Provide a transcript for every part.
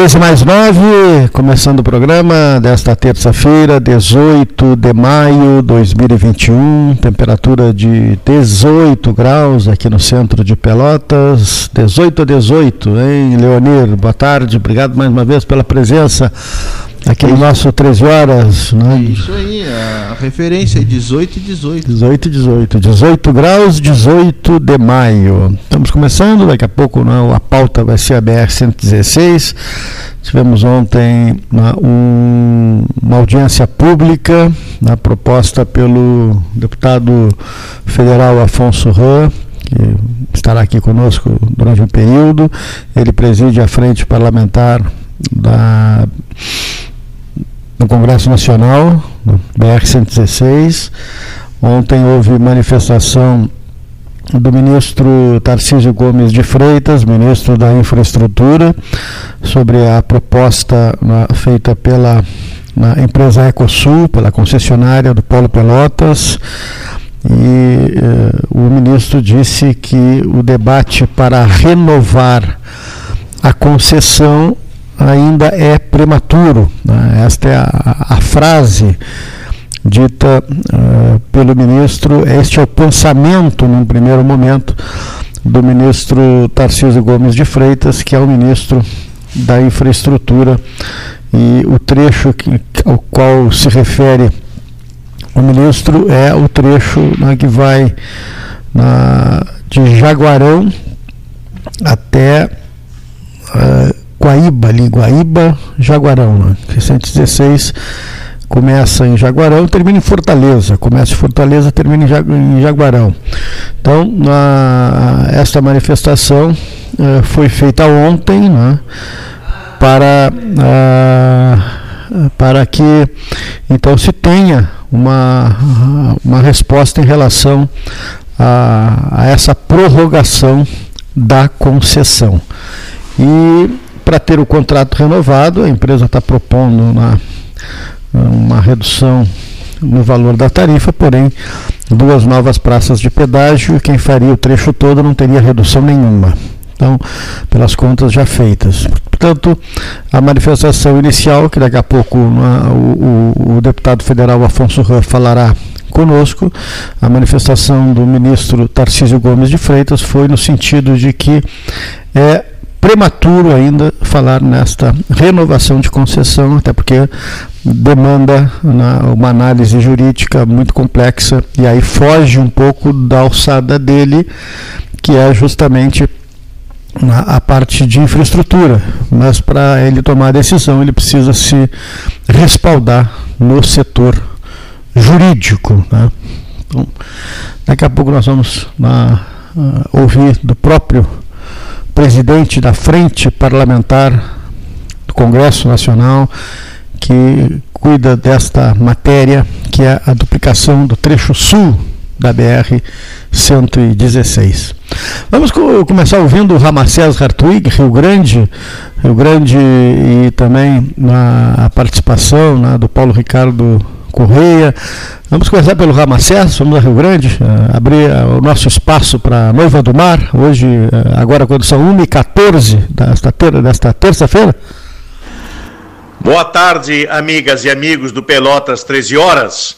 13 mais 9, começando o programa desta terça-feira, 18 de maio de 2021, temperatura de 18 graus aqui no centro de Pelotas, 18 a 18, hein, Leonir? Boa tarde, obrigado mais uma vez pela presença aqui no nosso 13 horas. Né? Isso aí, a referência é 18 e 18. 18 e 18, 18 graus, 18 de maio. Estamos começando, daqui a pouco né, a pauta vai ser a BR-116. Tivemos ontem uma, um, uma audiência pública né, proposta pelo deputado federal Afonso Ram, que estará aqui conosco durante um período. Ele preside a frente parlamentar da no Congresso Nacional, no BR-116. Ontem houve manifestação do ministro Tarcísio Gomes de Freitas, ministro da Infraestrutura, sobre a proposta na, feita pela empresa Ecosul, pela concessionária do Polo Pelotas. E eh, o ministro disse que o debate para renovar a concessão ainda é prematuro. Né? Esta é a, a frase dita uh, pelo ministro, este é o pensamento, num primeiro momento, do ministro Tarcísio Gomes de Freitas, que é o ministro da infraestrutura, e o trecho que, ao qual se refere o ministro é o trecho né, que vai na, de Jaguarão até uh, Guaíba, ali, Guaíba, Jaguarão, né? 616 começa em Jaguarão termina em Fortaleza. Começa em Fortaleza, termina em Jaguarão. Então, a, esta manifestação uh, foi feita ontem né, para, uh, para que então se tenha uma, uma resposta em relação a, a essa prorrogação da concessão. E para ter o contrato renovado, a empresa está propondo uma, uma redução no valor da tarifa, porém, duas novas praças de pedágio quem faria o trecho todo não teria redução nenhuma. Então, pelas contas já feitas. Portanto, a manifestação inicial, que daqui a pouco o, o, o, deputado federal Afonso Rã falará conosco, a manifestação do ministro Tarcísio Gomes de Freitas foi no sentido de que é prematuro ainda falar nesta renovação de concessão, até porque demanda né, uma análise jurídica muito complexa e aí foge um pouco da alçada dele, que é justamente a parte de infraestrutura, mas para ele tomar a decisão ele precisa se respaldar no setor jurídico. Né? Então, daqui a pouco nós vamos uh, ouvir do próprio presidente da Frente Parlamentar do Congresso Nacional, que cuida desta matéria, que é a duplicação do trecho sul da BR 116. Vamos co começar ouvindo o Ramacés Hartwig, Rio Grande, Rio Grande e também na participação né, do Paulo Ricardo Correia. Vamos começar pelo Ramacés, vamos a Rio Grande, uh, abrir uh, o nosso espaço para Noiva do Mar, hoje, uh, agora quando são 1h14 desta, ter desta terça-feira. Boa tarde, amigas e amigos do Pelotas 13 Horas,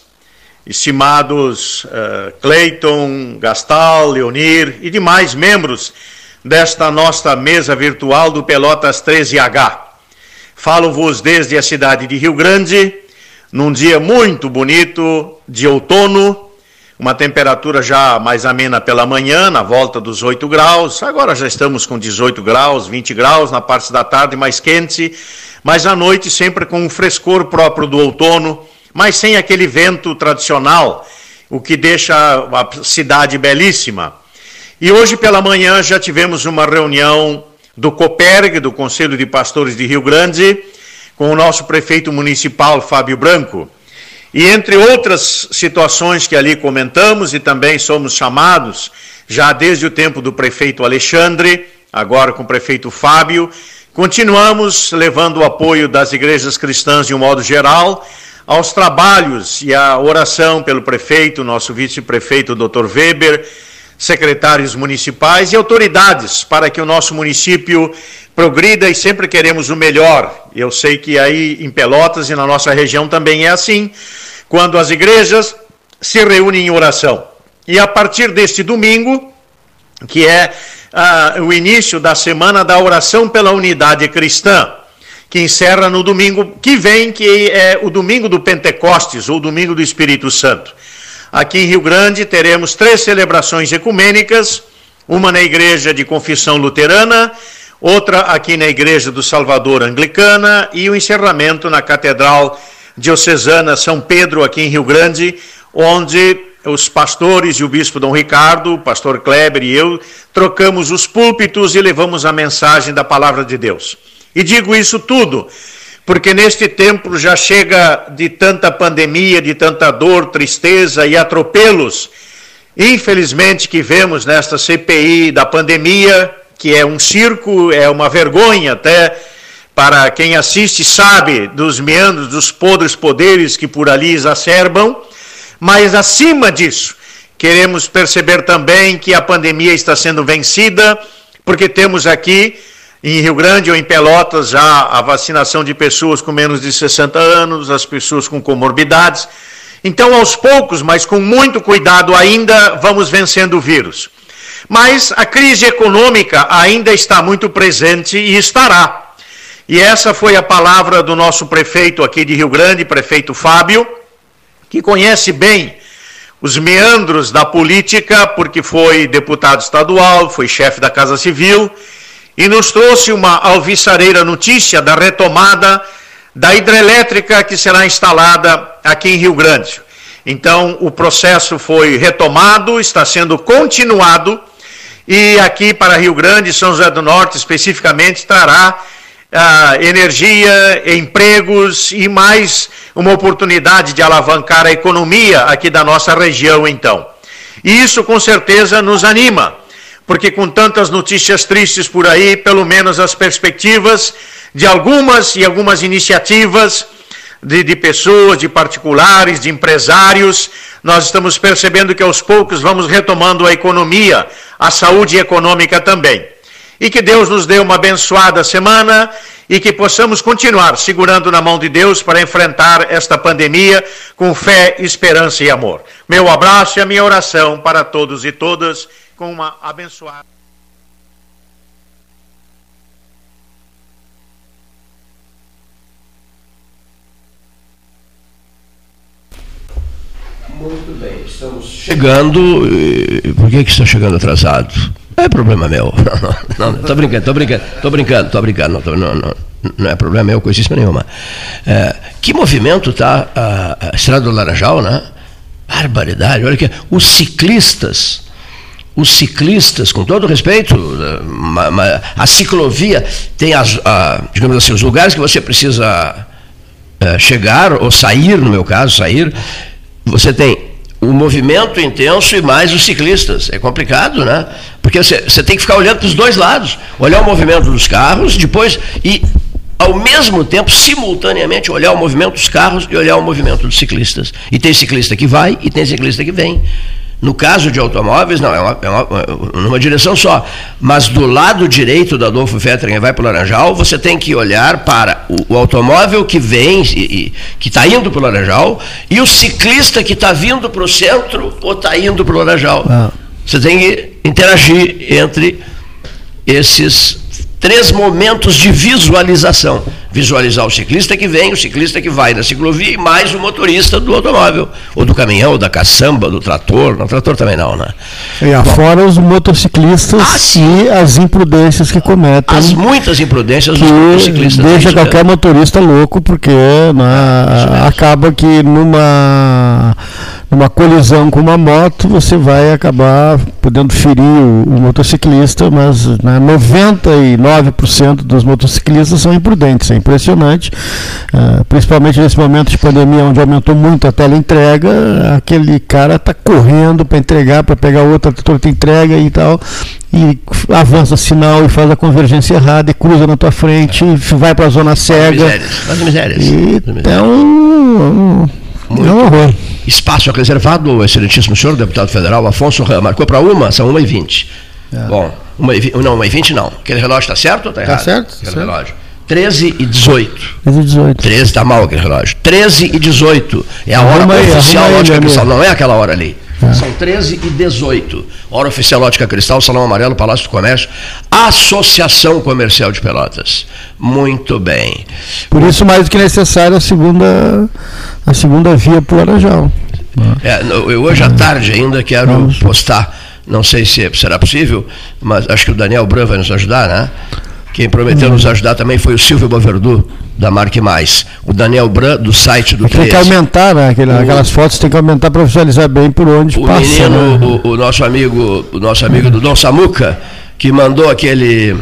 estimados uh, Cleiton, Gastal, Leonir e demais membros desta nossa mesa virtual do Pelotas 13H. Falo-vos desde a cidade de Rio Grande, num dia muito bonito de outono, uma temperatura já mais amena pela manhã, na volta dos 8 graus. Agora já estamos com 18 graus, 20 graus, na parte da tarde mais quente, mas à noite sempre com um frescor próprio do outono, mas sem aquele vento tradicional, o que deixa a cidade belíssima. E hoje pela manhã já tivemos uma reunião do COPERG, do Conselho de Pastores de Rio Grande, com o nosso prefeito municipal, Fábio Branco. E entre outras situações que ali comentamos, e também somos chamados, já desde o tempo do prefeito Alexandre, agora com o prefeito Fábio, continuamos levando o apoio das igrejas cristãs de um modo geral aos trabalhos e à oração pelo prefeito, nosso vice-prefeito, Dr. Weber, secretários municipais e autoridades para que o nosso município progrida e sempre queremos o melhor. Eu sei que aí em Pelotas e na nossa região também é assim, quando as igrejas se reúnem em oração. E a partir deste domingo, que é ah, o início da semana da oração pela unidade cristã, que encerra no domingo que vem, que é o domingo do Pentecostes, ou domingo do Espírito Santo. Aqui em Rio Grande teremos três celebrações ecumênicas, uma na igreja de confissão luterana, outra aqui na igreja do Salvador anglicana e o encerramento na Catedral Diocesana São Pedro, aqui em Rio Grande, onde os pastores e o bispo Dom Ricardo, o pastor Kleber e eu trocamos os púlpitos e levamos a mensagem da palavra de Deus. E digo isso tudo porque neste tempo já chega de tanta pandemia, de tanta dor, tristeza e atropelos, infelizmente que vemos nesta CPI da pandemia, que é um circo, é uma vergonha até para quem assiste sabe dos meandros, dos podres poderes que por ali exacerbam, mas acima disso, queremos perceber também que a pandemia está sendo vencida, porque temos aqui em Rio Grande ou em Pelotas já a vacinação de pessoas com menos de 60 anos, as pessoas com comorbidades. Então, aos poucos, mas com muito cuidado ainda, vamos vencendo o vírus. Mas a crise econômica ainda está muito presente e estará. E essa foi a palavra do nosso prefeito aqui de Rio Grande, prefeito Fábio, que conhece bem os meandros da política, porque foi deputado estadual, foi chefe da Casa Civil, e nos trouxe uma alvissareira notícia da retomada da hidrelétrica que será instalada aqui em Rio Grande. Então, o processo foi retomado, está sendo continuado, e aqui para Rio Grande, São José do Norte especificamente, trará ah, energia, empregos e mais uma oportunidade de alavancar a economia aqui da nossa região, então. E isso com certeza nos anima, porque com tantas notícias tristes por aí, pelo menos as perspectivas de algumas e algumas iniciativas de, de, pessoas, de particulares, de empresários, nós estamos percebendo que aos poucos vamos retomando a economia, a saúde econômica também e que Deus nos dê uma abençoada semana e que possamos continuar segurando na mão de Deus para enfrentar esta pandemia com fé, esperança e amor. Meu abraço e a minha oração para todos e todas com uma abençoada. Muito bem, estamos chegando. Por que, que está chegando atrasado? É problema meu. Não, não, tô brincando, tô brincando, tô brincando, tô brincando. Não, tô, não, não, não é problema meu, coisíssima nenhuma. É, que movimento tá a, a Estrada do Laranjal, né? Barbaridade, olha que os ciclistas, os ciclistas, com todo respeito, a, a ciclovia tem as, a, digamos assim, os lugares que você precisa é, chegar ou sair, no meu caso, sair, você tem o movimento intenso e mais os ciclistas. É complicado, né? Porque você, você tem que ficar olhando para os dois lados, olhar o movimento dos carros, depois e ao mesmo tempo, simultaneamente, olhar o movimento dos carros e olhar o movimento dos ciclistas. E tem ciclista que vai e tem ciclista que vem. No caso de automóveis, não, é uma, é uma, numa direção só. Mas do lado direito da Adolfo Fettering vai para o Laranjal, você tem que olhar para o, o automóvel que vem, e, e que está indo para o Laranjal, e o ciclista que está vindo para o centro ou está indo para o Laranjal. Ah. Você tem que interagir entre esses três momentos de visualização. Visualizar o ciclista que vem, o ciclista que vai na ciclovia e mais o motorista do automóvel, ou do caminhão, ou da caçamba, do trator. No trator também não, né? E afora os motociclistas ah, e as imprudências que cometem. As muitas imprudências dos motociclistas. Deixa é qualquer motorista louco, porque né, acaba que numa uma colisão com uma moto, você vai acabar podendo ferir o, o motociclista, mas né, 99% dos motociclistas são imprudentes, é impressionante, uh, principalmente nesse momento de pandemia onde aumentou muito a teleentrega, aquele cara está correndo para entregar, para pegar outra outra entrega e tal, e avança sinal e faz a convergência errada e cruza na tua frente, e vai para a zona cega. As misérias. As misérias. Então, muito. É um horror. espaço reservado excelentíssimo senhor deputado federal Afonso. Marcou para uma, são 1 e 20 É. Bom, uma e, não, 1 e 20 não. Aquele relógio está certo ou está errado? certo, tá Aquele certo. relógio. 13 e 18. 18. 13 está mal aquele relógio. 13 e 18. É a hora aí, oficial aí, Ótica Cristal. Não é aquela hora ali. É. São 13 e 18. Hora oficial Ótica Cristal, Salão Amarelo, Palácio do Comércio, Associação Comercial de Pelotas. Muito bem. Por isso, mais do que necessário, a segunda, a segunda via para o Laranjal. É, eu hoje à tarde ainda quero Vamos. postar, não sei se será possível, mas acho que o Daniel Bran vai nos ajudar, né? Quem prometeu Uhum. nos ajudar também foi o Silvio Boverdu, da Marque Mais. O Daniel Bran, do site do Tem que 13. aumentar, né? Aquela- aquelas fotos tem que aumentar para visualizar bem por onde O passa. menino, né? o, o nosso amigo, o nosso amigo do Dom Samuca, que mandou aquele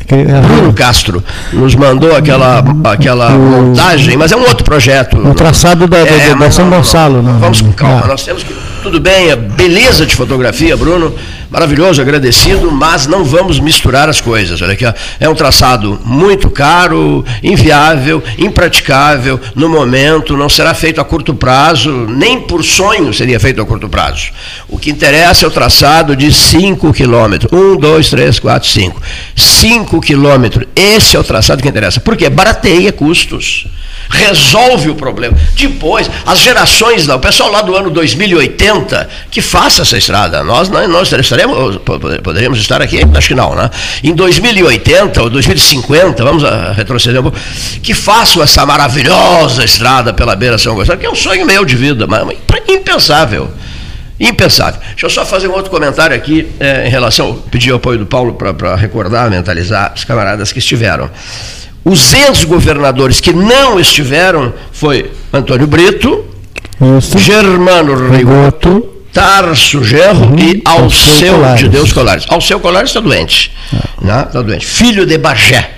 Aquele- Bruno Castro, nos mandou aquela, aquela montagem, mas é um outro projeto. O traçado da, da- É, da mas São não, não, Gonçalo. não. né? Vamos com calma, Ah. nós temos que. Tudo bem, é beleza de fotografia, Bruno. Maravilhoso, agradecido, mas não vamos misturar as coisas. Olha aqui, ó. é um traçado muito caro, inviável, impraticável no momento, não será feito a curto prazo, nem por sonho seria feito a curto prazo. O que interessa é o traçado de 5 quilômetros. 1, 2, 3, 4, 5. 5 quilômetros. Esse é o traçado que interessa. Por quê? Barateia custos resolve o problema. Depois, as gerações o pessoal lá do ano 2080, que faça essa estrada. Nós, nós, estaremos, po- po- poderíamos estar aqui, acho que não, né? Em 2080 ou 2050, vamos a- retroceder um pouco, que façam essa maravilhosa estrada pela beira São Gonçalo, que é um sonho meu de vida, mas mas impensável. Impensável. Deixa eu só fazer um outro comentário aqui eh, em relação, pedir o apoio do Paulo para recordar, mentalizar os camaradas que estiveram. Os ex-governadores que não estiveram foi Antônio Brito, Isso. Germano Rigoto, Tarso Gerro Uhum. e Alceu de Deus Colares. Alceu Colares está doente. né? Está doente. Filho de Bagé.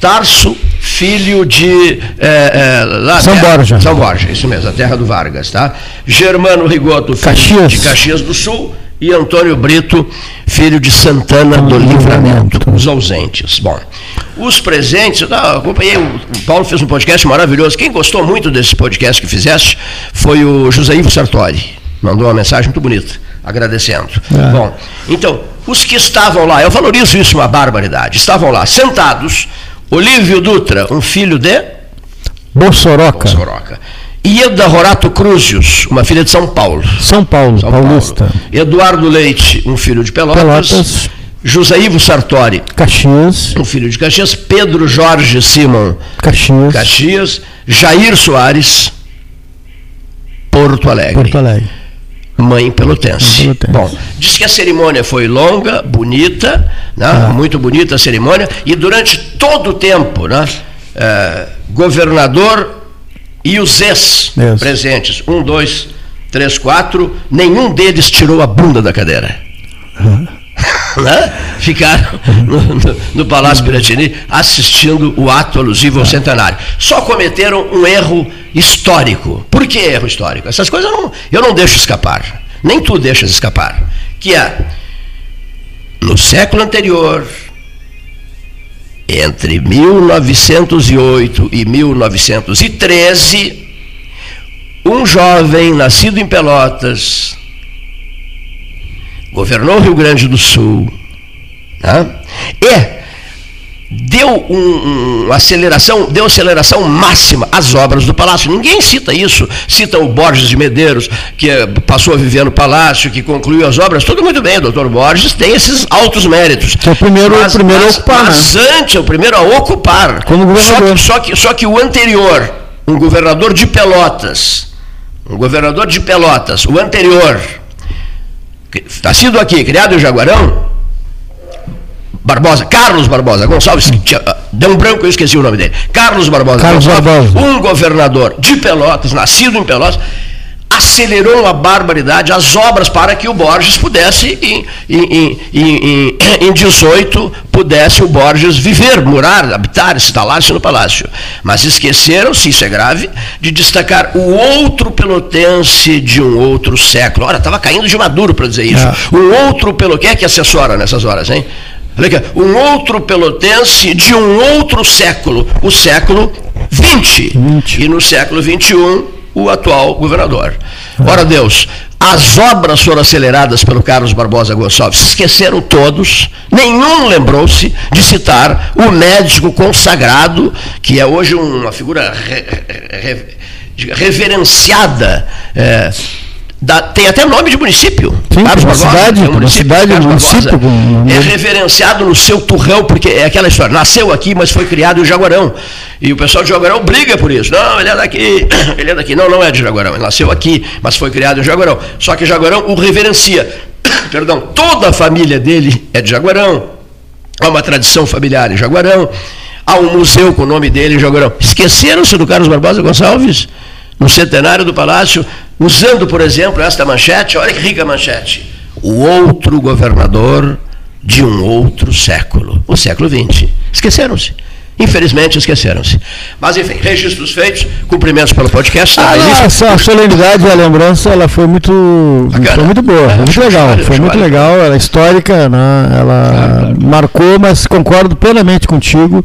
Tarso, filho de. eh, eh, lá, São terra- Borja. São Borja, isso mesmo, a terra do Vargas, tá? Germano Rigoto, filho Caxias. de Caxias do Sul. E Antônio Brito, filho de Santana do Livramento. Os ausentes. Bom, os presentes, ah, acompanhei, o Paulo fez um podcast maravilhoso. Quem gostou muito desse podcast que fizeste foi o José Ivo Sartori. Mandou uma mensagem muito bonita, agradecendo. É. Bom, então, os que estavam lá, eu valorizo isso uma barbaridade, estavam lá sentados, Olívio Dutra, um filho de Bossoroca. Soroca. Ieda Rorato Cruzius, uma filha de São Paulo. São Paulo, São paulista. Paulo. Eduardo Leite, um filho de Pelotas. Pelotas. José Ivo Sartori, Caxias. um filho de Caxias. Pedro Jorge Simon, Caxias. Caxias. Jair Soares, Porto Alegre. Porto Alegre. Mãe pelotense. Mãe pelotense. Bom, diz que a cerimônia foi longa, bonita, né? Ah. muito bonita a cerimônia, e durante todo o tempo, né? eh, governador e os ex Isso. presentes, um, dois, três, quatro, nenhum deles tirou a bunda da cadeira. Né? Ficaram no, no- no Palácio Piratini assistindo o ato alusivo ao centenário. Só cometeram um erro histórico. Por que erro histórico? Essas coisas eu não, eu não deixo escapar. Nem tu deixas escapar. Que é, no século anterior, entre 1908 e 1913, um jovem nascido em Pelotas, governou o Rio Grande do Sul, né? e deu um, um- uma aceleração, deu aceleração máxima às obras do palácio. Ninguém cita isso. Cita o Borges de Medeiros, que eh, passou a viver no palácio, que concluiu as obras. Tudo muito bem, o doutor Borges tem esses altos méritos. Que é o primeiro- o primeiro a ocupar, mas antes, é o primeiro a ocupar. Como governador. Só que, só, que, só que o anterior, um governador de Pelotas, um governador de Pelotas, o anterior, nascido aqui, criado em Jaguarão, Barbosa, Carlos Barbosa Gonçalves, tinha- ah, deu um branco, eu esqueci o nome dele. Carlos Barbosa Carlos Barbosa. um governador de Pelotas, nascido em Pelotas, acelerou uma barbaridade as obras para que o Borges pudesse, em, em, em, em, em 18, pudesse o Borges viver, morar, habitar, instalar-se no palácio. Mas esqueceram-se, isso é grave, de destacar o outro pelotense de um outro século. Olha, estava caindo de maduro para dizer isso. É. Um outro pelo Quem é que assessora nessas horas, hein? Um outro pelotense de um outro século, o século XX. 20. E no século XXI, o atual governador. Ora Deus, as obras foram aceleradas pelo Carlos Barbosa Gonçalves. Esqueceram todos, nenhum lembrou-se de citar o médico consagrado, que é hoje uma figura re, re, reverenciada. É, da, tem até nome de município. Sim, Carlos Barbosa, cidade, é um município, cidade, Carlos município com- É reverenciado no seu turrão, porque é aquela história, nasceu aqui, mas foi criado em Jaguarão. E o pessoal de Jaguarão briga por isso. Não, ele é daqui, ele é daqui. Não, não é de Jaguarão, ele nasceu aqui, mas foi criado em Jaguarão. Só que Jaguarão o reverencia. Perdão, toda a família dele é de Jaguarão. Há uma tradição familiar em Jaguarão. Há um museu com o nome dele em Jaguarão. Esqueceram-se do Carlos Barbosa Gonçalves? No centenário do Palácio, usando, por exemplo, esta manchete, olha que rica manchete. O outro governador de um outro século, o século XX. Esqueceram-se. Infelizmente esqueceram-se. Mas, enfim, registros feitos, cumprimentos pelo podcast. Ah, essa- a solenidade e a lembrança ela foi muito, Bacana. foi muito boa, É, foi muito legal, bola, foi muito bola. legal, ela é histórica, né? ela Claro, claro. marcou, mas concordo plenamente contigo,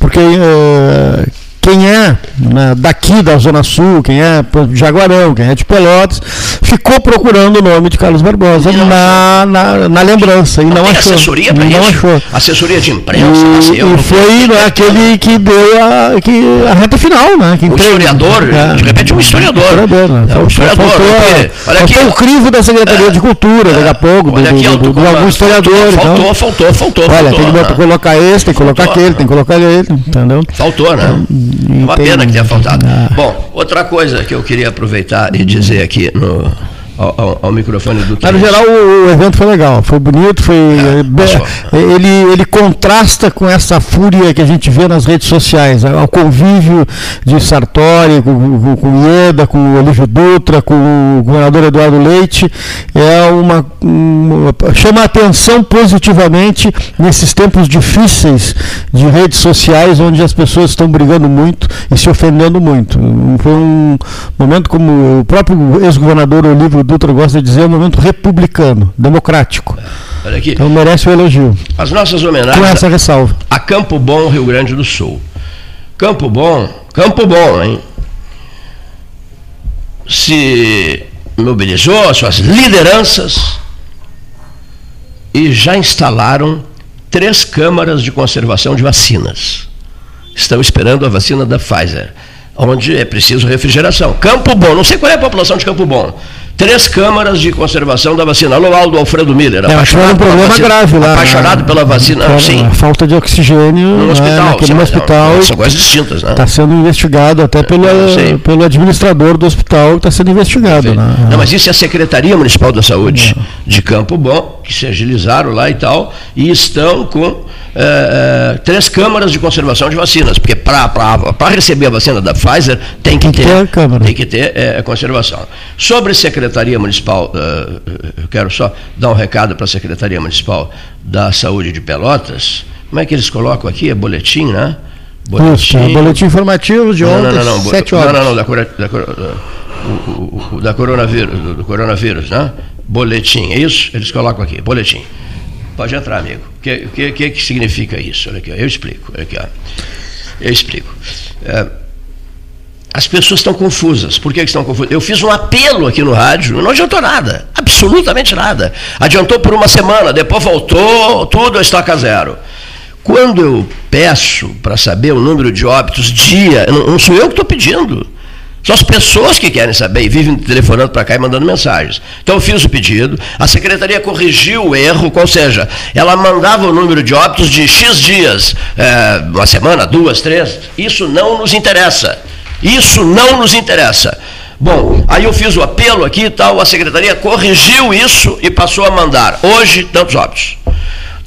porque eh, quem é né, daqui da Zona Sul, quem é de Jaguarão, quem é de Pelotas, ficou procurando o nome de Carlos Barbosa na, na, na lembrança e não, achou. assessoria para isso? achou. Assessoria de imprensa, E, e foi né, aquele que deu a, que, a reta final, né? Que Um entrega- historiador, É. de repente um historiador. Historiador, né? É um historiador. Faltou, porque, olha aqui, faltou o crivo da Secretaria de Cultura, daqui a pouco, do, olha aqui, do, do, do algum historiador. Faltou, então. faltou, faltou, Olha, faltou. tem que né? colocar esse, tem que colocar Faltou, aquele, né? tem que colocar ele, entendeu? Faltou, né? Uma pena que tenha faltado. Ah. Bom, outra coisa que eu queria aproveitar e dizer aqui no, ao, ao- ao microfone do Mas no geral o, o evento foi legal, foi bonito, foi É, be- passou. ele, ele contrasta com essa fúria que a gente vê nas redes sociais, né? o convívio de Sartori com, com, com o Ieda, com o Olívio Dutra, com o governador Eduardo Leite, é uma, uma- chama a atenção positivamente nesses tempos difíceis de redes sociais onde as pessoas estão brigando muito e se ofendendo muito. Foi um momento como o próprio ex-governador Olívio Dutra gosta de dizer, um momento republicano, democrático. Olha aqui, Então merece o elogio. as nossas Com homenagens essa ressalva. a Campo Bom, Rio Grande do Sul. Campo Bom, Campo Bom, hein? Se mobilizou suas lideranças e já instalaram três câmaras de conservação de vacinas. Estão esperando a vacina da Pfizer, onde é preciso refrigeração. Campo Bom, não sei qual é a população de Campo Bom. Três câmaras de conservação da vacina. Alô, Aldo Alfredo Miller, É, acho que era um pela problema vacina. grave lá. Apaixonado pela vacina, sim. A falta de oxigênio No né, hospital. naquele sim, mas não, hospital. São coisas distintas, né? Está sendo investigado até pelo, eu sei. pelo administrador do hospital que está sendo investigado. Né? Não, mas isso é a Secretaria Municipal da Saúde de Campo Bom, que se agilizaram lá e tal, e estão com eh, eh, três câmaras de conservação de vacinas, porque para receber a vacina da Pfizer tem que ter, tem que ter eh, conservação. Sobre Secretaria Municipal, eh, eu quero só dar um recado para a Secretaria Municipal da Saúde de Pelotas. Como é que eles colocam aqui? É boletim, né? É, boletim informativo de Não, ontem, não, não, não. 7 Não, horas. não, não, da, cora- da, cora- da- o- o- da coronavírus, do, do coronavírus, né? Boletim, é isso? Eles colocam aqui, boletim. Pode entrar, amigo. O que, que, que, que significa isso? Olha aqui, eu explico. Olha aqui, ó. Eu explico. É, as pessoas estão confusas. Por que, estão confusas? Eu fiz um apelo aqui no rádio, não adiantou nada. Absolutamente nada. Adiantou por uma semana, depois voltou, tudo estaca zero. Quando eu peço para saber o número de óbitos dia, não sou eu que estou pedindo. São as pessoas que querem saber e vivem telefonando para cá e mandando mensagens. Então eu fiz o pedido, a secretaria corrigiu o erro, ou seja, ela mandava o número de óbitos de X dias, é, uma semana, duas, três. Isso não nos interessa. Isso não nos interessa. Bom, aí eu fiz o apelo aqui e tal, a secretaria corrigiu isso e passou a mandar. Hoje, tantos óbitos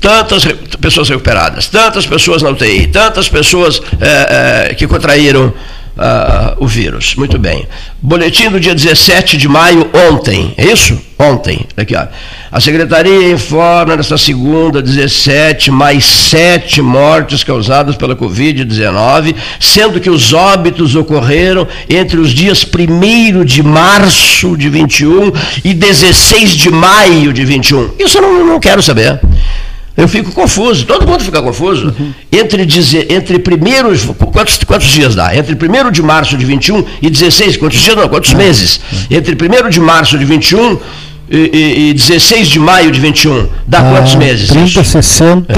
tantas pessoas recuperadas, tantas pessoas na UTI, tantas pessoas eh, eh, que contraíram ah, o vírus. Muito bem. Boletim do dia 17 de maio, ontem, é isso? Ontem. Aqui, ó. A Secretaria informa nesta segunda, 17, mais sete mortes causadas pela Covid-19, sendo que os óbitos ocorreram entre os dias 1 de março de 21 e 16 de maio de 21. Isso eu não, não quero saber. Eu fico confuso, todo mundo fica confuso. Entre, dizer, entre primeiros. Quantos, quantos dias dá? Entre 1 de março de 21 e 16, quantos dias não? Quantos meses? Entre 1 de março de 21 e, e, e 16 de maio de 21. Dá quantos Ah, meses? 30, isso? 60,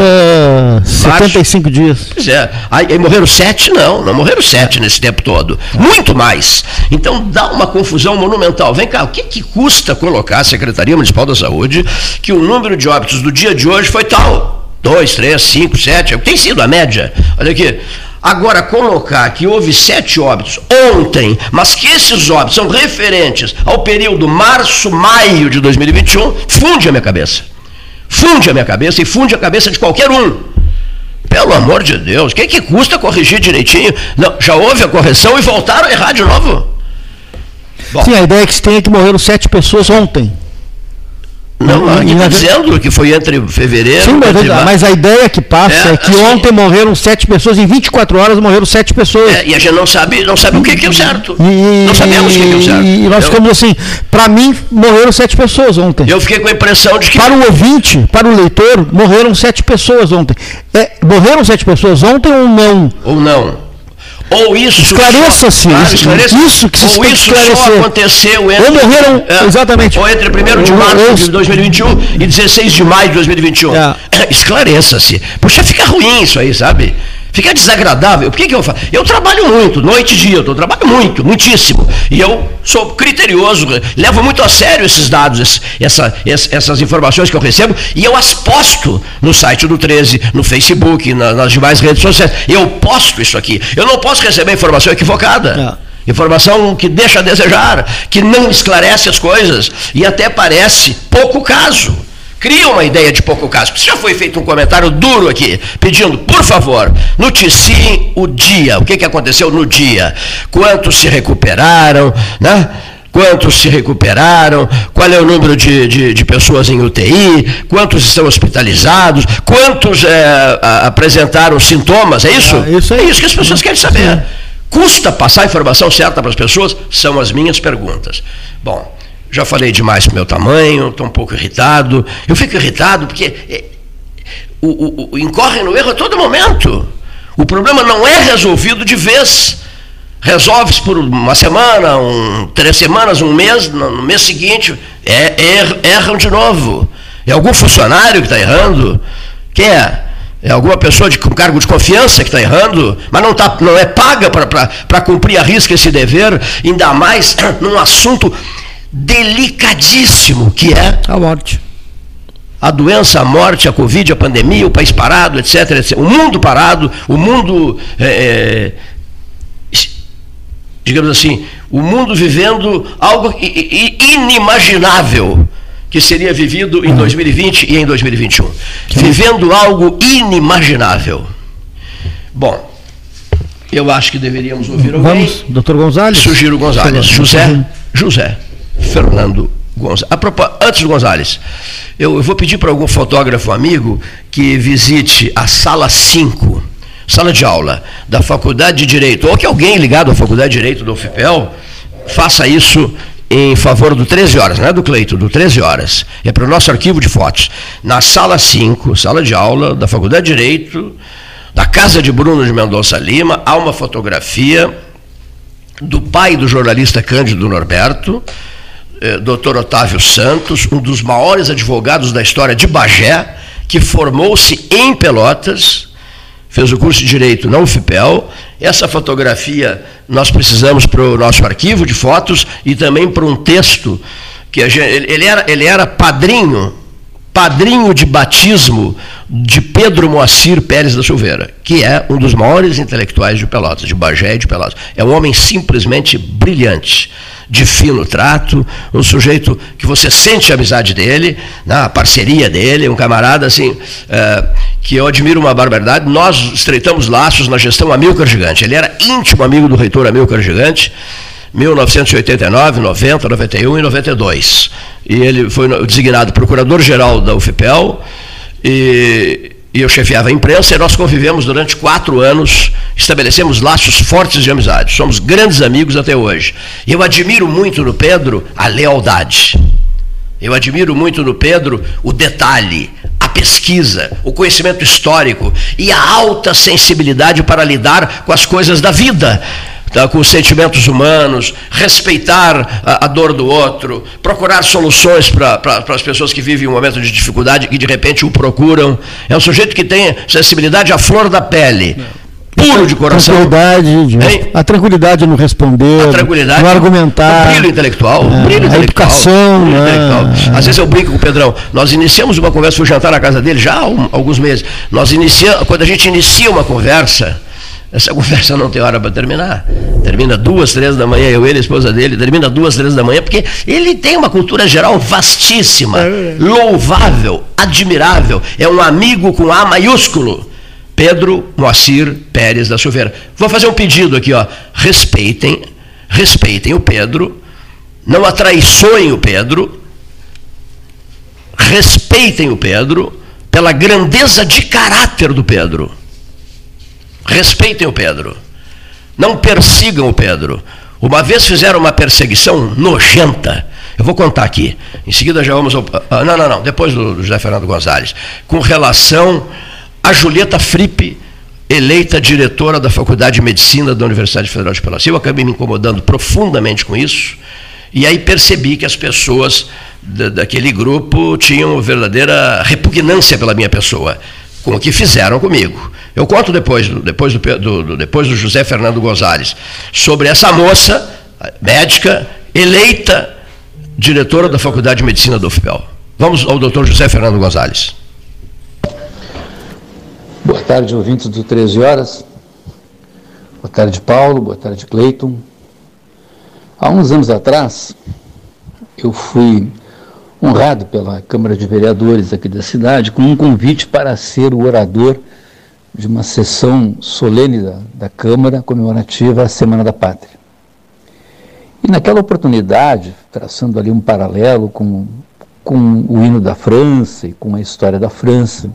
75 dias. Pois é. Aí, aí morreram sete? Não, não morreram sete nesse tempo todo. Muito mais. Então dá uma confusão monumental. Vem cá, o que, que custa colocar a Secretaria Municipal da Saúde que o número de óbitos do dia de hoje foi tal? Dois, três, cinco, sete, é o que tem sido a média. Olha aqui. Agora, colocar que houve sete óbitos ontem, mas que esses óbitos são referentes ao período março-maio de 2021, funde a minha cabeça. Funde a minha cabeça e funde a cabeça de qualquer um. Pelo amor de Deus, o que, que custa corrigir direitinho? Não, já houve a correção e voltaram a errar de novo. Bom, Sim, a ideia que se é que morreram sete pessoas ontem. Não, e aqui na está dizendo que foi entre fevereiro Sim, mas, entre mas a ideia que passa É, é, que assim- ontem morreram sete pessoas, em 24 horas morreram sete pessoas. É, e a gente não sabe, não sabe o que, que é o certo. E, não sabemos o que, que é o certo. e nós eu, ficamos assim, para mim morreram sete pessoas ontem. eu fiquei com a impressão de que. Para o ouvinte, para o leitor, morreram sete pessoas ontem. É, morreram sete pessoas ontem ou não? Ou não. Ou isso. Esclareça-se, Claro, esclareça. isso que se Ou isso só aconteceu entre. Ou morreram, é, exatamente. Ou entre 1 de março de 2021 e 16 de maio de 2021. É. Esclareça-se. Puxa, fica ruim isso aí, sabe? Fica desagradável. Por que, que eu faço? Eu trabalho muito, noite e dia, eu trabalho muito, muitíssimo. E eu sou criterioso, levo muito a sério esses dados, essa- ess- essas informações que eu recebo, e eu as posto no site do 13, no Facebook, na- nas demais redes sociais. Eu posto isso aqui. Eu não posso receber informação equivocada. Informação que deixa a desejar, que não esclarece as coisas e até parece pouco caso. Cria uma ideia de pouco caso. Já foi feito um comentário duro aqui, pedindo, por favor, noticiem o dia. O que, que aconteceu no dia? Quantos se recuperaram, né? Quantos se recuperaram? Qual é o número de, de, de pessoas em UTI? Quantos estão hospitalizados? Quantos eh, a- apresentaram sintomas? É isso? Ah, isso. É isso que as pessoas querem saber. Custa passar a informação certa para as pessoas? São as minhas perguntas. Bom, já falei demais pro meu tamanho, estou um pouco irritado. Eu fico irritado porque é, o, o- o- incorre no erro a todo momento. O problema não é resolvido de vez. Resolve-se por uma semana, um, três semanas, um mês, no, no mês seguinte, é, er- erram de novo. É algum funcionário que está errando? Quem é? É alguma pessoa de, com cargo de confiança que está errando, mas não, tá, não é paga para cumprir a risca esse dever, ainda mais num assunto delicadíssimo, que é A morte. a doença, a morte, a Covid, a pandemia, o país parado, etc. etc. O mundo parado, o mundo, é, é, digamos assim, o mundo vivendo algo inimaginável que seria vivido em 2020 e em 2021. Vivendo algo inimaginável. Bom, eu acho que deveríamos ouvir alguém. Vamos, doutor Gonzalez? Sugiro Gonzalez. José. José Fernando Gonzalez. Antes do Gonzalez, eu, eu vou pedir para algum fotógrafo amigo que visite a sala 5, sala de aula da Faculdade de Direito, ou que alguém ligado à Faculdade de Direito do UFPEL faça isso em favor do 13 horas, não é do Cleito, do 13 horas. É para o nosso arquivo de fotos. Na sala 5, sala de aula da Faculdade de Direito, da casa de Bruno de Mendonça Lima, há uma fotografia do pai do jornalista Cândido Norberto, eh, Dr. Otávio Santos, um dos maiores advogados da história de Bagé, que formou-se em Pelotas, fez o curso de Direito na UFPEL. Essa fotografia nós precisamos para o nosso arquivo de fotos e também para um texto que gente, ele era, ele era padrinho, padrinho de batismo de Pedro Moacir Pérez da Silveira, que é um dos maiores intelectuais de Pelotas, de Bagé e de Pelotas. É um homem simplesmente brilhante, de fino trato, um sujeito que você sente a amizade dele, né, a parceria dele, um camarada assim, eh, que eu admiro uma barbaridade. Nós estreitamos laços na gestão Amilcar Gigante. Ele era íntimo amigo do reitor Amilcar Gigante. 1989, 90, 91 e 92. E ele foi designado procurador-geral da UFPEL e, e eu chefiava a imprensa e nós convivemos durante quatro anos, estabelecemos laços fortes de amizade. Somos grandes amigos até hoje. E eu admiro muito no Pedro a lealdade. Eu admiro muito no Pedro o detalhe, a pesquisa, o conhecimento histórico e a alta sensibilidade para lidar com as coisas da vida. Tá, com os sentimentos humanos, respeitar a, a dor do outro, procurar soluções para pra, as pessoas que vivem um momento de dificuldade e de repente o procuram. É um sujeito que tem sensibilidade à flor da pele. Puro de coração. Tranquilidade, de, a tranquilidade no responder, a tranquilidade, no argumentar. O brilho intelectual. É, brilho a intelectual, educação. Brilho né? intelectual. Às vezes eu brinco com o Pedrão. Nós iniciamos uma conversa, fui jantar na casa dele já há um, alguns meses. Nós iniciamos, quando a gente inicia uma conversa, essa conversa não tem hora para terminar. Termina duas, três da manhã, eu, ele, a esposa dele, termina duas, três da manhã, porque ele tem uma cultura geral vastíssima, é louvável, admirável. É um amigo com A maiúsculo. Pedro Moacir Pérez da Silveira. Vou fazer um pedido aqui, ó. Respeitem, respeitem o Pedro, não atraiçoem o Pedro, respeitem o Pedro pela grandeza de caráter do Pedro. Respeitem o Pedro. Não persigam o Pedro. Uma vez fizeram uma perseguição nojenta. Eu vou contar aqui. Em seguida já vamos ao. Ah, não, não, não. Depois do, José Fernando Gonzalez. Com relação a Julieta Frippe, eleita diretora da Faculdade de Medicina da Universidade Federal de Pelotas. Eu acabei me incomodando profundamente com isso. E aí percebi que as pessoas daquele grupo tinham verdadeira repugnância pela minha pessoa com o que fizeram comigo. Eu conto depois, depois do, do, depois do José Fernando Gonzalez, sobre essa moça, médica, eleita diretora da Faculdade de Medicina do UFPEL. Vamos ao doutor José Fernando Gonzalez. Boa tarde, ouvintes do 13 Horas. Boa tarde, Paulo. Boa tarde, Cleiton. Há uns anos atrás, eu fui honrado pela Câmara de Vereadores aqui da cidade com um convite para ser o orador de uma sessão solene da, da Câmara comemorativa à Semana da Pátria. E naquela oportunidade, traçando ali um paralelo com, com o hino da França e com a história da França,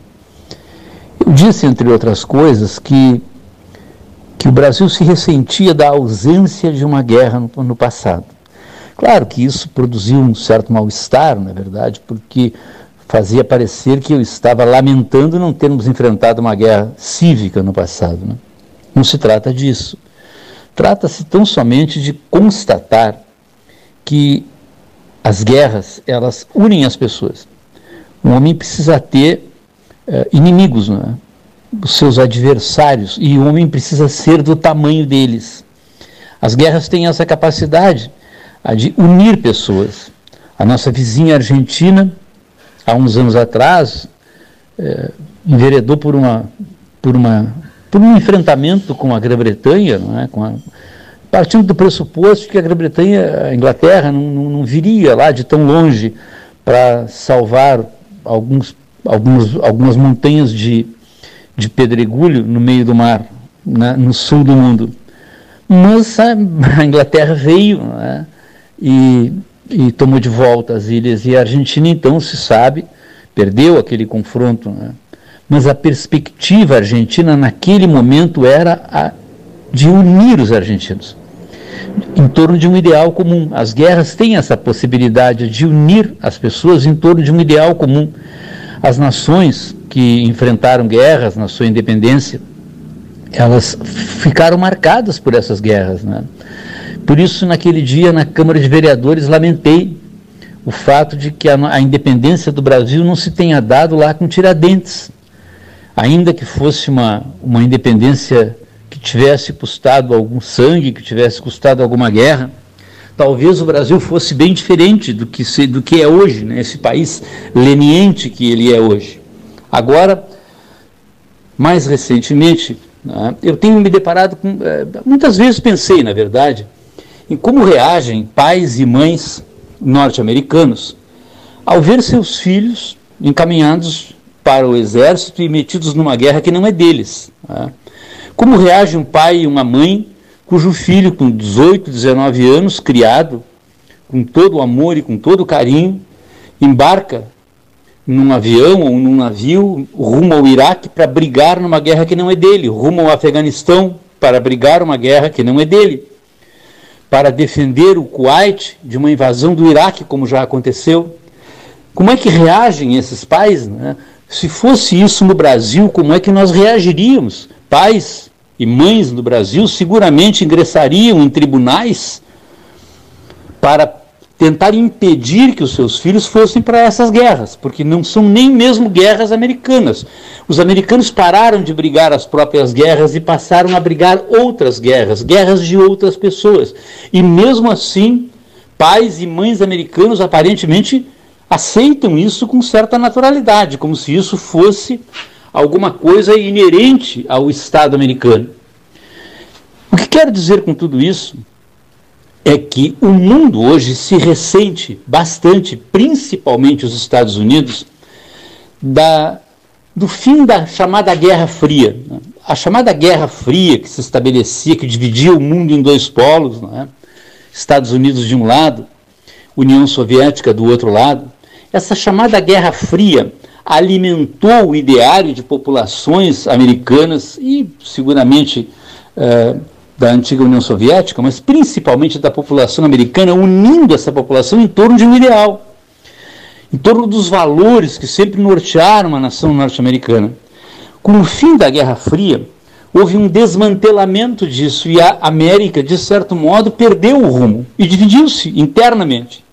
eu disse, entre outras coisas, que, que o Brasil se ressentia da ausência de uma guerra no, no passado. Claro que isso produziu um certo mal-estar, na verdade, porque fazia parecer que eu estava lamentando não termos enfrentado uma guerra cívica no passado. Né? Não se trata disso. Trata-se tão somente de constatar que as guerras, elas unem as pessoas. Um homem precisa ter uh, inimigos, é? os seus adversários, e o homem precisa ser do tamanho deles. As guerras têm essa capacidade a de unir pessoas. A nossa vizinha argentina, há uns anos atrás, é, enveredou por, uma, por, uma, por um enfrentamento com a Grã-Bretanha, é? partindo do pressuposto que a Grã-Bretanha, a Inglaterra, não, não, não, viria lá de tão longe para salvar alguns, alguns, algumas montanhas de, de pedregulho no meio do mar, né, no sul do mundo. Mas a, Inglaterra veio, né, e, e tomou de volta as ilhas. E a Argentina, então, se sabe, perdeu aquele confronto. Né? Mas a perspectiva argentina naquele momento era a de unir os argentinos em torno de um ideal comum. As guerras têm essa possibilidade de unir as pessoas em torno de um ideal comum. As nações que enfrentaram guerras na sua independência, elas ficaram marcadas por essas guerras. Né? Por isso, naquele dia, na Câmara de Vereadores, lamentei o fato de que a, a independência do Brasil não se tenha dado lá com Tiradentes. Ainda que fosse uma, uma independência que tivesse custado algum sangue, que tivesse custado alguma guerra, talvez o Brasil fosse bem diferente do que, se, do que é hoje, né? esse país leniente que ele é hoje. Agora, mais recentemente, né, eu tenho me deparado com. Eh, muitas vezes pensei, na verdade, em como reagem pais e mães norte-americanos ao ver seus filhos encaminhados para o exército e metidos numa guerra que não é deles. Né? Como reage um pai e uma mãe cujo filho, com 18, 19 anos, criado com todo o amor e com todo o carinho, embarca num avião ou num navio rumo ao Iraque para brigar numa guerra que não é dele, rumo ao Afeganistão para brigar uma guerra que não é dele para defender o Kuwait de uma invasão do Iraque, como já aconteceu. Como é que reagem esses pais né, se fosse isso no Brasil, como é que nós reagiríamos? Pais e mães no Brasil seguramente ingressariam em tribunais para tentar impedir que os seus filhos fossem para essas guerras, porque não são nem mesmo guerras americanas. Os americanos pararam de brigar as próprias guerras e passaram a brigar outras guerras, guerras de outras pessoas. E mesmo assim, pais e mães americanos aparentemente aceitam isso com certa naturalidade, como se isso fosse alguma coisa inerente ao Estado americano. O que quero dizer com tudo isso é que o mundo hoje se ressente bastante, principalmente os Estados Unidos, da, do fim da chamada Guerra Fria. A chamada Guerra Fria, que se estabelecia, que dividia o mundo em dois polos, é? Estados Unidos de um lado, União Soviética do outro lado, essa chamada Guerra Fria alimentou o ideário de populações americanas e seguramente. Uh, da antiga União Soviética, mas principalmente da população americana, unindo essa população em torno de um ideal, em torno dos valores que sempre nortearam a nação norte-americana. Com o fim da Guerra Fria, houve um desmantelamento disso e a América, de certo modo, perdeu o rumo e dividiu-se internamente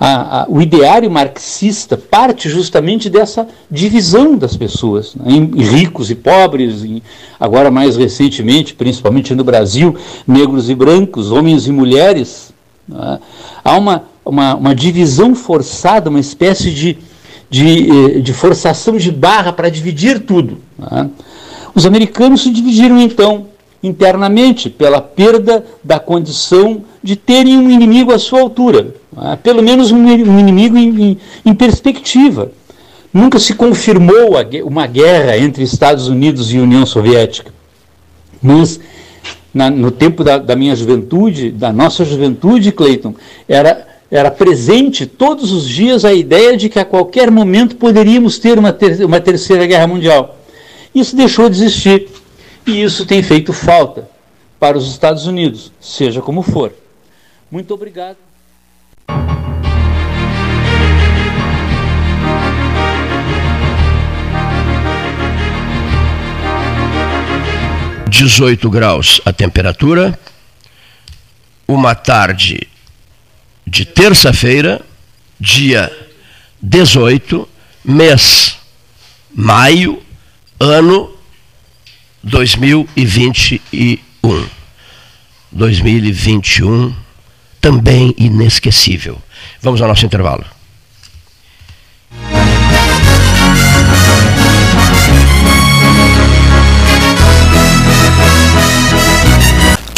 a, a, o ideário marxista parte justamente dessa divisão das pessoas, né, em, ricos e pobres, em, agora mais recentemente, principalmente no Brasil, negros e brancos, homens e mulheres. Né, há uma, uma, uma, divisão forçada, uma espécie de, de, eh, de forçação de barra para dividir tudo. Né. Os americanos se dividiram então internamente pela perda da condição de terem um inimigo à sua altura, é? pelo menos um, inimigo em, em, em, perspectiva. Nunca se confirmou uma guerra entre Estados Unidos e União Soviética, mas na, no tempo da, da, minha juventude, da nossa juventude, Clayton, era, era presente todos os dias a ideia de que a qualquer momento poderíamos ter uma, ter, uma terceira guerra mundial. Isso deixou de existir. E isso tem feito falta para os Estados Unidos, seja como for. Muito obrigado. Dezoito graus a temperatura, uma tarde de terça-feira, dia 18, mês maio, ano 2021. 2021 também inesquecível. Vamos ao nosso intervalo.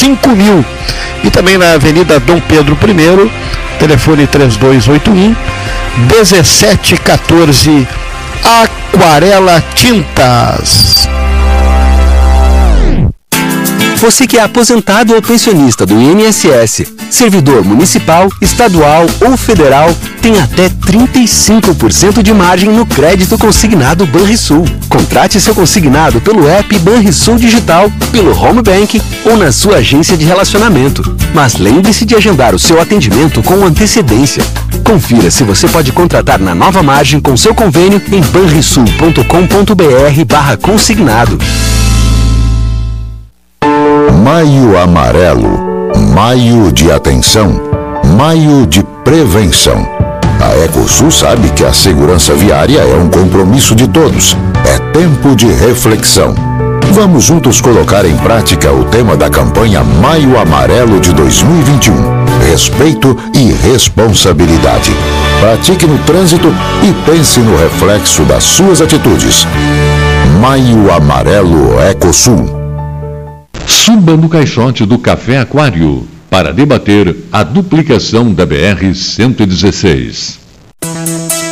5000 e também na Avenida Dom Pedro I, telefone 3281 1714 Aquarela Tintas. Você que é aposentado ou pensionista do INSS, servidor municipal, estadual ou federal, tem até 35% de margem no crédito consignado Banrisul. Contrate seu consignado pelo app Banrisul Digital, pelo Home Bank ou na sua agência de relacionamento. Mas lembre-se de agendar o seu atendimento com antecedência. Confira se você pode contratar na nova margem com seu convênio em banrisul.com.br barra consignado. Maio Amarelo. Maio de atenção. Maio de prevenção. A Ecosul sabe que a segurança viária é um compromisso de todos. É tempo de reflexão. Vamos juntos colocar em prática o tema da campanha Maio Amarelo de 2021. Respeito e responsabilidade. Pratique no trânsito e pense no reflexo das suas atitudes. Maio Amarelo Ecosul. Suba no caixote do Café Aquário para debater a duplicação da BR-116.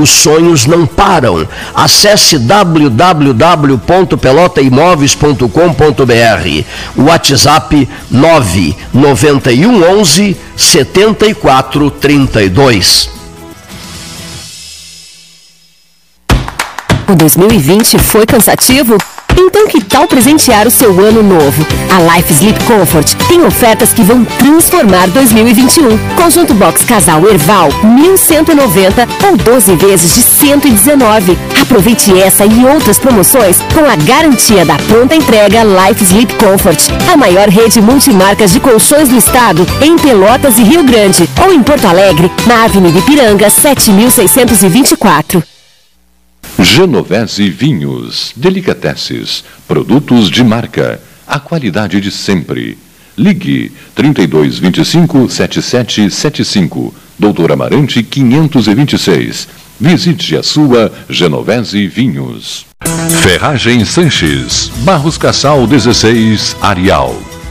os sonhos não param. Acesse www.pelotaimóveis.com.br. WhatsApp 991 11 7432. O 2020 foi cansativo? Então que tal presentear o seu ano novo? A Life Sleep Comfort tem ofertas que vão transformar 2021. Conjunto Box Casal Erval, 1190 ou 12 vezes de 119. Aproveite essa e outras promoções com a garantia da pronta entrega Life Sleep Comfort, a maior rede multimarcas de colchões do estado, em Pelotas e Rio Grande, ou em Porto Alegre, na Avenida Ipiranga, 7624. Genovese Vinhos, Delicateces, produtos de marca, a qualidade de sempre. Ligue 3225 7775, Doutor Amarante 526. Visite a sua Genovese Vinhos. Ferragem Sanches, Barros Cassal 16, Arial.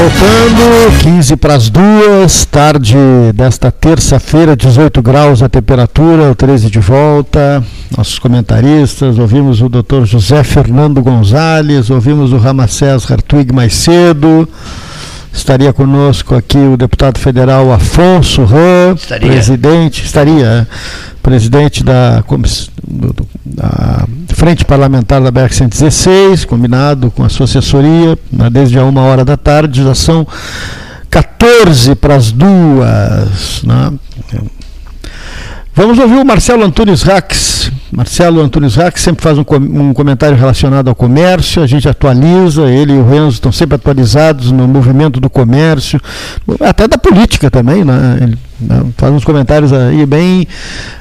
Voltando, 15 para as duas, tarde desta terça-feira, 18 graus a temperatura, o 13 de volta. Nossos comentaristas, ouvimos o Dr. José Fernando Gonzalez, ouvimos o Ramacés Hartwig mais cedo. Estaria conosco aqui o deputado federal Afonso Estaria. presidente, estaria, presidente da, da Frente Parlamentar da BR-116, combinado com a sua assessoria, desde a uma hora da tarde, já são 14 para as duas. Né? Vamos ouvir o Marcelo Antunes Rax. Marcelo Antunes Rax sempre faz um, um comentário relacionado ao comércio, a gente atualiza, ele e o Renzo estão sempre atualizados no movimento do comércio, até da política também, né? Ele né, faz uns comentários aí bem,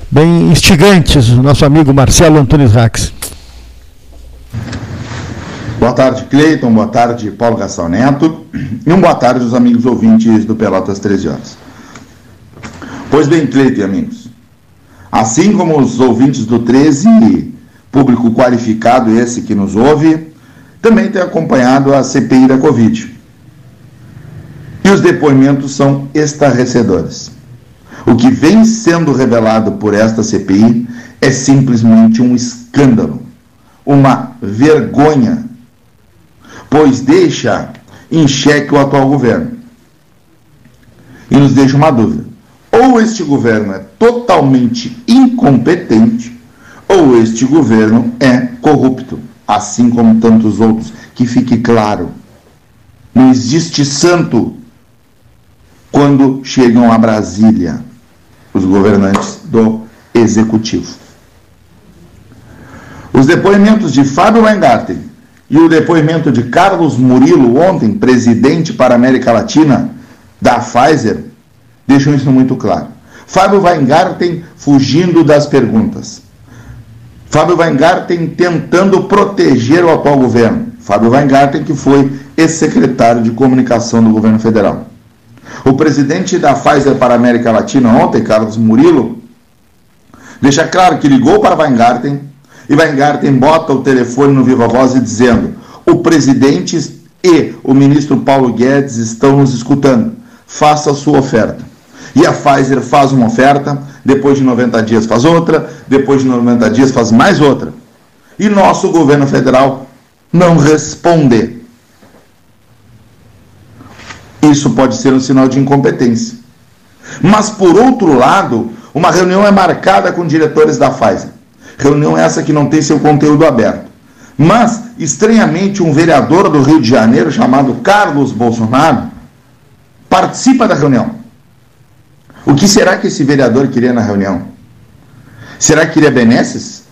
bem instigantes, o nosso amigo Marcelo Antunes Rax. Boa tarde, Cleiton. Boa tarde, Paulo Gastão Neto. E um boa tarde aos amigos ouvintes do Pelotas 13 Horas. Pois bem, Cleiton e amigos, assim como os ouvintes do 13, público qualificado esse que nos ouve, também tem acompanhado a CPI da Covid. E os depoimentos são estarrecedores. O que vem sendo revelado por esta CPI é simplesmente um escândalo, uma vergonha, pois deixa em xeque o atual governo. E nos deixa uma dúvida: ou este governo é totalmente incompetente, ou este governo é corrupto, assim como tantos outros. Que fique claro: não existe santo quando chegam a Brasília os governantes do executivo. Os depoimentos de Fábio Weingarten e o depoimento de Carlos Murilo, ontem presidente para a América Latina da Pfizer, deixam isso muito claro. Fábio Weingarten fugindo das perguntas. Fábio Weingarten tentando proteger o atual governo. Fábio Weingarten, que foi ex-secretário de comunicação do governo federal. O presidente da Pfizer para a América Latina ontem, Carlos Murilo, deixa claro que ligou para Weingarten e Weingarten bota o telefone no Viva Voz dizendo: o presidente e o ministro Paulo Guedes estão nos escutando, faça a sua oferta. E a Pfizer faz uma oferta, depois de 90 dias faz outra, depois de 90 dias faz mais outra. E nosso governo federal não responde. Isso pode ser um sinal de incompetência. Mas, por outro lado, uma reunião é marcada com diretores da Pfizer. Reunião essa que não tem seu conteúdo aberto. Mas, estranhamente, um vereador do Rio de Janeiro, chamado Carlos Bolsonaro, participa da reunião. O que será que esse vereador queria na reunião? Será que queria benesses?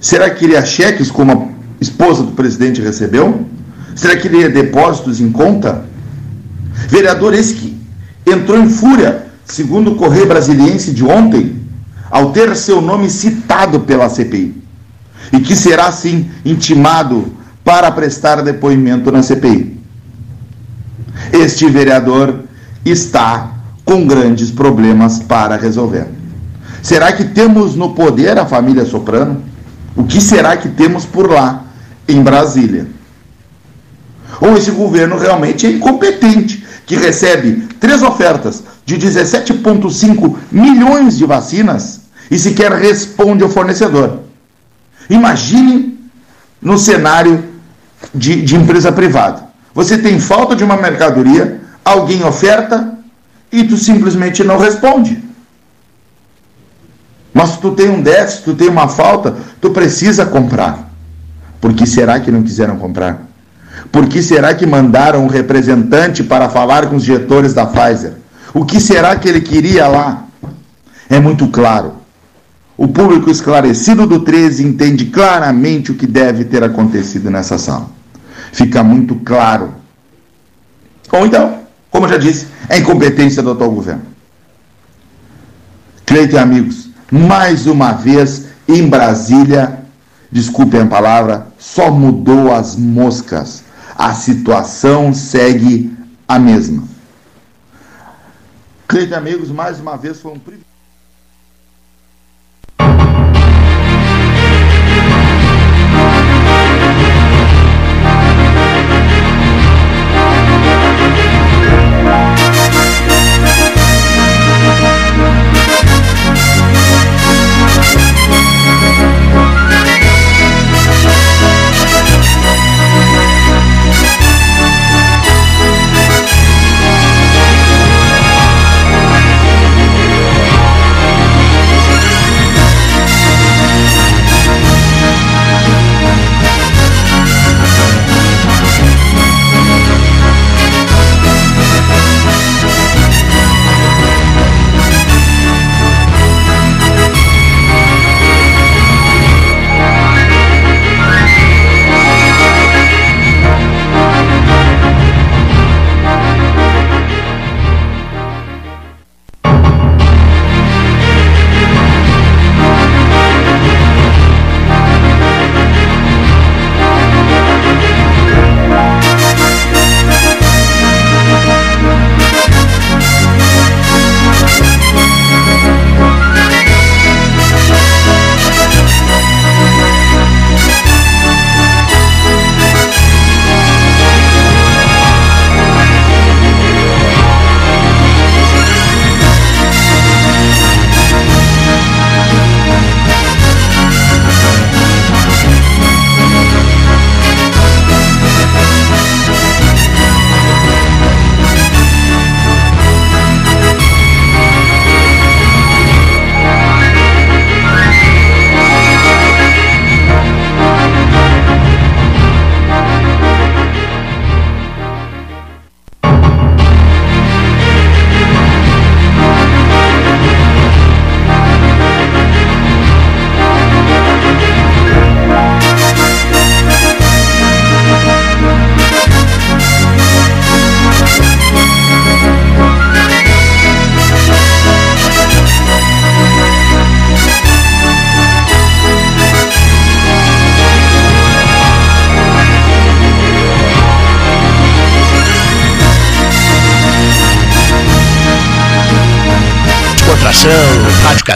Será que queria cheques como a esposa do presidente recebeu? Será que queria depósitos em conta? Vereador esse que entrou em fúria, segundo o Correio Brasiliense de ontem, ao ter seu nome citado pela CPI. E que será, sim, intimado para prestar depoimento na CPI. Este vereador está com grandes problemas para resolver. Será que temos no poder a família Soprano? O que será que temos por lá, em Brasília? Ou esse governo realmente é incompetente que recebe três ofertas de 17,5 milhões de vacinas e sequer responde ao fornecedor. Imagine no cenário de, de empresa privada. Você tem falta de uma mercadoria, alguém oferta e tu simplesmente não responde. Mas tu tem um déficit, tu tem uma falta, tu precisa comprar. Por que será que não quiseram comprar? Por que será que mandaram um representante para falar com os diretores da Pfizer? O que será que ele queria lá? É muito claro. O público esclarecido do 13 entende claramente o que deve ter acontecido nessa sala. Fica muito claro. Ou então, como eu já disse, é incompetência do atual governo. Cleiton e amigos, mais uma vez em Brasília, desculpem a palavra, só mudou as moscas a situação segue a mesma. Cleiton amigos, mais uma vez foi um privilégio.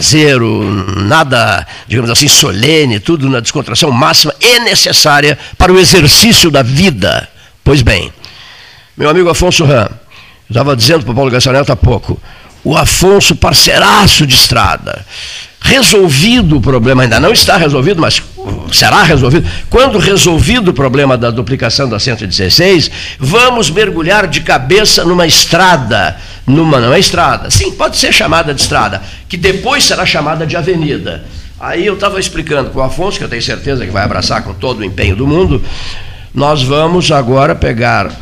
Caseiro, nada, digamos assim, solene, tudo na descontração máxima e necessária para o exercício da vida. Pois bem, meu amigo Afonso Ram, estava dizendo para o Paulo Gassanello há pouco, o Afonso, parceiraço de estrada, resolvido o problema, ainda não está resolvido, mas será resolvido. Quando resolvido o problema da duplicação da 116, vamos mergulhar de cabeça numa estrada, numa não é estrada, sim, pode ser chamada de estrada, que depois será chamada de avenida. Aí eu estava explicando para o Afonso, que eu tenho certeza que vai abraçar com todo o empenho do mundo, nós vamos agora pegar.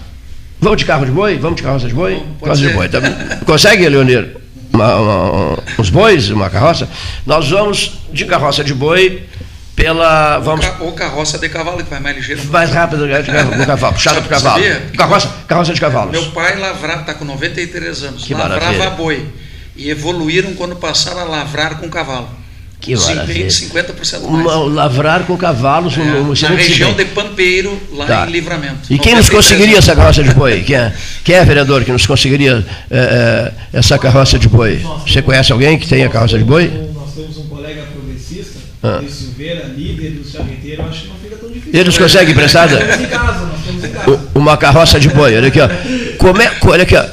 Vamos de carro de boi? Vamos de carroça de boi? Carroça de boi. Tá... Consegue, Leonir? Uma, uma, uns bois, uma carroça? Nós vamos de carroça de boi pela. Vamos... Ou carroça de cavalo, que vai mais ligeiro. Mais rápido né, de cavalo, cavalo puxada por cavalo. Carroça, carroça de cavalos. Meu pai lavrava, está com 93 anos, Que lavrava maravilha. boi. E evoluíram quando passaram a lavrar com cavalo. Que maravilha. de 50% mais. Lavrar com cavalos, um É, na região de Pampeiro, lá Tá. em Livramento. E quem nos 93 conseguiria essa carroça de boi? Quem é, quem é vereador que nos conseguiria eh, eh, essa carroça de boi? Você conhece alguém que tenha carroça de boi? Nós temos um colega Ah. Silveira, líder do charreteiros, acho que não fica tão difícil. Eles conseguem emprestada? Nós em casa, nós temos em casa. Uma carroça de boi, olha aqui, ó. Como é, olha aqui, ó.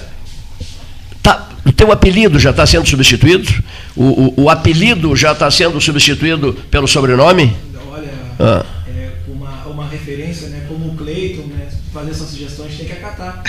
Tá, o teu apelido já está sendo substituído? O, o, o apelido já está sendo substituído pelo sobrenome? Olha, Ah. é, uma, uma referência, né, como o Cleiton, fazer essas sugestões, a gente tem que acatar.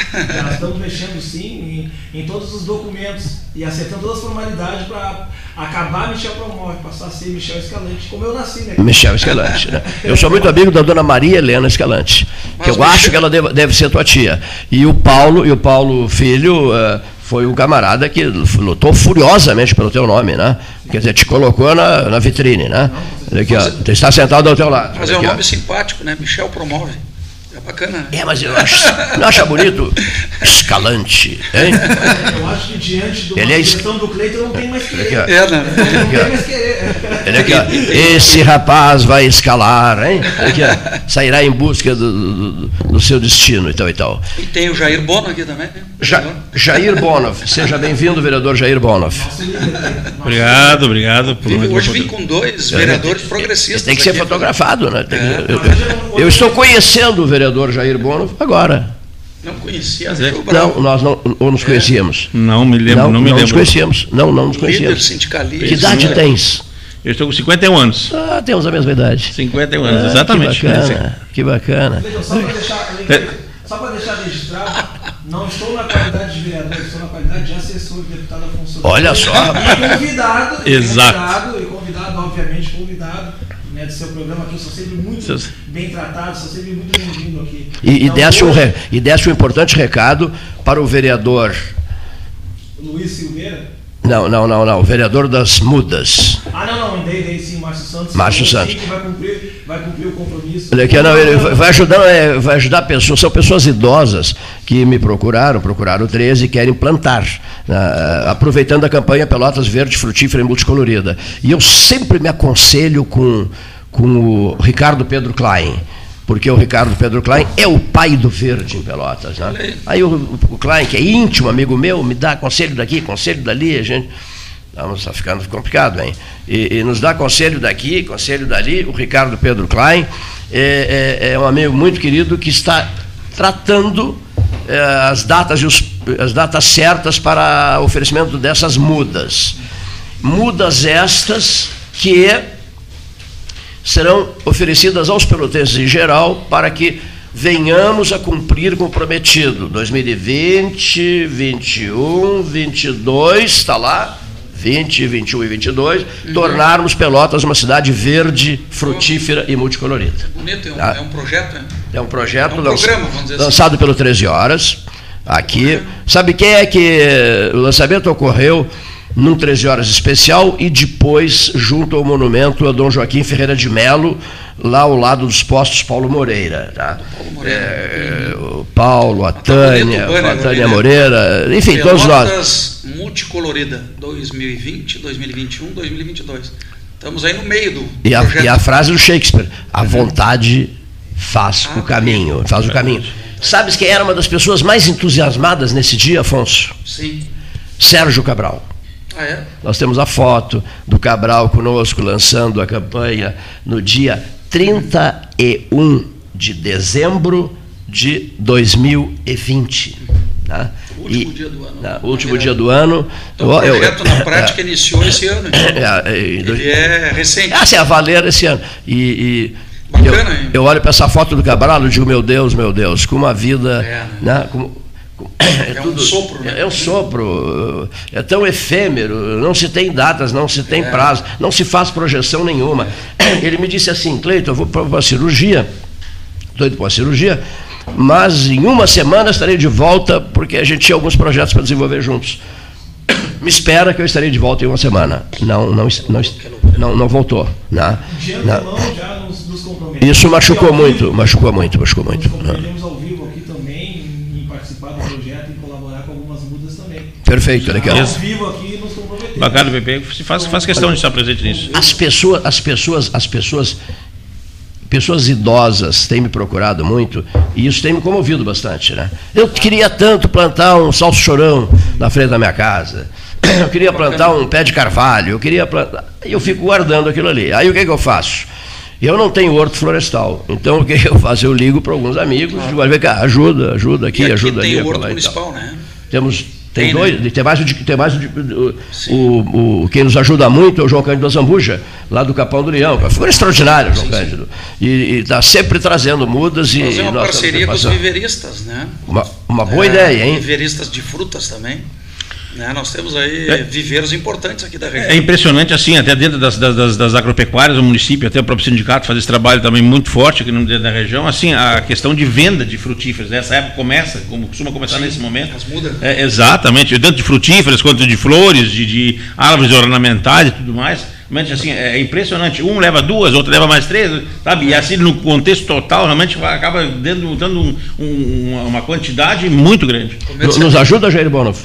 Nós estamos mexendo sim em, em todos os documentos e acertando todas as formalidades para acabar Michel Promove, passar a ser Michel Escalante, como eu nasci, né? Michel Escalante. Né? Eu sou muito amigo da dona Maria Helena Escalante, que eu acho que ela deve, deve ser tua tia. E o Paulo, e o Paulo Filho, eh, foi o camarada que lutou furiosamente pelo teu nome, né? Quer dizer, te colocou na, na vitrine, né? Aqui, ó, tu está sentado ao teu lado. Mas é um ó. nome simpático, né? Michel promove. É bacana, né? É, mas eu acho, não acha bonito? Escalante, hein? Eu acho que diante uma Ele é es- do Cleiton não tem mais querer. Aqui. É, né? Não Aqui, ó. tem mais querer. Olha aqui, ó. Esse rapaz vai escalar, hein? Aqui, ó. Sairá em busca do, do- do seu destino e tal e tal. E tem o Jair Bono aqui também, né? Ja- Jair Bonov, seja bem-vindo, vereador Jair Bonov. Obrigado, obrigado. Por Hoje vim com dois vereadores progressistas. Tem que ser aqui. fotografado, né? Que- É. eu, eu- eu estou conhecendo o vereador Jair Bonov agora. Não conhecia, é. Bravo. Não, nós não ou nos conhecíamos. Não me lembro, não, não, me nos lembro. conhecíamos. Não, não nos Líder conhecíamos. sindicalista. Que idade né? tens? Eu estou com 51 anos. Ah, temos a mesma idade. 51 anos, Ah, exatamente. Que bacana, que bacana. Só para deixar, só para deixar registrado, não estou na qualidade de vereador, estou na qualidade de assessor do deputado Afonso Olha só. E convidado, e Exato. convidado, e convidado, obviamente, convidado né, do seu programa aqui. Eu sou sempre muito Seus- bem tratado, sou sempre muito bem-vindo aqui. E, e, Então, desse um, hoje, re- e desse um importante recado para o vereador. Luiz Silveira. Não, não, não, não. O vereador das mudas. Ah, não, não, dei, dei sim, Márcio Santos. Márcio Santos. vai cumprir, vai cumprir o compromisso. Olha aqui, não, ele vai ajudar, é, vai ajudar pessoas, são pessoas idosas que me procuraram, procuraram o 13 e querem plantar, ah, aproveitando a campanha Pelotas Verde, Frutífera e Multicolorida. E eu sempre me aconselho com, com o Ricardo Pedro Klein, porque o Ricardo Pedro Klein é o pai do verde em Pelotas. Né? Aí o, o Klein, que é íntimo amigo meu, me dá conselho daqui, conselho dali, a gente. Está ficando complicado, hein? E, e nos dá conselho daqui, conselho dali. O Ricardo Pedro Klein é, é- é um amigo muito querido que está tratando eh, as datas e os- as datas certas para oferecimento dessas mudas. Mudas estas que serão oferecidas aos pelotenses em geral para que venhamos a cumprir com o prometido. 2020, 21, 22, está lá, 20, 21 e 22, tornarmos Pelotas uma cidade verde, frutífera e multicolorida. Bonito, é um, Tá. é um projeto, né? É um projeto É um programa, assim. lançado pelo 13 Horas, aqui. Sabe quem é que o lançamento ocorreu num 13 Horas especial e depois junto ao monumento a Dom Joaquim Ferreira de Melo, lá ao lado dos postos Paulo Moreira. Tá? É, o Paulo, a Tânia, o banner a Tânia? Moreira, enfim, todos nós. Pelotas multicolorida, 2020, 2021, 2022. Estamos aí no meio do E a, e a frase do Shakespeare: a vontade faz o caminho, faz o caminho. Sabes quem era uma das pessoas mais entusiasmadas nesse dia, Afonso? Sim. Sérgio Cabral. Ah, é? Nós temos a foto do Cabral conosco lançando a campanha no dia 31 de dezembro de 2020. Tá? O último E- dia do ano. tá, o último dia do ano. Então, o Eu- eu- projeto na prática iniciou esse ano. então. É, é, Ele é recente. Ah, sim, a valer esse ano. E, e Bacana, eu, hein? eu olho para essa foto do Cabral e digo, meu Deus, meu Deus, com uma vida. né, com- com- É um sopro, né? É, é um sopro, é tão efêmero, não se tem datas, não se tem É. prazo, não se faz projeção nenhuma. Ele me disse assim, Cleiton, eu vou para uma cirurgia, estou indo para uma cirurgia, mas em uma semana estarei de volta, porque a gente tinha alguns projetos para desenvolver juntos. Me espera que eu estarei de volta em uma semana. Não, não, não, não, não voltou. Né? Né? Isso machucou muito, vivo, machucou muito, machucou muito. Nos comprometemos ao vivo aqui também em participar do projeto e colaborar com algumas mudas também. Perfeito, legal. Ao vivo aqui nos comprometemos. Bacana, PP, faz, faz questão de estar presente nisso. As pessoas, as pessoas, as pessoas, pessoas idosas têm me procurado muito e isso tem me comovido bastante, né? Eu queria tanto plantar um salso chorão na frente da minha casa. Eu queria plantar um pé de carvalho, eu queria plantar. E eu fico guardando aquilo ali. Aí o que, que eu faço? Eu não tenho horto florestal. Então o que eu faço? Eu ligo para alguns amigos, digo, olha, vem cá, ajuda, ajuda aqui, E aqui ajuda tem ali. o Horto e. Municipal, né? Temos tem, Tem, né? dois, tem mais, tem mais o, o, o, quem nos ajuda muito é o João Cândido Zambuja, lá do Capão do Leão, uma figura extraordinária, João Cândido. E está sempre trazendo mudas e Fazer uma parceria com os viveristas, né? Uma, uma boa É, ideia, hein? Viveristas de frutas também. Né? Nós temos aí É. viveiros importantes aqui da região. É impressionante, assim, até dentro das, das- das, das agropecuárias do município, até o próprio sindicato faz esse trabalho também muito forte aqui no, dentro da região, assim, a questão de venda de frutíferos. Essa época começa, como costuma começar nesse momento. As mudas. É, exatamente, tanto de frutíferas quanto de flores, de, de árvores ornamentais e tudo mais. Realmente, assim, é impressionante. Um leva duas, outro leva mais três, sabe? E assim, no contexto total, realmente acaba dando, dando um- um- uma quantidade muito grande. Nos, nos ajuda, Jair Bonov?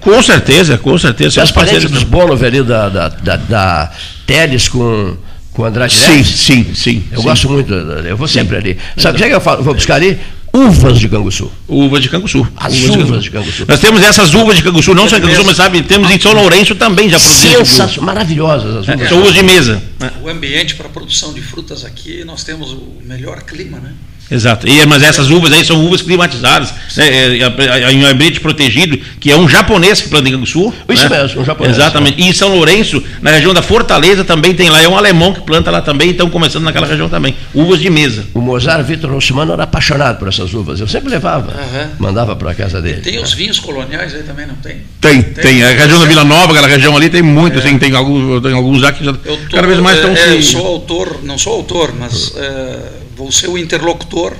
Com certeza, com certeza. É parente parceiros dos Bonov ali da, da, da, da Teles com, com o Andrade Sim, Neves? sim, sim. Eu sim. gosto muito, eu vou sempre ali. Sabe o que é que eu falo? vou buscar ali? Uvas de Canguçu. Uvas de Canguçu. As Uvas de uvas de Canguçu. Nós temos essas uvas de Canguçu, não só em Canguçu, mas sabe, temos em São Lourenço também já produzido. Sensacional, maravilhosas as É, uvas. São uvas de mesa. O ambiente para a produção de frutas aqui, nós temos o melhor clima, né? Exato. E, mas essas uvas aí são uvas climatizadas, né, é, é, em um ambiente protegido, que é um japonês que planta em Canguçu. Isso né? mesmo, um japonês. Exatamente. E em São Lourenço, na região da Fortaleza, também tem lá, é um alemão que planta lá também, então começando naquela região também. Uvas de mesa. O Mozart Vitor Rossumano era apaixonado por essas uvas. Eu sempre levava, Aham. mandava para a casa dele. Tem os vinhos coloniais aí também, não tem? Tem, tem. A região da Vila Nova, aquela região ali, tem muito, assim, tem alguns, tem alguns lá que já Eu tô, cada vez mais estão é, eu se. sou autor, não sou autor, mas é, vou ser o interlocutor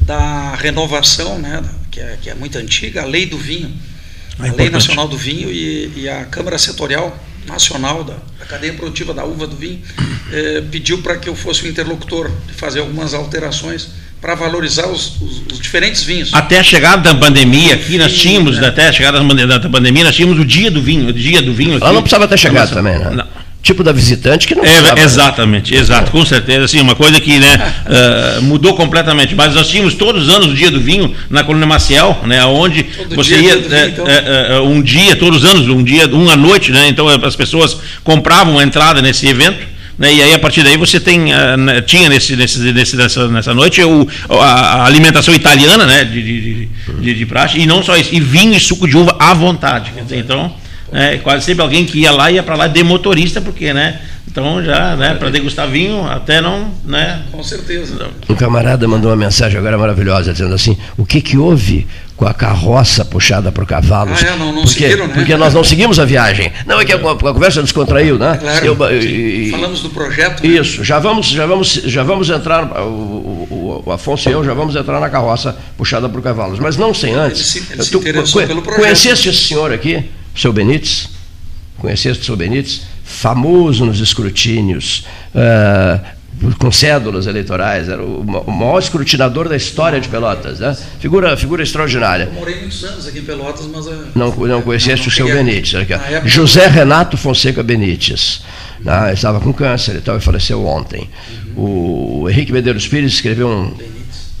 da renovação, né, que, é, que é muito antiga, a Lei do Vinho, Ah, a Lei. Nacional do Vinho e, e a Câmara Setorial Nacional da, da cadeia produtiva da uva do vinho eh, pediu para que eu fosse o interlocutor de fazer algumas alterações para valorizar os, os- os diferentes vinhos. Até a chegada da pandemia aqui, nós tínhamos, né? até a chegada da pande- da pandemia, nós tínhamos o dia do vinho, o dia do vinho aqui. Ela não precisava ter chegado também, né? não. Tipo da visitante que não É, precisava. exatamente, exato, com certeza, assim, uma coisa que né, eh, mudou completamente. Mas nós tínhamos todos os anos o dia do vinho na colônia Maciel, né, onde Todo você dia ia dia vinho, então. eh, eh, um dia, todos os anos, um dia, uma noite, né, então as pessoas compravam a entrada nesse evento. Né, e aí a partir daí você tem né, tinha nesse, nesse, nesse- nessa, nessa noite o, a, alimentação italiana né, de, de, de, de, praxe e não só isso e vinho e suco de uva à vontade então é, quase sempre alguém que ia lá ia para lá de motorista porque né então já né, para degustar vinho até não né Com certeza. Um camarada mandou uma mensagem agora maravilhosa, dizendo assim: o que, que houve com a carroça puxada por cavalos? Ah, é, não- não porque, seguiram, né? porque nós não seguimos a viagem. Não, é que a, a conversa descontraiu, né? Claro, Eu- sim. e- e- Falamos do projeto. né? Isso, já vamos, já vamos, já vamos entrar, o, o- o Afonso e eu já vamos entrar na carroça puxada por cavalos, mas não sem antes. Ele se- ele se Tu interessou pelo projeto. Conheceste esse senhor aqui, seu Benites? Conheceste o seu Benites? Famoso nos escrutínios, ah, com cédulas eleitorais, era o, ma- o maior escrutinador da história de Pelotas, né? Figura, figura extraordinária. Eu morei muitos anos aqui em Pelotas, mas. eh, Não, não conheceste não o seu Benites. aqui, época- José Renato Fonseca Benites. né, ele estava com câncer e tal, e faleceu ontem. O Henrique Medeiros Pires escreveu um.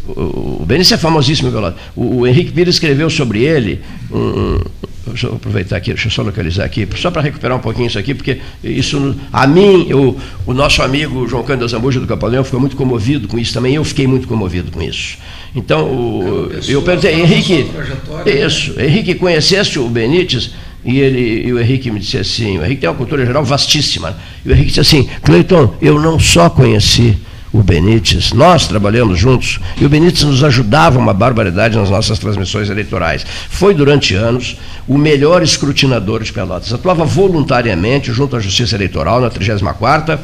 O, o Benites é famosíssimo em Pelotas. O, o Henrique Pires escreveu sobre ele um, deixa eu aproveitar aqui, deixa eu só localizar aqui, só para recuperar um pouquinho isso aqui, porque isso, a mim, eu, o nosso amigo João Cândido Zambuja do Capaleão ficou muito comovido com isso também, eu fiquei muito comovido com isso. Então, o, eu perguntei, Henrique, isso, Henrique, conheceste o Benítez? E, ele, e o Henrique me disse assim, o Henrique tem uma cultura geral vastíssima, e o Henrique disse assim, Cleiton, eu não só conheci o Benítez, nós trabalhamos juntos e o Benítez nos ajudava uma barbaridade nas nossas transmissões eleitorais. Foi durante anos o melhor escrutinador de Pelotas. Atuava voluntariamente junto à Justiça Eleitoral na 34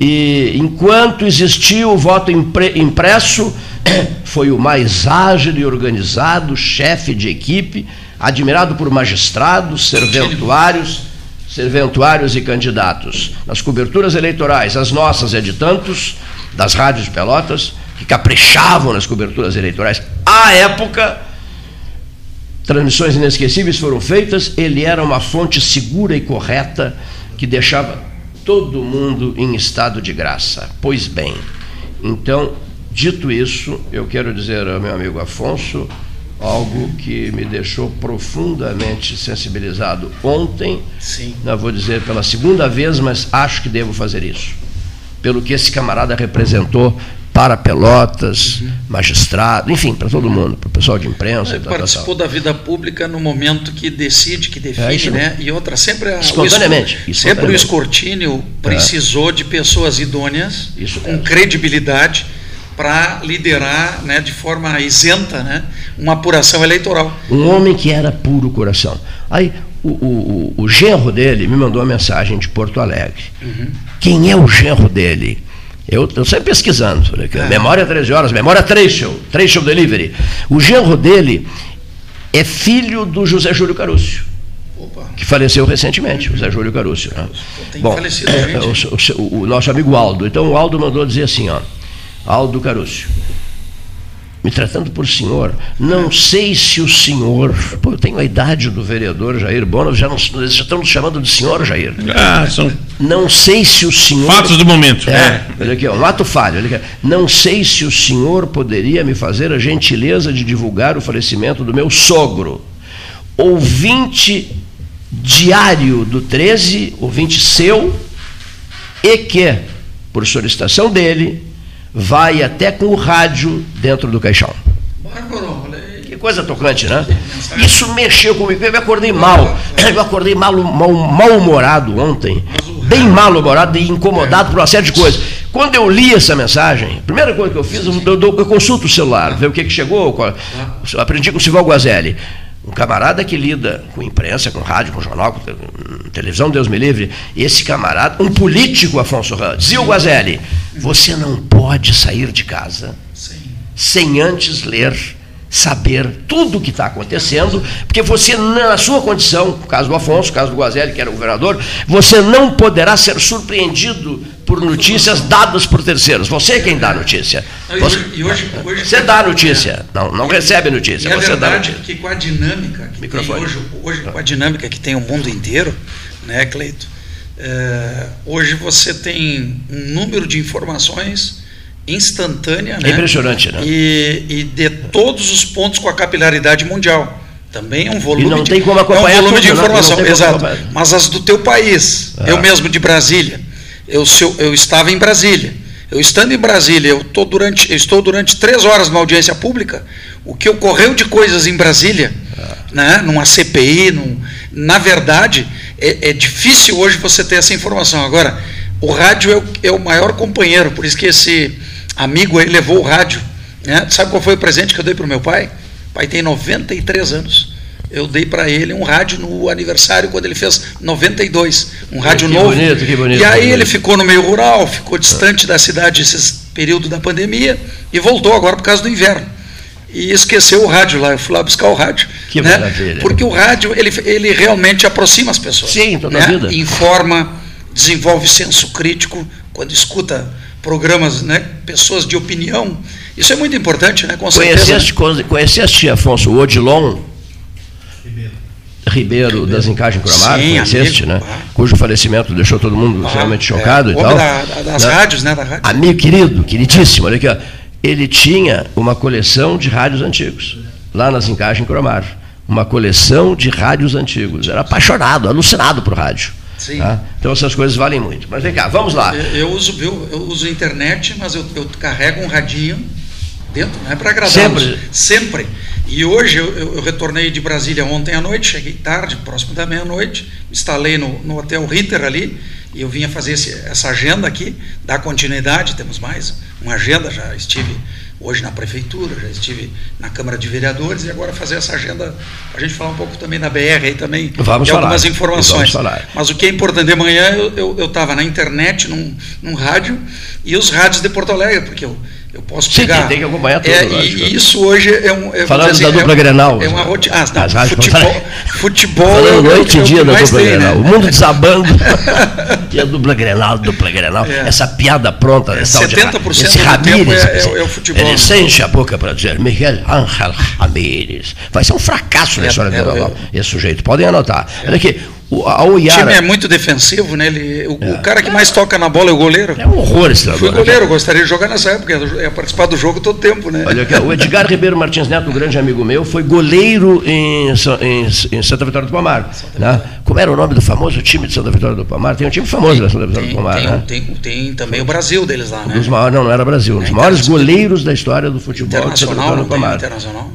e enquanto existiu o voto impresso, foi o mais ágil e organizado chefe de equipe, admirado por magistrados, serventuários, serventuários e candidatos. Nas coberturas eleitorais, as nossas é de tantos, das rádios de Pelotas, que caprichavam nas coberturas eleitorais. À época, transmissões inesquecíveis foram feitas, ele era uma fonte segura e correta que deixava todo mundo em estado de graça. Pois bem, então, dito isso, eu quero dizer ao meu amigo Afonso algo que me deixou profundamente sensibilizado ontem. Sim. Não vou dizer pela segunda vez, mas acho que devo fazer isso pelo que esse camarada representou para Pelotas, uhum. magistrado, enfim, para todo mundo, para o pessoal de imprensa. Ele participou da vida pública no momento que decide, que define, é, né? E outra, sempre a, espontaneamente, o, espontaneamente. sempre o escrutínio precisou é. de pessoas idôneas, Isso com credibilidade, para liderar né, de forma isenta né, uma apuração eleitoral. Um homem que era puro coração. Aí o, o, o, genro dele me mandou uma mensagem de Porto Alegre. Uhum. Quem é o genro dele? Eu estou sempre pesquisando. É. Memória 13 horas, memória Trecho, Trecho Delivery. O genro dele é filho do José Júlio Carúcio. Opa. Que faleceu recentemente, José Júlio Carúcio. Né? Bom, falecido, é, o, o, nosso amigo Aldo. Então o Aldo mandou dizer assim, ó, Aldo Carúcio me tratando por senhor. Não sei se o senhor. Pô, eu tenho a idade do vereador Jair Bono, já, não, já estão nos chamando de senhor, Jair. Ah, são. Não sei se o senhor. Fatos do momento. É, olha aqui, ó, um ato falho. Aqui, não sei se o senhor poderia me fazer a gentileza de divulgar o falecimento do meu sogro. Ouvinte diário do 13, ouvinte seu, e que, por solicitação dele, vai até com o rádio dentro do caixão. Que coisa tocante, né? Isso mexeu comigo. Eu acordei mal. Eu acordei mal, mal, mal-humorado ontem. Bem mal-humorado e incomodado por uma série de coisas. Quando eu li essa mensagem, a primeira coisa que eu fiz, eu, eu, eu consulto o celular, ver o que, que chegou. Aprendi com o Silval Guazelli. Um camarada que lida com imprensa, com rádio, com jornal, com televisão, Deus me livre, esse camarada, um político, Afonso Ramos, o Guazelli, você não pode sair de casa Sim. sem antes ler, saber tudo o que está acontecendo, porque você, na sua condição, no caso do Afonso, no caso do Guazelli, que era o governador, você não poderá ser surpreendido por notícias dadas por terceiros. Você é quem dá notícia. Você, e hoje, hoje, você dá notícia, não, não recebe notícia. E você a verdade dá é que com a dinâmica que Microfone. tem hoje, hoje, com a dinâmica que tem o mundo inteiro, né, Cleito? É, hoje você tem um número de informações instantânea, né? É impressionante, né? E, e, de todos os pontos com a capilaridade mundial. Também é um volume, e não tem como acompanhar é um volume de né? informação, exato. Mas as do teu país, ah. eu mesmo de Brasília, eu, eu, eu estava em Brasília. Eu estando em Brasília, eu, tô durante, eu estou durante três horas numa audiência pública. O que ocorreu de coisas em Brasília, ah. né, numa CPI, num, na verdade, é, é, difícil hoje você ter essa informação. Agora, o rádio é o, é o, maior companheiro, por isso que esse amigo aí levou o rádio. Né? Sabe qual foi o presente que eu dei para o meu pai? O pai tem 93 anos. Eu dei para ele um rádio no aniversário quando ele fez 92, um rádio que novo. Bonito, que bonito, e aí ele ficou no meio rural, ficou distante da cidade esse período da pandemia e voltou agora por causa do inverno e esqueceu o rádio lá. Eu fui lá buscar o rádio. Que né? maravilha. Porque o rádio, ele, ele realmente aproxima as pessoas. Sim, toda né? a vida. Informa, desenvolve senso crítico, quando escuta programas, né, pessoas de opinião. Isso é muito importante, né? Com conheceste, certeza. conheceste, Afonso, o Odilon Ribeiro, Ribeiro das Encaixes Cromar, conheceste, amigo, né? Cujo falecimento deixou todo mundo ah, realmente chocado é, e tal. Da, das né? rádios, né? Da rádio. Amigo querido, queridíssimo, olha aqui, ó ele tinha uma coleção de rádios antigos, lá nas encaixes em Cromar. uma coleção de rádios antigos. Era apaixonado, alucinado por rádio. Sim. tá? Então essas coisas valem muito. Mas vem cá, vamos lá. Eu, eu uso, viu, eu uso internet, mas eu, eu carrego um radinho dentro, não é para agradar. Sempre? Sempre. E hoje eu, eu- retornei de Brasília ontem à noite, cheguei tarde, próximo da meia-noite, me instalei no, no Hotel Ritter ali, e eu vinha fazer esse- essa agenda aqui, dar continuidade, temos mais uma agenda, já estive hoje na prefeitura, já estive na Câmara de Vereadores, e agora fazer essa agenda, a gente falar um pouco também da BR aí também, Vamos de falar, algumas informações. vamos falar. Mas o que é importante, de manhã eu estava na internet, num, num rádio, e os rádios de Porto Alegre, porque eu, eu posso Sim, pegar. tem- tem que acompanhar tudo, É, lógico. e, isso hoje é um. é, Falando dizer da assim, dupla é, Grenal. É uma rotina. Ah, não, As rádios- futebol. futebol Falando é noite é e o dia da dupla tem, Grenal. né? O mundo desabando. e a dupla Grenal, dupla Grenal. Essa piada pronta. É, essa tal de Ra- 70% esse Ramírez, é- é- é o futebol. Ele sente a boca para dizer Miguel Ángel Ramírez. Vai ser um fracasso na É, história é, do é. Grenal. Esse sujeito. Podem anotar. Olha aqui. O, a O Oiara. time é muito defensivo, né? Ele, o, o cara que mais toca na bola é o goleiro. É um horror esse Fui né? goleiro, gostaria de jogar nessa época, ia participar do jogo todo tempo, né? Olha aqui, o Edgar Ribeiro Martins Neto, um grande amigo meu, foi goleiro em, em- em Santa Vitória do Palmar. Né? Como era o nome do famoso time de Santa Vitória do Palmar? Tem um time famoso na Santa Vitória do Palmar, Tem, né? tem, tem também o Brasil deles lá, Um né? dos maiores, não, não era Brasil, um dos maiores goleiros da história do futebol de Santa Internacional, Vitória não do tem Palmar. internacional?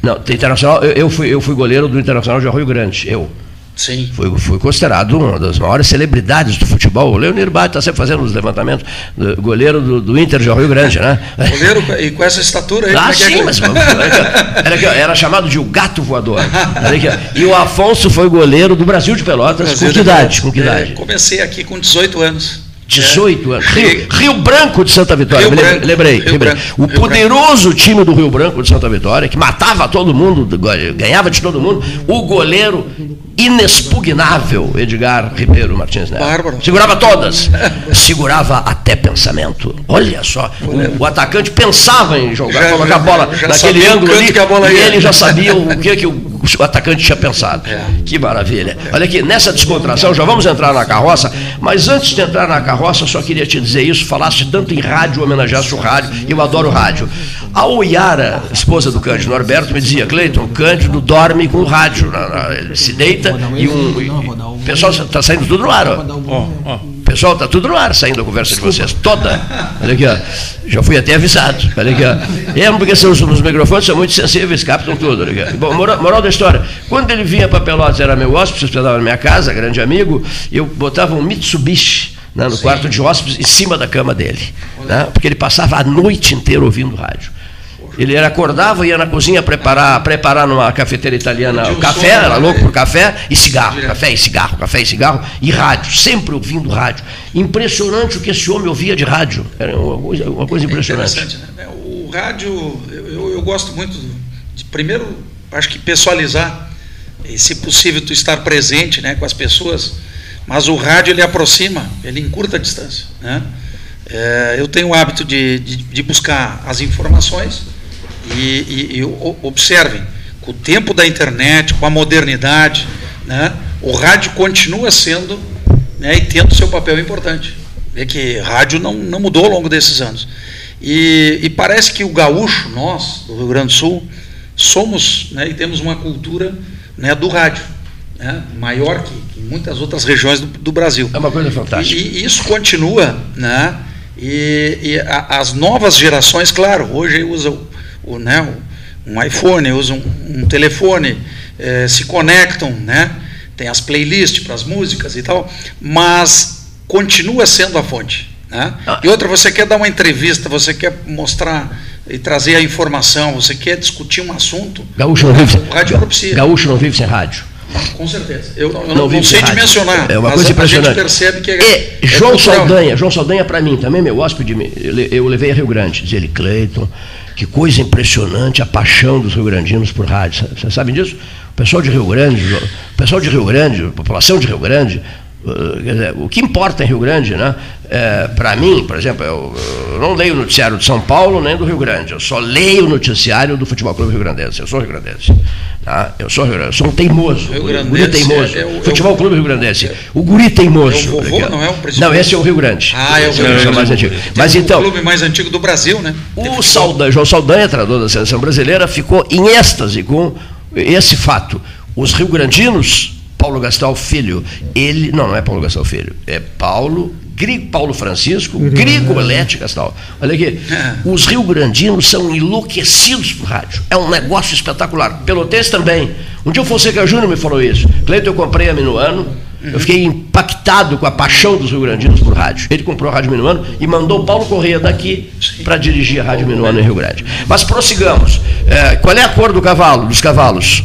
Não, tem internacional. Eu, eu fui, eu fui goleiro do Internacional de Rio Grande, eu. Sim. Fui, fui considerado uma das maiores celebridades do futebol. O Leonir Bate está sempre fazendo os levantamentos. do- goleiro do, do Inter de Rio Grande, né? Goleiro e com essa estatura aí, Ah, é que é sim, que- mas era, que- era chamado de o gato voador. E o Afonso foi goleiro do Brasil de Pelotas. Brasil com que de idade? Com que É, idade? comecei aqui com 18 anos. 18 anos. Rio, Rio Branco de Santa Vitória. Branco, lembrei, lembrei. Branco, o poderoso time do Rio Branco de Santa Vitória, que matava todo mundo, ganhava de todo mundo. O goleiro inexpugnável, Edgar Ribeiro Martins Neto. Bárbaro. Segurava todas. Segurava até pensamento. Olha só. O, o atacante pensava em jogar, Já- colocar já- a bola já naquele sabia o ângulo ali. e ele já sabia o que, que o, o atacante tinha pensado. Que maravilha. Olha aqui, nessa descontração, já vamos entrar na carroça, mas antes de entrar na carroça, só queria te dizer isso, falasse tanto em rádio, homenageasse o rádio, eu adoro rádio. A Oiara, esposa do Cândido Norberto, me dizia, Cleiton, o Cândido dorme com o rádio. na- na- ele se deita e um. e- o pessoal está saindo tudo no ar, ó. Pessoal, está tudo no ar saindo a conversa de vocês, toda. Olha aqui, ó. Já fui até avisado. Olha aqui, ó. É, porque são, os, os microfones são muito sensíveis, captam tudo. Olha aqui. Bom, moral, moral da história. Quando ele vinha para Pelotas, era meu hóspede, se hospedava na minha casa, grande amigo, eu botava um Mitsubishi né, no quarto de hóspedes, em cima da cama dele. Né, porque ele passava a noite inteira ouvindo rádio. Ele acordava, ia na cozinha preparar, preparar numa cafeteira italiana o café, era louco por café e cigarro, café e cigarro, café e cigarro e rádio, sempre ouvindo rádio. Impressionante o que esse homem ouvia de rádio. Era uma coisa, uma coisa impressionante. Né? O rádio, eu, eu- eu gosto muito de, primeiro, acho que pessoalizar, e se possível tu estar presente né, com as pessoas, mas o rádio ele aproxima, ele encurta a distância. Né? É, eu tenho o hábito de, de, de buscar as informações e, e, e observem, com o tempo da internet, com a modernidade, né, o rádio continua sendo né, e tendo seu papel importante. É que rádio não, não mudou ao longo desses anos. E, e parece que o gaúcho, nós, do Rio Grande do Sul, somos né, e temos uma cultura né, do rádio, né, maior que, que muitas outras regiões do, do Brasil. É uma coisa fantástica. E, e isso continua, né? E, e a- as novas gerações, claro, hoje usam o, né, o- um iPhone, usam um, um telefone, eh, se conectam, né? Tem as playlists para as músicas e tal, mas continua sendo a fonte. Né? E outra, você quer dar uma entrevista, você quer mostrar e trazer a informação, você quer discutir um assunto, Gaúcho não vive, o rádio propicia. Gaúcho não vive sem rádio. Com certeza. Eu, não- eu Não não, não sei rádio. dimensionar, É uma mas coisa a- a impressionante. gente percebe que é, E é João cultural. Saldanha, João Saldanha para mim também, meu hóspede, eu levei a Rio Grande, diz ele, Cleiton, que coisa impressionante a paixão dos rio-grandinos por rádio. Vocês sabem disso? O pessoal de Rio Grande, o pessoal de Rio Grande, a população de Rio Grande, dizer, o que importa em Rio Grande, né? para mim, por exemplo, eu, eu não leio o noticiário de São Paulo nem do Rio Grande, eu só leio o noticiário do Futebol Clube Rio Grandense. Eu sou Rio Grandense. Tá? Eu sou Rio Grandense, eu sou um teimoso. Rio o guri Grandense teimoso. é- é o- é o- Futebol Clube Rio Grandense. O guri teimoso. É o vovô, não é o presidente? Não, esse é o Rio Grande. Ah, é o Rio Grande. mais antigo. Mas o então, clube mais antigo do Brasil, né? o Saldanha, João Saldanha, treinador da seleção brasileira, ficou em êxtase com esse fato. Os rio-grandinos, Paulo Gastal Filho, ele. Não, não é Paulo Gastal Filho, é Paulo. Grigo, Paulo Francisco, Grigo Elete Gastal. Olha aqui, os rio-grandinos são enlouquecidos por rádio. É um negócio espetacular. Pelotense também. Um dia o Fonseca Júnior me falou isso. Cleiton, eu comprei a Minuano. Eu fiquei impactado com a paixão dos rio-grandinos por rádio. Ele comprou a Rádio Minuano e mandou o Paulo Correia daqui para dirigir a Rádio Minuano em Rio Grande. Mas prossigamos. É, qual é a cor do cavalo, dos cavalos?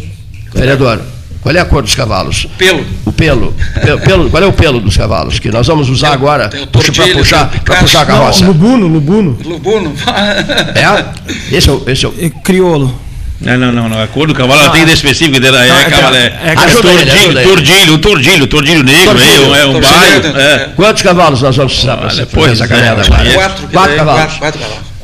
Vereador, qual é a cor dos cavalos? O pelo. O pelo. Pelo- pelo- qual é o pelo dos cavalos? Que nós vamos usar agora para puxar, pra puxar a carroça. Não, lubuno, lubuno. Lubuno. É? Esse é o. Esse é o... Criolo. Não, não, não, não. A cor do cavalo ela tem de específico dela. É, Não, é é, cavalo, é, é- é tordilho, tordilho, tordilho, tordilho negro, Tordilho, é, um- é. É. Quantos cavalos nós vamos precisar para essa é, caminhada quatro, agora? Quatro, Quatro é, cavalos.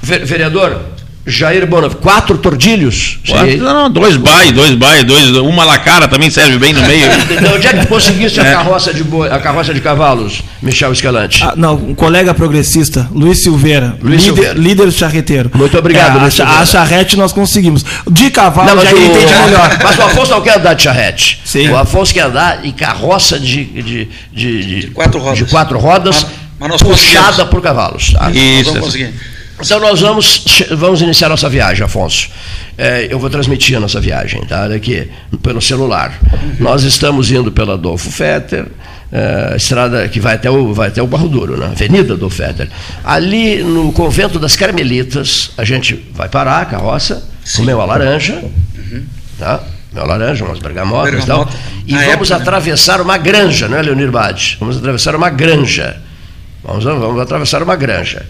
Vereador Jair Bonaf, quatro tordilhos. Quatro, Sim. não, dois baio, dois baio, dois, uma lacara também serve bem no meio. De onde é que tu conseguiste a É. carroça de boi, a carroça de cavalos, Michel Escalante? Ah, não, um colega progressista, Luiz Silveira, Luiz líder, Silveira. líder charreteiro. Muito obrigado, É, a, Luiz Silveira. a charrete nós conseguimos. De cavalo Não, mas, já o, entendi melhor. mas o Afonso não quer andar de charrete. Sim. O Afonso quer andar em carroça de, de, de, de- quatro rodas. de quatro rodas, Mas- mas puxada por cavalos. tá? Nós Isso. vamos conseguir. Então nós vamos, vamos iniciar nossa viagem, Afonso. É, eu vou transmitir a nossa viagem, tá? Olha aqui, pelo celular. Nós estamos indo pela Adolfo Fetter, é, estrada que vai até o, vai até o Barro Duro, né? Avenida Adolfo Fetter. Ali no convento das Carmelitas, a gente vai parar a carroça, comer uma laranja, tá? Uma laranja, umas bergamotas e tal. Bergamota. E Na vamos época, né? atravessar uma granja, não é, Leonir Bade? Vamos atravessar uma granja. Vamos, vamos atravessar uma granja.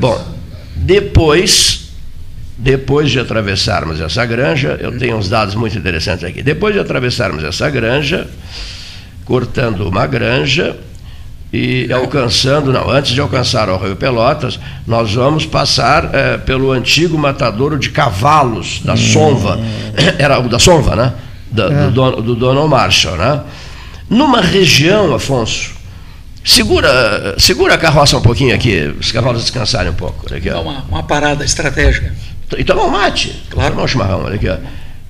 Bom, depois, depois de atravessarmos essa granja, eu tenho uns dados muito interessantes aqui. Depois de atravessarmos essa granja, cortando uma granja e alcançando, não, antes de alcançar o Rio Pelotas, nós vamos passar eh, pelo antigo matadouro de cavalos da Sonva, era o da Sonva, né? Da- do, dono, do dono Marshall, né? Numa região, Afonso, segura, segura a carroça um pouquinho aqui, os cavalos descansarem um pouco. Olha aqui, Dá ó. uma, uma parada estratégica. E tomar um mate. Claro. Tomar um chimarrão, olha aqui, ó.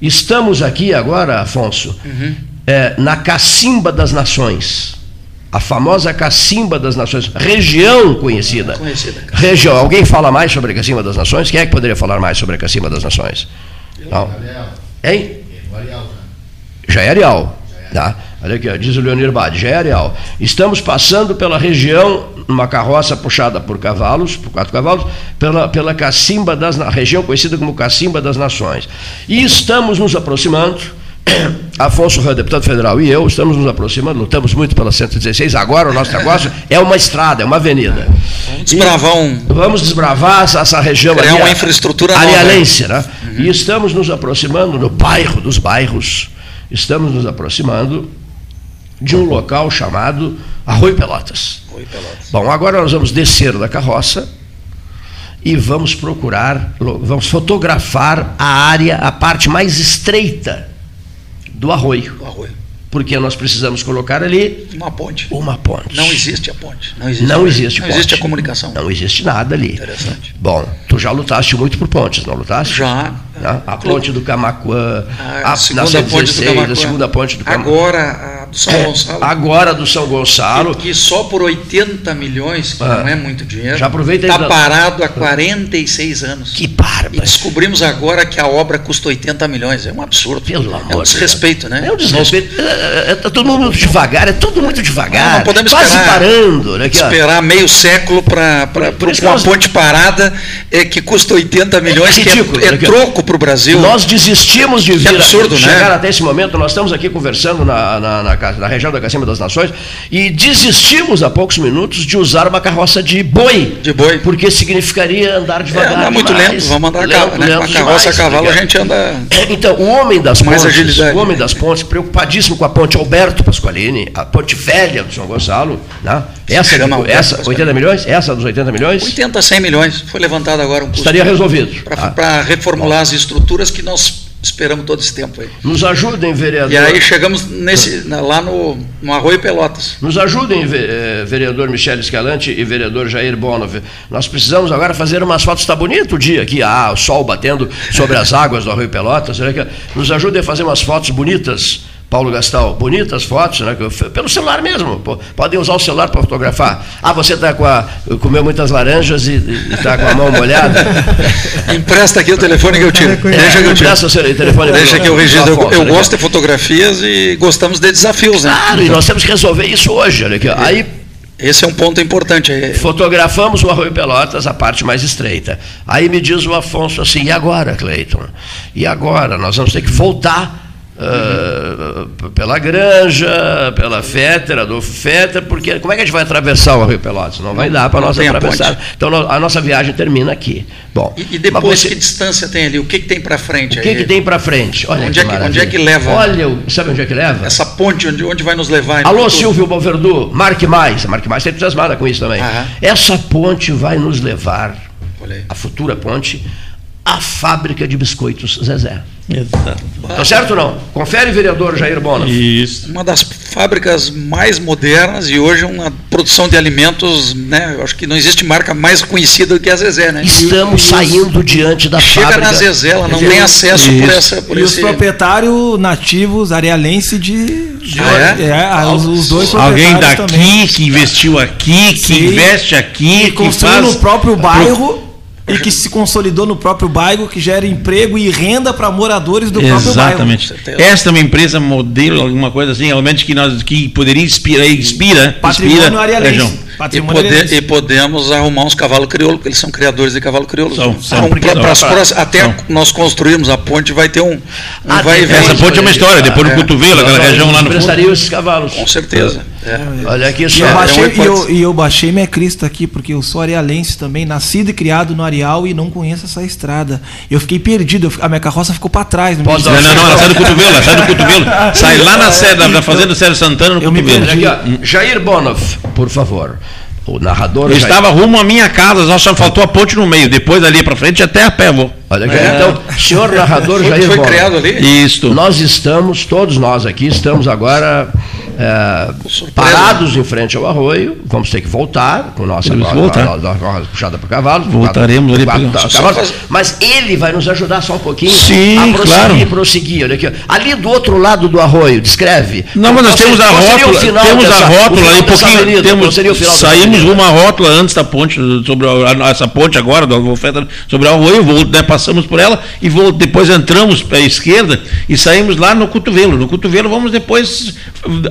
Estamos aqui agora, Afonso, Uhum. é, na Cacimba das Nações. A famosa Cacimba das Nações, região conhecida. Conhecida. Região. Alguém fala mais sobre a Cacimba das Nações? Quem é que poderia falar mais sobre a Cacimba das Nações? Não. Hein? Já é Areal. Tá? Olha aqui, ó, diz o Leonir Bade, já é Areal. Estamos passando pela região, numa carroça puxada por cavalos, por quatro cavalos, pela, pela Cacimba das Na- região conhecida como Cacimba das Nações. E estamos nos aproximando, Afonso Rã, deputado federal, e eu estamos nos aproximando, lutamos muito pela 116, agora o nosso negócio é uma estrada, é uma avenida. Vamos desbravar um. Vamos desbravar essa, essa região Criar ali, uma a- infraestrutura nova. Arialense, né? E estamos nos aproximando no bairro dos bairros, estamos nos aproximando de um local chamado Arroio Pelotas. Oi, Pelotas. Bom, agora nós vamos descer da carroça e vamos procurar, vamos fotografar a área, a parte mais estreita do arroio, O arroio. porque nós precisamos colocar ali Uma ponte. uma ponte. Não existe a ponte. Não existe, Não existe Não existe a comunicação. Não existe nada ali. Interessante. Bom, tu já lutaste muito por pontes, não lutaste? Já. Né? A ponte do Camacuã, A, a, segunda ponte do 116, Camacuã. a segunda ponte do Camacuã. Agora, a do São Gonçalo. Agora do São Gonçalo. Que só por 80 milhões, que Ah. não é muito dinheiro, está da- parado há 46 anos. Que bárbaro. E descobrimos agora que a obra custa 80 milhões. É um absurdo. Pelo é amor um de Deus. desrespeito, né? É um desrespeito. É, é, é tudo muito devagar, é tudo muito devagar. Não, não podemos quase esperar, parando. Né? Esperar meio século para uma ponte parada é, que custa 80 milhões, É ridículo, que é, é né, troco para o Brasil. Nós desistimos de vir absurdo, chegar né? até esse momento. Nós estamos aqui conversando na, na, na na região da Cacimba das Nações e desistimos há poucos minutos de usar uma carroça de boi. De boi. Porque significaria andar É, devagar. andar muito demais. lento, vamos andar a Lento, cavalo, né? a carroça a cavalo a né? gente anda. É, Então, o homem das Mais pontes, agilidade. o homem das pontes, preocupadíssimo com a ponte Alberto Pasqualini, a ponte velha do São Gonçalo, né? Essa, Alberto essa Pasqualini. 80 milhões, essa dos 80 milhões, 80, 100 milhões. Foi levantado agora um custo estaria resolvido. Ah, para reformular as estruturas que nós esperamos todo esse tempo aí. Nos ajudem, vereador. E aí chegamos nesse, lá no, no Arroio Pelotas. Nos ajudem, eh, vereador Michele Escalante e vereador Jair Bonov. Nós precisamos agora fazer umas fotos. Está bonito o dia aqui, ah, o sol batendo sobre as águas do Arroio Pelotas. Será que nos ajudem a fazer umas fotos bonitas, Paulo Gastal? Bonitas fotos, né? Pelo celular mesmo. pô. Podem usar o celular para fotografar. Ah, você está com a. comeu muitas laranjas e está com a mão molhada? Empresta aqui o telefone que eu tiro. Deixa que eu tiro. Empresta o seu telefone Deixa pro- que eu registro. Eu, Afonso, eu né, gosto que- de fotografias e gostamos de desafios, né? Claro, e nós temos que resolver isso hoje. Olha aqui. Aí Esse é um ponto importante. É- Fotografamos o Arroio Pelotas, a parte mais estreita. Aí me diz o Afonso assim: e agora, Cleiton? E agora? Nós vamos ter que voltar. Ah, pela Granja, pela Fétera, Adolfo Fétera, porque como é que a gente vai atravessar o Arroio Pelotas? Não vai dar para não nós atravessar. Então a nossa viagem termina aqui. Bom, E, e depois, você- que distância tem ali? O que, que tem para frente? o que, que tem para frente? Olha Onde é que- onde é que leva? Olha, sabe onde é que leva? Essa ponte, onde, onde vai nos levar? Alô, futuro? Silvio Balverdu, marque mais. A Marque mais está entusiasmada com isso também. Aham. Essa ponte vai nos levar, a futura ponte, à fábrica de biscoitos Zezé. Exato. Tá certo ou não? Confere, vereador Jair Bono. Isso. Uma das fábricas mais modernas e hoje uma produção de alimentos, né? Eu acho que não existe marca mais conhecida do que a Zezé, né? Estamos saindo diante da Chega fábrica. na Zezé, ela não Isso. tem acesso por essa por e os esse proprietários nativos arealense de. de Ah, é? ah, os, os dois Alguém daqui também. que investiu aqui, que Sim. investe aqui, que que construiu faz no próprio bairro e que se consolidou no próprio bairro, que gera emprego e renda para moradores do próprio bairro. Exatamente. Esta é uma empresa modelo, alguma coisa assim, realmente que nós que poderia inspirar, inspira, Patrimônio inspira a região. E, e podemos arrumar uns cavalos crioulos, porque eles são criadores de cavalo crioulo. São, são, porque pra- são. pras próximas- até São. nós construirmos a ponte, vai ter um, um Ah, vai e vem. Essa ponte é uma história, depois no É. cotovelo, aquela região lá no fundo. esses cavalos. Com certeza. É. Olha aqui E só. eu, é baixei, uma e, eu, e eu baixei minha crista aqui, porque eu sou arealense também, nascido e criado no Areal e não conheço essa estrada. Eu fiquei perdido, eu a minha carroça ficou para trás. Do- Não, não, não, ela sai do cotovelo, ela sai do cotovelo. Sai lá na sede da fazenda Sérgio Santana no Eu me cotovelo. Olha aqui, ó. Jair Bonov, por favor. O narrador. Eu Jair- estava rumo à minha casa, só só faltou a ponte no meio. Depois ali para frente até a pé vou. Olha aqui, então, senhor narrador Foi, Jair foi criado ali? Isto. Nós estamos, todos nós aqui, estamos agora é, parados em frente ao arroio. Vamos ter que voltar com nossa roda puxada por cavalos. Voltaremos ali cavalos. faz- Mas ele vai nos ajudar só um pouquinho Sim, a prosseguir, claro. prosseguir. Olha aqui. Ali do outro lado do arroio, descreve. Não, mas nós Qual temos a qual rótula, temos dessa- a rótula aí um pouquinho, avenida? Temos, seria o final dessa saímos avenida? à rótula antes da ponte, sobre a- essa ponte agora, do Alvofeta, sobre o arroio, né, passamos por ela e vou, depois entramos para a esquerda e saímos lá no cotovelo. No cotovelo vamos depois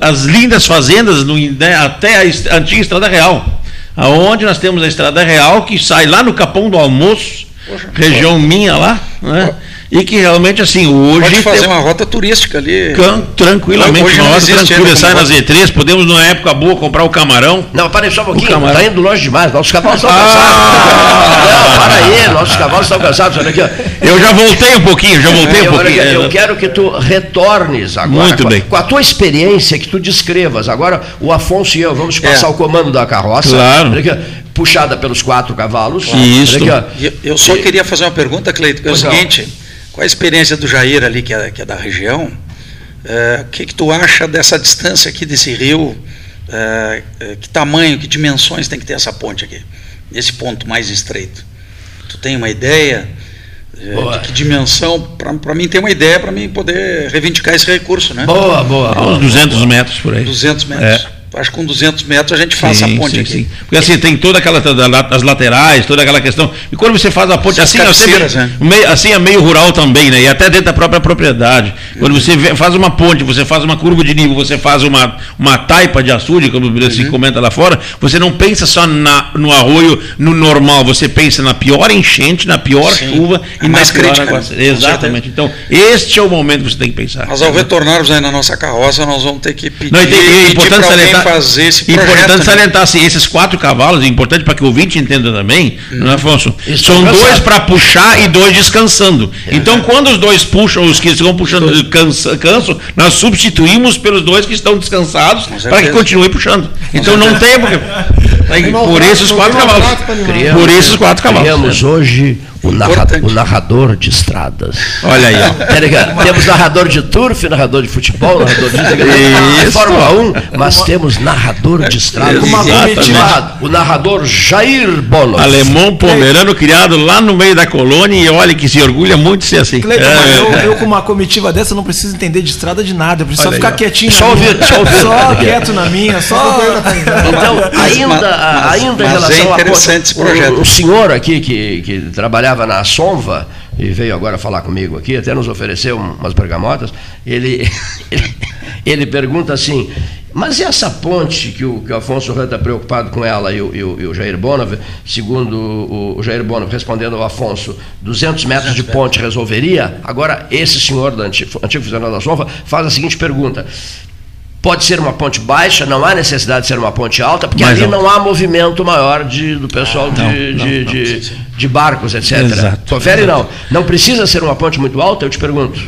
as lindas fazendas no- né, até a antiga Estrada Real, aonde nós temos a Estrada Real que sai lá no Capão do Almoço, região minha lá, né, e que realmente assim, hoje Pode fazer tem- uma rota turística ali. Can- tranquilamente, Hoje não existe tranquila, sai na Z3, podemos numa época boa comprar o camarão. Não, para aí só um pouquinho. camarão. Está indo longe demais. Nossos cavalos estão Ah! cansados. Não, para aí. Nossos cavalos estão cansados. Olha aqui. ó. Eu já voltei um pouquinho, já voltei um Eu, olha pouquinho. aqui, eu É, quero que tu retornes agora Muito com, a- bem. com a tua experiência, que tu descrevas. Agora, o Afonso e eu vamos passar É. o comando da carroça. Claro. Olha aqui, ó, puxada pelos quatro cavalos. Isso. Aqui. E Eu, eu só queria fazer uma pergunta, Cleito, que é o Pois não. Qual a experiência do Jair ali, que é, que é da região, é, o que, que tu acha dessa distância aqui desse rio, é, é, que tamanho, que dimensões tem que ter essa ponte aqui, nesse ponto mais estreito? Tu tem uma ideia é, Boa. de que dimensão, para mim ter uma ideia, para mim poder reivindicar esse recurso, né? Boa, boa. Uns 200 metros por aí. 200 metros. Acho que com 200 metros a gente faz Sim, a ponte sim, aqui. sim. Porque assim, tem toda aquela, as laterais, toda aquela questão. E quando você faz a ponte, As assim, é sempre- cabeceiras, né? meio, assim é meio rural também, né? E até dentro da própria propriedade. Quando você vê- faz uma ponte, você faz uma curva de nível, você faz uma, uma taipa de açude, como se Uhum. comenta lá fora, você não pensa só na, no arroio, no normal, você pensa na pior enchente, na pior Sim. chuva A e mais na pior crítica, né? aguaceiro. Com Exatamente. Então, este é o momento que você tem que pensar. Mas ao retornarmos aí na nossa carroça, nós vamos ter que pedir, Não, e e é importante salientar, fazer esse projeto. importante né? salientar assim, esses quatro cavalos, é importante para que o ouvinte entenda também, não é, Afonso? Estão São cansados. dois para puxar e dois descansando. Então, quando os dois puxam, os que estão puxando cansa, cansam, nós substituímos pelos dois que estão descansados para que continue puxando. Então, não tem porque. Por esses quatro cavalos. Por esses quatro cavalos. Criamos hoje O, narra, o narrador de estradas. Olha aí, ó. Tá? Temos narrador de turf, narrador de futebol, narrador de. Fórmula 1, mas temos narrador de estradas. Uma comitiva. O narra- O narrador Jair Bono. Alemão pomerano criado lá no meio da colônia e olha que se orgulha muito de ser assim. Cleiton, É, mas eu, é. eu com uma comitiva dessa não preciso entender de estrada de nada, eu preciso Olha só ficar aí, quietinho Só ouvir, só ouvir. Só quieto na minha, só. Então, ainda, a- ainda em mas relação é a interessante esse projeto. O, o senhor aqui que, que trabalhava na Sonva e veio agora falar comigo aqui, até nos ofereceu um- umas bergamotas, ele, ele, ele pergunta assim. Mas e essa ponte que o, que o Afonso Rã está preocupado com ela e o, e o- e o Jair Bonov, segundo o, o Jair Bonov respondendo ao Afonso, 200 metros de ponte resolveria? Agora, esse senhor, do antigo, antigo funcionário da Sonva, faz a seguinte pergunta. Pode ser uma ponte baixa, não há necessidade de ser uma ponte alta, porque Mais ali alta. não há movimento maior de, do pessoal de, não, de, não, não, de, de barcos, etc. Exato. Confere não. Não precisa ser uma ponte muito alta, eu te pergunto.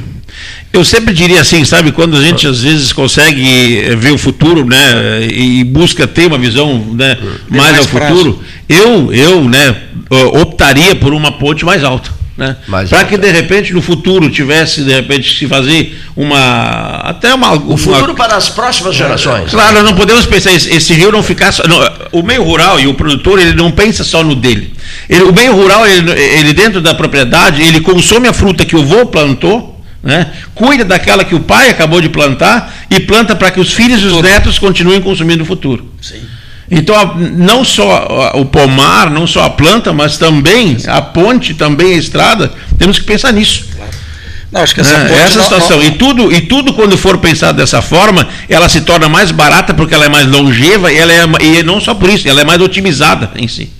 Eu sempre diria assim, sabe, quando a gente às vezes consegue eh, ver o futuro, né, e busca ter uma visão, né, mais, mais ao futuro, eu, eu, né, eh, optaria por uma ponte mais alta, né, para que de repente no futuro tivesse de repente se fazer uma até uma O futuro para as próximas gerações. Claro, não podemos pensar esse, esse rio não ficar só. não, o meio rural e o produtor ele não pensa só no dele. Ele- o meio rural ele, ele dentro da propriedade ele consome a fruta que o vô plantou, né? Cuida daquela que o pai acabou de plantar e planta para que os filhos e os netos continuem consumindo no futuro. Sim. Então, não só o pomar, não só a planta, mas também a ponte, também a estrada, temos que pensar nisso. Não, acho que essa É, essa não- situação. não- E tudo, e tudo, quando for pensado dessa forma, ela se torna mais barata porque ela é mais longeva e, ela é, e não só por isso, ela é mais otimizada em si.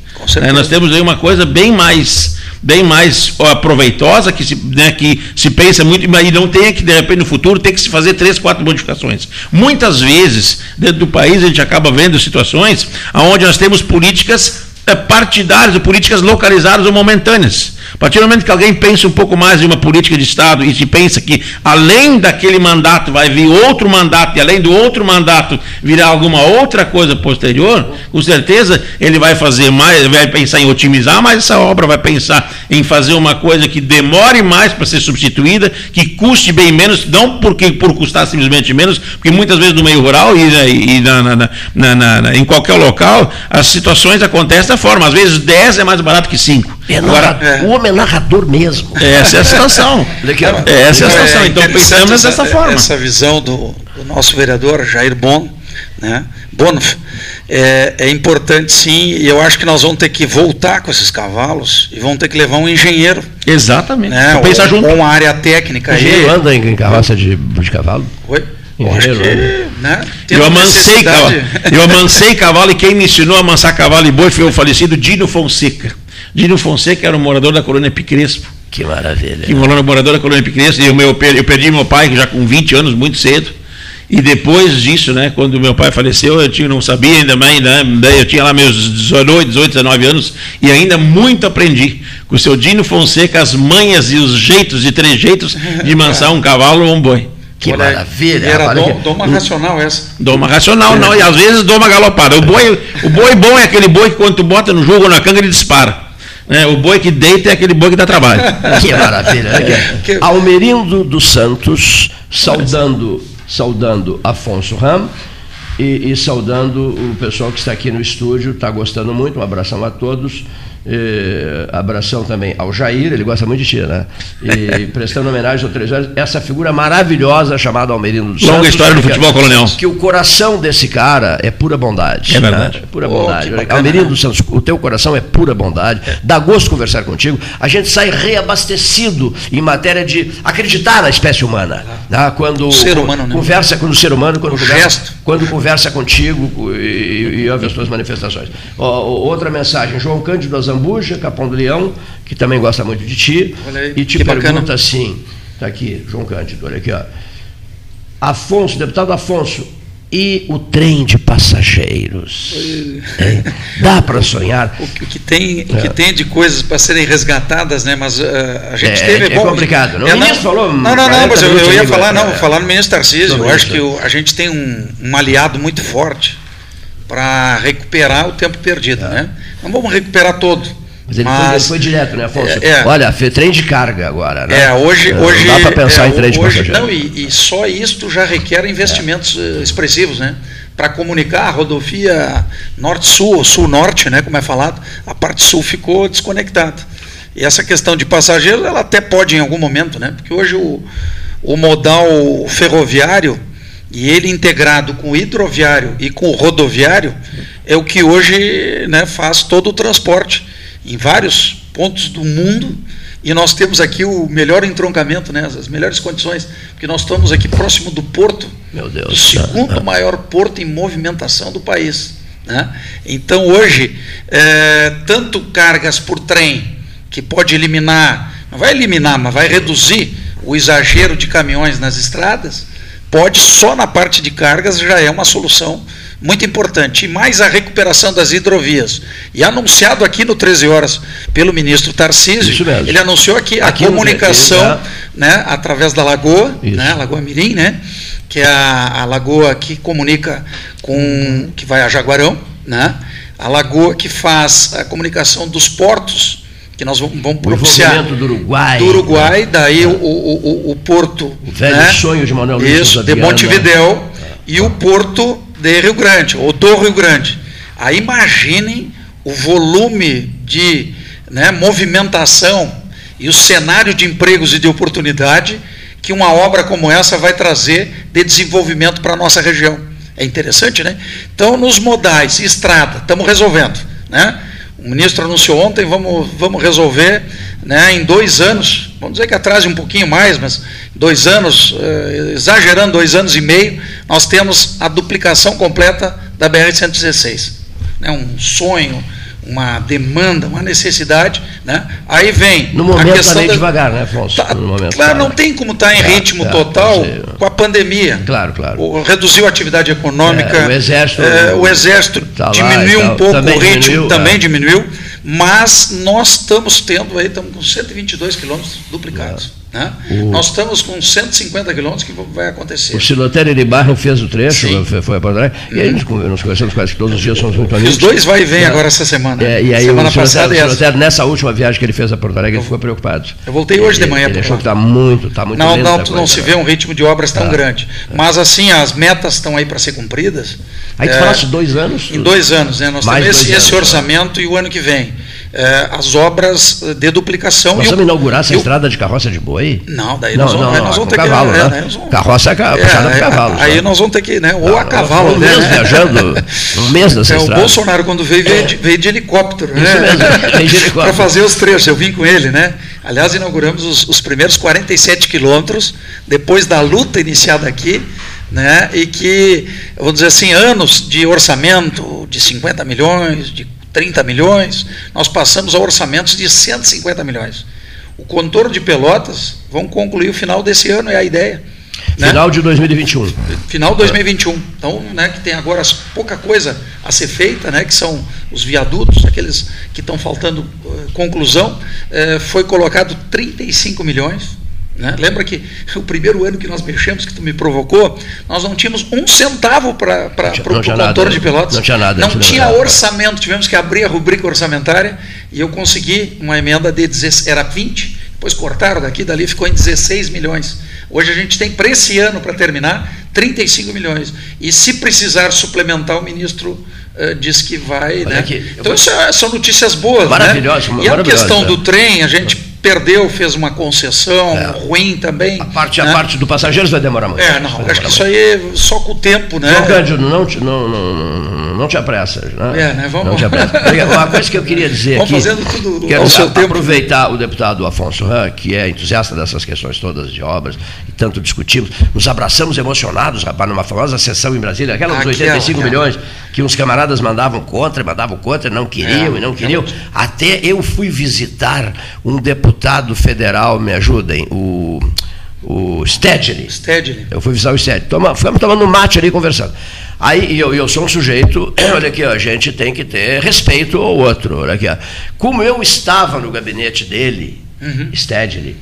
É, nós temos aí uma coisa bem mais bem mais proveitosa que se, né, que se pensa muito e não tem que de repente no futuro ter que se fazer três quatro modificações. Muitas vezes dentro do país a gente acaba vendo situações onde nós temos políticas partidárias ou políticas localizadas ou momentâneas. A partir do momento que alguém pensa um pouco mais em uma política de Estado e se pensa que além daquele mandato vai vir outro mandato e além do outro mandato virá alguma outra coisa posterior, com certeza ele vai fazer mais, vai pensar em otimizar mais essa obra, vai pensar em fazer uma coisa que demore mais para ser substituída, que custe bem menos, não porque por custar simplesmente menos, porque muitas vezes no meio rural e, né, e na- na- na- em qualquer local as situações acontecem forma, às vezes 10 é mais barato que 5. É narra- O homem é narrador mesmo. Essa é a situação. Ó. Essa é a situação. Então interessante pensamos essa- dessa forma. Essa visão do, do nosso vereador Jair Bon, né? Bonof, é, é importante sim, e eu acho que nós vamos ter que voltar com esses cavalos e vamos ter que levar um engenheiro. Exatamente. Né? Vamos pensar ou, junto. ou uma área técnica aí. Engenheiro anda em, em carroça de, de cavalo? Oi? Eu Engenheiro que, né? tem Eu amansei, cavalo, eu amansei cavalo e quem me ensinou a amansar cavalo e boi foi o falecido Dino Fonseca. Dino Fonseca era um morador da colônia Picrespo. Que maravilha. Que morou morador da colônia Picrespo. E o meu, eu perdi meu pai já com 20 anos, muito cedo. E depois disso, né, quando meu pai faleceu, eu tinha, não sabia ainda mais, né, eu tinha lá meus 18, 18, 19 anos e ainda muito aprendi com o seu Dino Fonseca as manhas e os jeitos e trejeitos de mansar um cavalo ou um boi. Que Olha maravilha. Era rapaz, dom, que- doma racional essa. Doma racional, não, e às vezes doma galopada. O boi, o boi bom é aquele boi que quando tu bota no jogo ou na canga ele dispara. né? o boi que deita é aquele boi que dá trabalho. Que maravilha. né? Que- Almerindo dos Santos, saudando, saudando Afonso Ram e, e saudando o pessoal que está aqui no estúdio, está gostando muito. Um abração a todos. Eh, abração também ao Jair, ele gosta muito de ti, né? E prestando homenagem ao Três Horas, essa figura maravilhosa chamada Almerindo dos Longa Santos. história do futebol colonial. Que o coração desse cara é pura bondade. É verdade. né? É pura Oh, bondade. Almerindo né? dos Santos, o teu coração é pura bondade. Dá gosto conversar contigo. A gente sai reabastecido em matéria de acreditar na espécie humana. né? Quando O ser humano, né? conversa com o ser humano, quando O conversa, gesto. quando conversa contigo e, e, e ouve as tuas manifestações. Ó, outra mensagem, João Cândido Azambuja, Capão do Leão, que também gosta muito de ti, aí, e te pergunta bacana. assim, tá aqui, João Cândido, olha aqui, ó. Afonso, deputado Afonso, e o trem de passageiros? Hein? Dá para sonhar? O que, o que tem, o que tem de coisas para serem resgatadas, né? Mas eh, a gente É, teve. é complicado. Não, o é, ministro falou Não, não, não, 40 mas eu, eu ia falar, não, é, falar no ministro Tarcísio. Eu acho que a gente tem um, um aliado muito forte para recuperar o tempo perdido, né? Não vamos recuperar todo, Mas ele, Mas- foi, ele foi direto, né, Afonso? É, é. Olha, trem de carga agora, né? É, hoje, Não hoje dá para pensar é, em trem de hoje, passageiro. não, e, e só isto já requer investimentos eh, expressivos, né? Para comunicar a rodovia norte-sul, ou sul-norte, né? Como é falado, a parte sul ficou desconectada. E essa questão de passageiros, ela até pode em algum momento, né? Porque hoje o, o modal ferroviário e ele integrado com o hidroviário e com o rodoviário é o que hoje né, faz todo o transporte em vários pontos do mundo e nós temos aqui o melhor entroncamento, né, as melhores condições, porque nós estamos aqui próximo do porto, Meu do Deus. segundo maior porto em movimentação do país. né? Então hoje, é, tanto cargas por trem, que pode eliminar, não vai eliminar, mas vai reduzir o exagero de caminhões nas estradas, pode só na parte de cargas já é uma solução muito importante. E mais a recuperação das hidrovias. E anunciado aqui no 13 horas pelo ministro Tarcísio, ele anunciou aqui, a comunicação 13, né, através da Lagoa, Isso. né, Lagoa Mirim, né, que é a, a lagoa que comunica com que vai a Jaguarão, né, a lagoa que faz a comunicação dos portos que nós vamos, vamos propiciar do Uruguai. do Uruguai, daí o, o, o, o porto O velho né, sonho de Manuel Luiz isso, de Viana. Montevidéu e o porto de Rio Grande, ou do Rio Grande. Aí imaginem o volume de né, movimentação e o cenário de empregos e de oportunidade que uma obra como essa vai trazer de desenvolvimento para a nossa região. É interessante, né? Então, nos modais, estrada, estamos resolvendo. Né? O ministro anunciou ontem, vamos, vamos resolver né, em dois anos, vamos dizer que atrase um pouquinho mais, mas dois anos, eh, exagerando dois anos e meio, nós temos a duplicação completa da BR-116. Né, um sonho, uma demanda, uma necessidade. Né? Aí vem No a momento está questão meio da- devagar, né, Afonso? Tá, momento claro, tá- não tem como estar em Tá, ritmo tá, total tá, com a pandemia. Claro, claro. O- reduziu a atividade econômica. É, o Exército- é, o exército Tá diminuiu um pouco Também o ritmo, diminuiu, também é. diminuiu, mas nós estamos tendo aí, estamos com 122 quilômetros duplicados. Né? O- Nós estamos com 150 quilômetros que vai acontecer. O Silotério de Barro fez o trecho, Sim. foi, foi a Porto Alegre, e aí nos, con- nos conhecemos quase que todos os dias, somos muito amigos. Os dois vai e vem É. agora essa semana. É, e aí semana o passada o essa. Silotério, nessa última viagem que ele fez a Porto Alegre, ele ficou preocupado. Eu voltei hoje de Ele- manhã Ele achou que está muito, está muito Não, não, não coisa, se né? vê um ritmo de obras tão Tá. grande. Mas assim, as metas estão aí para ser cumpridas. Aí tu É, falaste dois anos? Em dois anos, né? Nós Mais temos esse, dois esse anos, orçamento e o ano que vem. É, as obras eh, de duplicação. Nós e o- vamos inaugurar essa e o- estrada de carroça de boi? Não, daí não, nós vamos, não, aí não, nós é vamos ter cavalo, que. é, né? nós vamos- Carroça é por aí- cavalo. Aí só. nós vamos ter que, né? Ou a Nós cavalo, né? um mês viajando, um mês nessa É, o estrada. Bolsonaro, quando veio, veio de, veio de helicóptero, Isso né? mesmo. Para fazer os trechos, eu vim com ele, né? Aliás, inauguramos os, os primeiros 47 quilômetros, depois da luta iniciada aqui, né? E que, vamos dizer assim, anos de orçamento de 50 milhões, de 30 milhões, nós passamos a orçamentos de 150 milhões. O contorno de Pelotas vão concluir o final desse ano, é a ideia. né? Final de 2021. final de 2021. Então, né, que tem agora pouca coisa a ser feita, né, que são os viadutos, aqueles que estão faltando eh, conclusão, eh, foi colocado 35 milhões. Né? Lembra que o primeiro ano que nós mexemos, que tu me provocou, nós não tínhamos um centavo para o contorno de Pelotas. não tinha nada, Não não tinha nada. orçamento, tivemos que abrir a rubrica orçamentária e eu consegui uma emenda de 16, era 20, depois cortaram daqui, dali ficou em 16 milhões. Hoje a gente tem para esse ano, para terminar, 35 milhões. E se precisar suplementar, o ministro eh, diz que vai. Olha Né? aqui, Então vou- isso é- são notícias boas. Maravilhosas, né? E a questão do trem, a gente perdeu, fez uma concessão ruim também. A parte, né? a parte do passageiros vai demorar muito. É, não, acho que demorar isso aí é só com o tempo, né? João Cândido, não não, não, não, não te apressas. Né? É, né? Vamos- Não te apressas. Uma coisa que eu queria dizer Vamos aqui. fazendo tudo quero seu tempo. aproveitar o deputado Afonso Ram, que é entusiasta dessas questões todas de obras, e tanto discutimos. Nos abraçamos emocionados, rapaz, numa famosa sessão em Brasília, aquela dos Aquela, 85 aquela. milhões, que uns camaradas mandavam contra, mandavam contra, não queriam É, e não queriam. Até eu fui visitar um deputado federal, me ajudem, o, o Stedley. Stedley. Eu fui visitar o Stedley. Toma, ficamos tomando um mate ali conversando. Aí eu, eu sou um sujeito, olha aqui, ó, a gente tem que ter respeito ao outro. Olha aqui, ó. Como eu estava no gabinete dele, Stedley,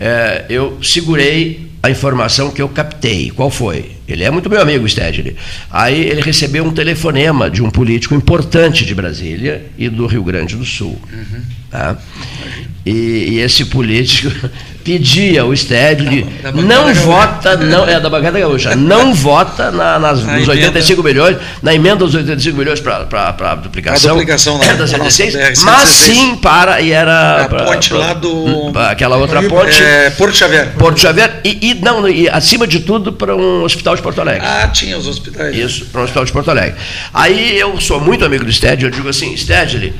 eh, eu segurei a informação que eu captei. Qual foi? Ele é muito meu amigo, Stedley. Aí ele recebeu um telefonema de um político importante de Brasília e do Rio Grande do Sul. Tá? E, e esse político pedia ao Stedley, não vota, não, é da bancada gaúcha, não vota na, nas, Na nos emenda. 85 milhões, na emenda dos 85 milhões para a duplicação, A duplicação da- da da nossa 116, BR-116. mas sim para, e era... A pra- ponte pra- lá do- pra aquela outra Rio- ponte... é, Porto Xavier. Porto Xavier, e, e não, e acima de tudo para um hospital de Porto Alegre. Ah, tinha os hospitais. Isso, para um hospital de Porto Alegre. Aí eu sou muito amigo do Stedley, eu digo assim, Stedley,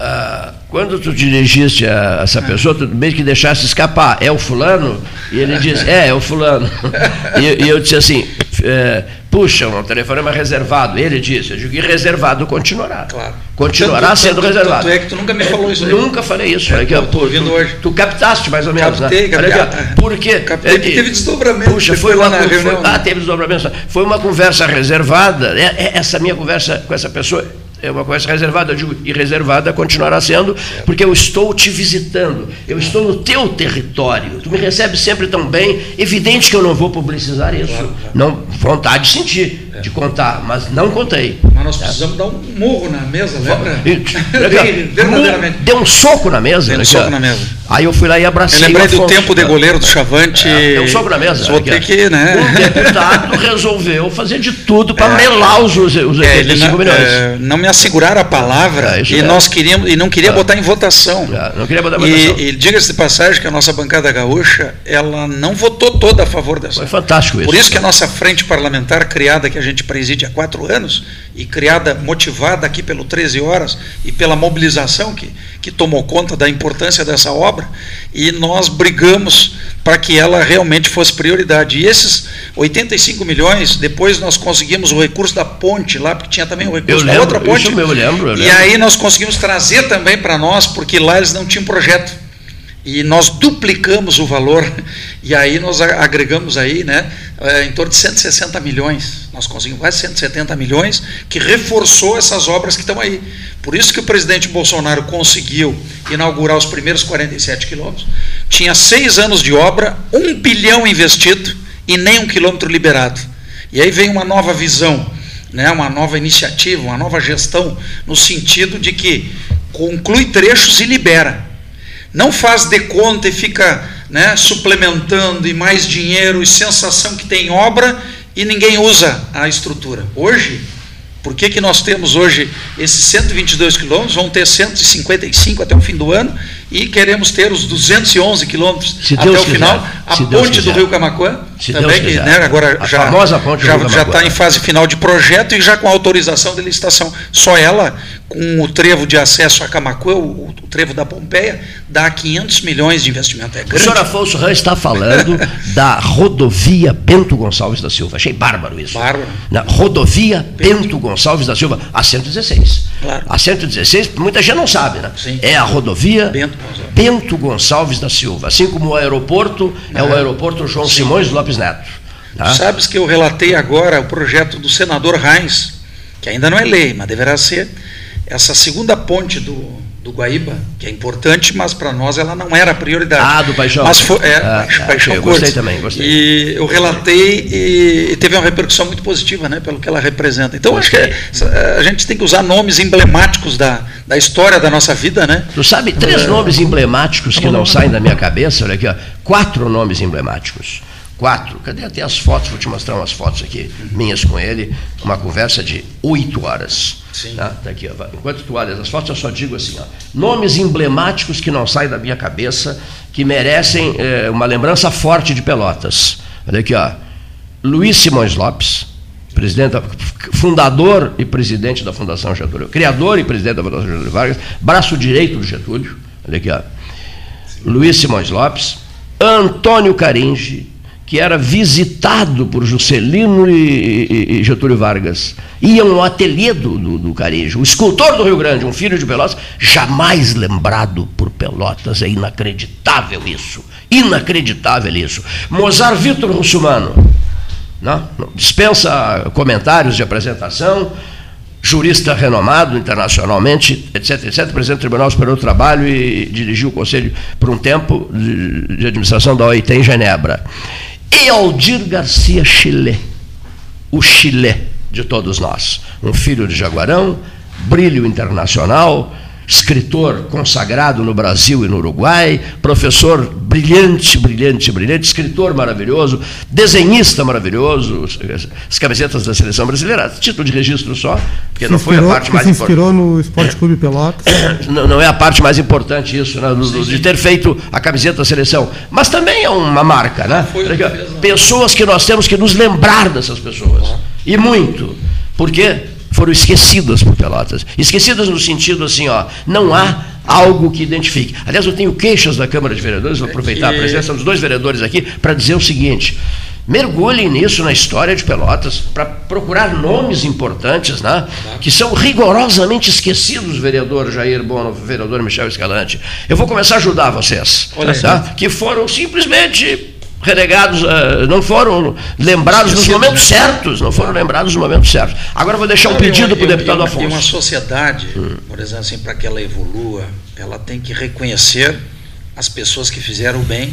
ah, quando tu dirigiste a essa pessoa, tu meio que deixasse escapar, é o fulano? E ele diz, é, é o fulano. E, e eu disse assim, é, puxa, um telefonema reservado. Ele disse, eu digo, e reservado continuará. Claro. Continuará Tanto- sendo tanto- reservado. tanto é que tu nunca me falou isso aí. Nunca falei isso. Olha aqui, ó, pô, ouvindo tu, hoje. tu captaste mais ou menos, Captei, né? Captei. Por quê? Captei, porque É, teve desdobramento Puxa, foi lá uma, na foi- reunião, Ah, né? teve desdobramento. Foi uma conversa reservada. É- é- essa minha conversa com essa pessoa é uma conversa reservada, eu digo, e reservada continuará sendo, porque eu estou te visitando, eu estou no teu território, tu me recebes sempre tão bem, evidente que eu não vou publicizar isso, não vontade de sentir, de contar, mas não contei. Mas nós precisamos dar um murro na mesa, lembra? Verdadeiramente. Deu um soco na mesa. Deu um soco na mesa. Aí eu fui lá e abracei Eu lembrei o do Afonso, tempo de goleiro do Chavante. É, deu um soco na mesa. Vou ter que, né? Um deputado resolveu fazer de tudo para melar os, os, os É, ele 85 não, milhões. é, não me asseguraram a palavra É, e é. nós queríamos e não queria É. botar em votação. não queria botar em votação. E, e diga-se de passagem que a nossa bancada gaúcha ela não votou toda a favor dessa. Foi fantástico isso. Por isso que a nossa frente parlamentar, criada, que a gente preside há quatro anos, e criada, motivada aqui pelo 13 Horas e pela mobilização que, que tomou conta da importância dessa obra, e nós brigamos para que ela realmente fosse prioridade. E esses 85 milhões, depois nós conseguimos o recurso da ponte lá, porque tinha também o recurso Eu da lembro, outra ponte. eu lembro, eu E lembro. aí nós conseguimos trazer também para nós, porque lá eles não tinham projeto e nós duplicamos o valor e aí nós agregamos aí, né, eh, em torno de 160 milhões. Nós conseguimos quase 170 milhões que reforçou essas obras que estão aí. Por isso que o presidente Bolsonaro conseguiu inaugurar os primeiros 47 quilômetros. Tinha seis anos de obra, um bilhão investido e nem um quilômetro liberado. E aí vem uma nova visão, né, uma nova iniciativa, uma nova gestão, no sentido de que conclui trechos e libera não faz de conta e fica né, suplementando e mais dinheiro e sensação que tem obra e ninguém usa a estrutura. Hoje, por que, que nós temos hoje esses 122 quilômetros? Vão ter 155 até o fim do ano e queremos ter os 211 quilômetros até o final. quiser. A Se Deus ponte do. Rio Camacuã, Se também, Deus que né, agora A já já está em fase final de projeto e já com autorização de licitação. Só ela, com o trevo de acesso a Camacuã, o, o trevo da Pompeia, dá 500 milhões de investimento. É O grande. senhor Afonso Rãs está falando da rodovia Bento Gonçalves da Silva. Achei bárbaro isso. Bárbaro. Na rodovia Bento Gonçalves da Silva, a 116. Claro. A 116, muita gente não sabe, né? Sim. É a rodovia Bento Gonçalves. Bento Gonçalves da Silva. Assim como o aeroporto é o Ah. aeroporto João Simões Lopes Neto. tá? Sabes que eu relatei agora o projeto do senador Reins, que ainda não é lei, mas deverá ser essa segunda ponte do, do Guaíba, que é importante, mas para nós ela não era a prioridade. Ah, do Paixão. Mas foi, é, Ah, Paixão, Paixão eu gostei Cortes. também, gostei. E eu relatei e, e teve uma repercussão muito positiva, né, pelo que ela representa. Então acho que é- a gente tem que usar nomes emblemáticos da, da história da nossa vida, né? Tu sabe três É. nomes emblemáticos que não saem da minha cabeça? Olha aqui, ó. Quatro nomes emblemáticos. Quatro. Cadê até as fotos? Vou te mostrar umas fotos aqui, minhas com ele. Uma conversa de oito horas. Sim. Tá? Tá aqui, ó. Enquanto tu olhas as fotos, eu só digo assim, ó. Nomes emblemáticos que não saem da minha cabeça, que merecem eh, uma lembrança forte de Pelotas. Olha aqui, ó. Luiz Simões Lopes, presidente, da- fundador e presidente da Fundação Getúlio, criador e presidente da Fundação Getúlio Vargas, braço direito do Getúlio, olha aqui, ó. Luiz Simões Lopes, Antônio Caringe, que era visitado por Juscelino e, e- Getúlio Vargas. Iam no ateliê do, do, do Caringe, o escultor do Rio Grande, um filho de Pelotas, jamais lembrado por Pelotas. É inacreditável isso. Inacreditável isso. Mozart Vitor Russumano, não, não dispensa comentários de apresentação, jurista renomado internacionalmente, etc, etc, presidente do Tribunal Superior do Trabalho e dirigiu o conselho por um tempo de administração da OIT em Genebra. E Aldir Garcia Chile, o Chile de todos nós. Um filho de Jaguarão, brilho internacional, escritor consagrado no Brasil e no Uruguai, professor brilhante, brilhante, brilhante, escritor maravilhoso, desenhista maravilhoso, as camisetas da seleção brasileira, título de registro só, porque Se não foi a inspirou- parte que mais se importante. inspirou no Esporte Clube Pelotas. Não, não é a parte mais importante isso, né, do- do- de ter feito a camiseta da seleção. Mas também é uma marca, né? Pessoas que nós temos que nos lembrar dessas pessoas. E muito. Porque foram esquecidas por Pelotas. Esquecidas no sentido assim, ó, não há algo que identifique. Aliás, eu tenho queixas da Câmara de Vereadores, vou aproveitar a que- presença dos dois vereadores aqui para dizer o seguinte. Mergulhem nisso na história de Pelotas para procurar nomes importantes, né? Que são rigorosamente esquecidos, vereador Jair Bono, vereador Michel Escalante. Eu vou começar a ajudar vocês, tá? Que foram simplesmente renegados, eh, não foram lembrados nos momentos certos, não foram lembrados nos momentos certos. Agora vou deixar um pedido para o deputado Afonso. Hum. Uma sociedade, por exemplo, assim, para que ela evolua, ela tem que reconhecer as pessoas que fizeram o bem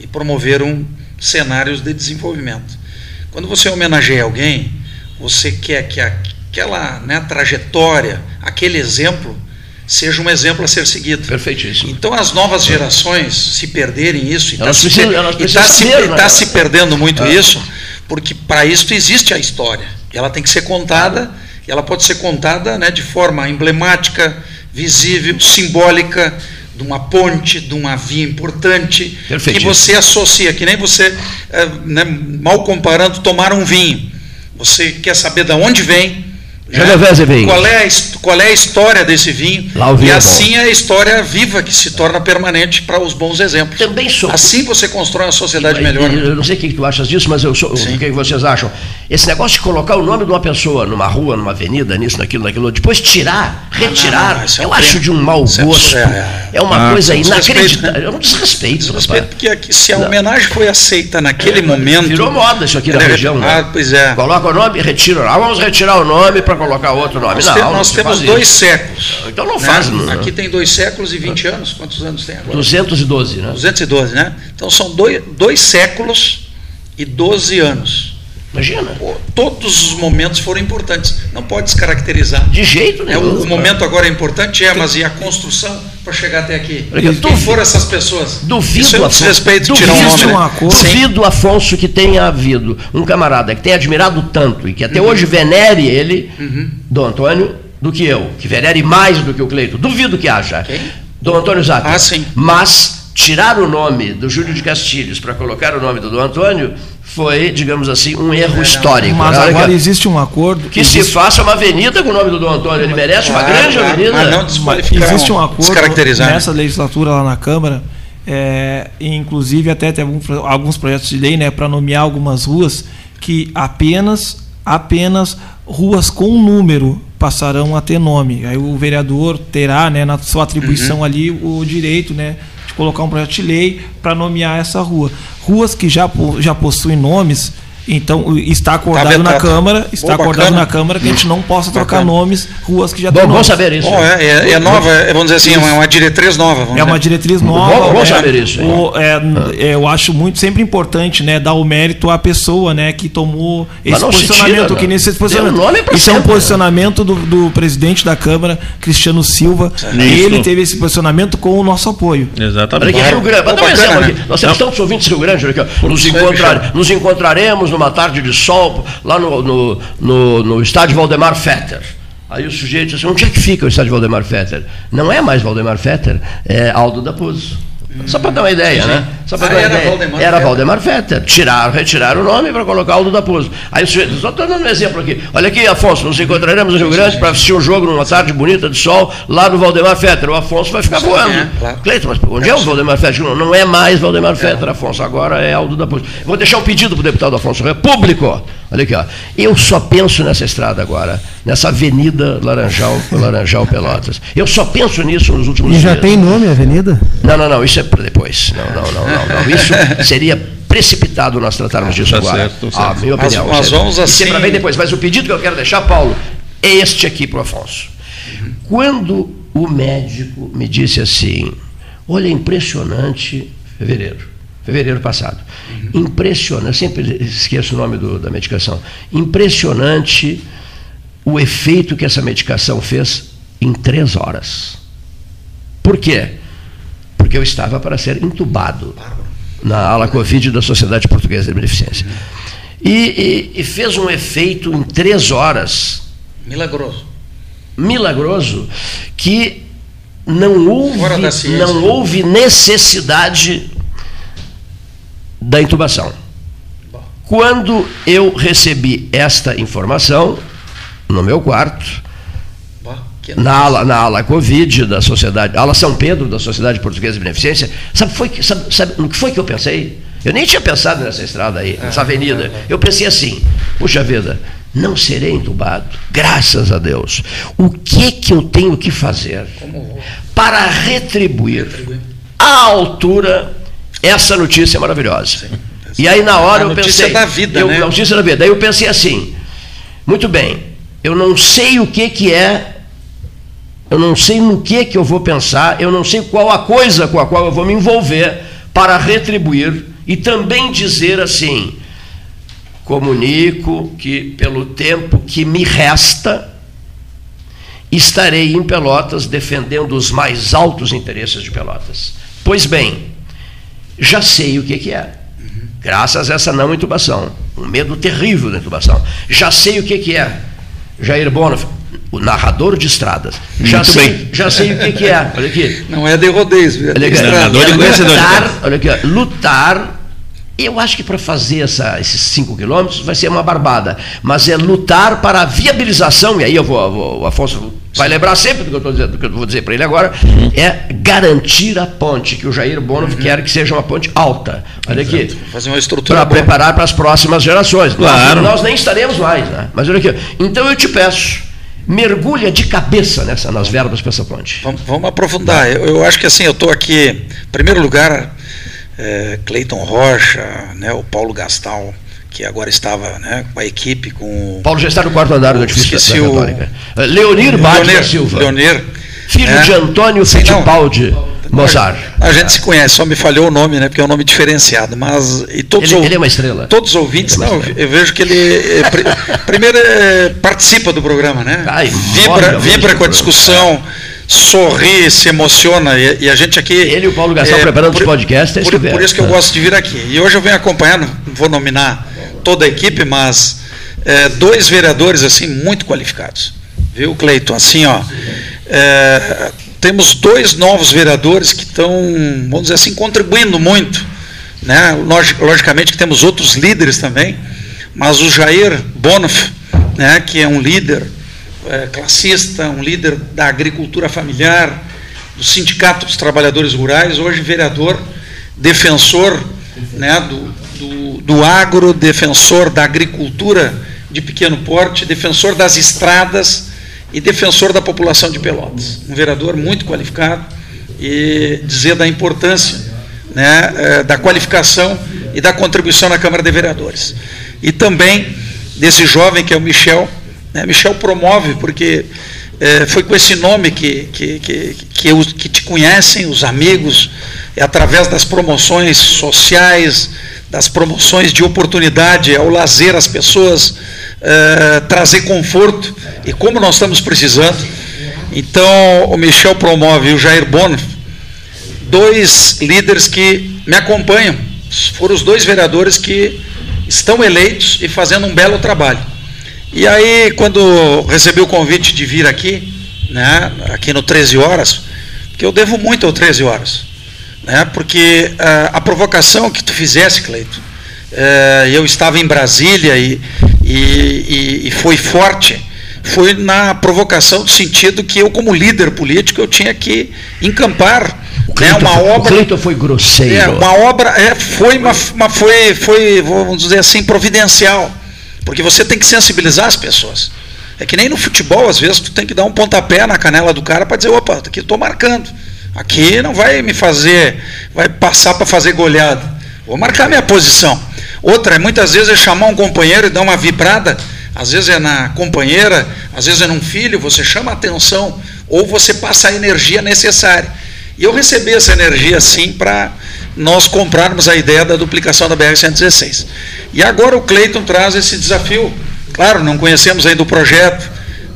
e promoveram cenários de desenvolvimento. Quando você homenageia alguém, você quer que aquela né, trajetória, aquele exemplo, seja um exemplo a ser seguido. Perfeitíssimo. Então as novas gerações se perderem isso e está se, tá se, saber, né? tá se perdendo muito Ah. isso, porque para isso existe a história. E ela tem que ser contada, e ela pode ser contada né, de forma emblemática, visível, simbólica, de uma ponte, de uma via importante, que você associa, que nem você, eh, né, mal comparando, tomar um vinho. Você quer saber de onde vem, Genovese qual é, a, qual é a história desse vinho, e é assim é a história viva que se torna permanente para os bons exemplos. Também sou. Assim você constrói uma sociedade melhor. Eu não sei o que tu achas disso, mas eu sou, o que vocês acham? Esse negócio de colocar o nome de uma pessoa numa rua, numa avenida, nisso, naquilo, naquilo, depois tirar, retirar, não, não, isso é eu acho de um mau é gosto. é, É uma Ah, coisa é um desrespeito, inacreditável. É um desrespeito. Respeito, rapaz. porque aqui, se a homenagem foi aceita naquele momento. Virou moda isso aqui na Ele- região, né? Ah, pois é. Coloca o nome e retira. Ah, vamos retirar o nome para colocar outro nome. Nós, não, tem- não nós temos dois isso. séculos. Então não né? faz. não. Aqui tem dois séculos e 20 anos. Quantos anos tem agora? 212, né? 212, né? Então são dois, dois séculos e 12 anos. Imagina. Pô, Todos os momentos foram importantes. Não pode descaracterizar. De jeito É, nenhum. o, o momento agora é importante, é, mas e a construção para chegar até aqui? Eu Quem duvido- foram essas pessoas? Duvido, Isso é um Afonso, desrespeito duvido, tirar um nome. né? Sim. duvido, Afonso, que tenha havido um camarada que tenha admirado tanto e que até Uhum. hoje venere ele, Dom Antônio, do que eu, que venere mais do que o Cleito. Duvido que haja. Dom Antônio Zata. Ah, sim. Mas tirar o nome do Júlio de Castilhos para colocar o nome do Dom Antônio foi, digamos assim, um erro histórico. Mas né? Agora existe um acordo. que se existe- faça uma avenida com o nome do Dom Antônio. Ele merece uma Claro, grande claro, avenida. mas não desqualificar, Existe um acordo descaracterizar, né? nessa legislatura lá na Câmara, é, inclusive até tem algum- alguns projetos de lei né, para nomear algumas ruas que apenas, apenas ruas com número passarão a ter nome. Aí o vereador terá né, na sua atribuição Uhum. ali o direito né, colocar um projeto de lei para nomear essa rua. Ruas que já, já possuem nomes. Então, está acordado na vetado. Câmara, está Pô, acordado bacana. na Câmara que a gente não possa trocar Bacana. nomes, ruas que já Bom, têm bom saber isso. Bom, é, é- é nova, é, vamos dizer assim, é uma, diretriz nova. vamos É uma dizer. diretriz nova. Bom- bom né? saber isso? O- é, é, eu acho muito sempre importante, né, dar o mérito à pessoa, né, que tomou Mas esse posicionamento, tira, que né? nesse posicionamento. Isso é um sempre, né? posicionamento do, do presidente da Câmara, Cristiano Silva. Ele teve esse posicionamento com o nosso apoio. Olha Exatamente. aqui, Rio Grande, um Bacana, exemplo né? aqui. Nós temos tantos ouvintes do Rio Grande, olha aqui, ó. nos, encontrar- nos encontraremos numa tarde de sol lá no, no, no, no estádio Valdemar Fetter. Aí o sujeito disse assim, onde é que fica o estádio Valdemar Fetter? Não é mais Valdemar Fetter, é Aldo da Puz. Só para dar uma ideia, né? Só para Ah, dar uma era ideia. Valdemar era. Valdemar. Tiraram, retiraram o nome para colocar Aldo da Puz. Aí o sujeito, só estou dando um exemplo aqui. Olha aqui, Afonso, nos encontraremos no Rio Grande para assistir um jogo numa tarde bonita de sol lá no Valdemar Fetter. O Afonso vai ficar Sim, voando. é, claro. Cleiton, mas onde é o Valdemar Fetter? Não, não é mais Valdemar Fetter, Afonso, agora é Aldo da Puz. Vou deixar um pedido para o deputado Afonso Repúblico. Olha aqui, ó. Eu só penso nessa estrada agora, nessa Avenida Laranjal, Laranjal Pelotas. Eu só penso nisso nos últimos E já dias. tem nome a avenida? Não, não, não, isso é para depois. Não, não, não, não, não. Isso seria precipitado nós tratarmos disso Tá agora. certo, tá Ah, certo. minha Mas- opinião. é- vamos isso é assim- para bem depois. Mas o pedido que eu quero deixar, Paulo, é este aqui para o Afonso. Quando o médico me disse assim, olha, é impressionante, fevereiro, fevereiro passado. Impressionante, eu sempre esqueço o nome do, da medicação. Impressionante o efeito que essa medicação fez em três horas. Por quê? Porque eu estava para ser entubado na ala Covid da Sociedade Portuguesa de Beneficência. E, e, e fez um efeito em três horas. Milagroso. Milagroso, que não houve, não houve necessidade da intubação. Quando eu recebi esta informação, no meu quarto, na ala, na ala Covid da Sociedade, ala São Pedro da Sociedade Portuguesa de Beneficência, sabe, foi, sabe, sabe no que foi que eu pensei? Eu nem tinha pensado nessa estrada aí, nessa avenida. Eu pensei assim, puxa vida, não serei entubado, graças a Deus. O que que eu tenho que fazer para retribuir à altura essa notícia maravilhosa? E aí na hora A eu notícia pensei, da vida, eu, né? notícia da vida. Daí eu pensei assim, muito bem, eu não sei o que que é eu não sei no que que eu vou pensar, eu não sei qual a coisa com a qual eu vou me envolver para retribuir e também dizer assim: comunico que pelo tempo que me resta estarei em Pelotas defendendo os mais altos interesses de Pelotas. Pois bem, já sei o que que é. Graças a essa não intubação, um medo terrível da intubação. Já sei o que que é. Jair Bono, o narrador de estradas. Já Muito sei, bem. já sei o que que é. Olha aqui. Não é de rodeios, viu? É de Olha aqui, estrada. lutar, olha aqui, ó, lutar. Eu acho que para fazer essa- esses 5 quilômetros vai ser uma barbada, mas é lutar para a viabilização, e aí eu vou, vou- o Afonso vai lembrar sempre do que eu, tô dizendo, do que eu vou dizer para ele agora, é garantir a ponte, que o Jair Bono quer que seja uma ponte alta. Olha aqui. Fazer uma estrutura Para preparar para as próximas gerações. Claro. Nós, nós nem estaremos mais, né? Mas olha aqui. Então eu te peço, mergulha de cabeça nessa, nas verbas para essa ponte. Vamos, vamos aprofundar. Eu, eu acho que assim, eu estou aqui, em primeiro lugar, é, Cleiton Rocha, né, o Paulo Gastal, que agora estava né, com a equipe, com. Paulo já está no quarto andar do edifício Esqueci da o- Católica. Leonir da Silva. Leonir. Filho É. de Antônio. Fittipaldi Mozart. A gente se conhece, só me falhou o nome, né? Porque é um nome diferenciado. Mas e todos Ele- os- ele é uma estrela. Todos os ouvintes, é não, eu vejo que ele é, pri- primeiro é, participa do programa, né? Ai, vibra, vibra com a discussão, sorri, se emociona e, e a gente aqui. Ele e o Paulo Gastal preparando por, os podcasts, é Por, por isso que eu gosto de vir aqui. E hoje eu venho acompanhando, vou nominar toda a equipe, mas é, dois vereadores assim muito qualificados. Viu, Cleiton? Assim, ó. é, temos dois novos vereadores que estão, vamos dizer assim, contribuindo muito. Né? Logi- Logicamente que temos outros líderes também, mas o Jair Bonoff, né, que é um líder é, classista, um líder da agricultura familiar, do Sindicato dos Trabalhadores Rurais, hoje vereador, defensor né, do, do, do agro, defensor da agricultura de pequeno porte, defensor das estradas e defensor da população de Pelotas. Um vereador muito qualificado e dizer da importância né, eh, da qualificação e da contribuição na Câmara de Vereadores. E também desse jovem que é o Michel. Né, Michel promove, porque eh, foi com esse nome que, que, que, que, que te conhecem, os amigos, é através das promoções sociais, das promoções de oportunidade ao lazer às pessoas, eh, trazer conforto, e como nós estamos precisando. Então, o Michel promove e o Jair Bono, dois líderes que me acompanham. Foram os dois vereadores que estão eleitos e fazendo um belo trabalho. E aí, quando recebi o convite de vir aqui, né, aqui no 13 Horas, porque eu devo muito ao 13 Horas, né, porque ah, a provocação que tu fizesse, Cleito, eh, eu estava em Brasília e, e, e- foi forte, foi na provocação do sentido que eu, como líder político, eu tinha que encampar né, uma foi, obra. O Cleiton foi grosseiro. É, uma obra é, foi, uma, uma- foi, foi, vamos dizer assim, providencial. Porque você tem que sensibilizar as pessoas. É que nem no futebol, às vezes, tu tem que dar um pontapé na canela do cara para dizer, opa, aqui estou marcando. Aqui não vai me fazer, vai passar para fazer goleada. Vou marcar minha posição. Outra é muitas vezes é chamar um companheiro e dar uma vibrada. Às vezes é na companheira, às vezes é num filho, você chama a atenção, ou você passa a energia necessária. E eu recebi essa energia sim para nós comprarmos a ideia da duplicação da BR-116. E agora o Cleiton traz esse desafio. Claro, não conhecemos ainda o projeto,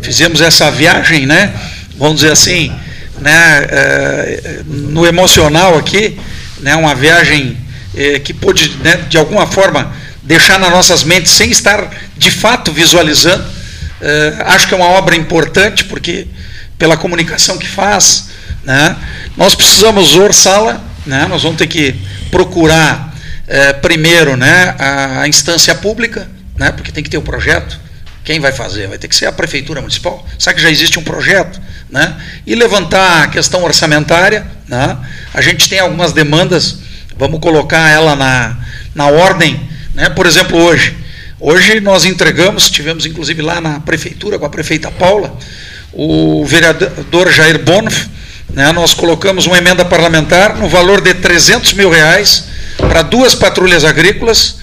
fizemos essa viagem, né? Vamos dizer assim, né? É, no emocional aqui, né? Uma viagem é, que pôde, né, de alguma forma, deixar nas nossas mentes sem estar de fato visualizando. É, acho que é uma obra importante porque pela comunicação que faz, né? Nós precisamos orçá-la né? Nós vamos ter que procurar primeiro né, a, a, instância pública, né, porque tem que ter o um projeto. Quem vai fazer? Vai ter que ser a prefeitura municipal. Sabe que já existe um projeto? Né? E levantar a questão orçamentária. Né? A gente tem algumas demandas, vamos colocar ela na, na ordem. Né? Por exemplo, hoje. Hoje nós entregamos, tivemos inclusive lá na prefeitura com a prefeita Paula, o vereador Jair Bonoff, né, nós colocamos uma emenda parlamentar no valor de 300 mil reais para duas patrulhas agrícolas,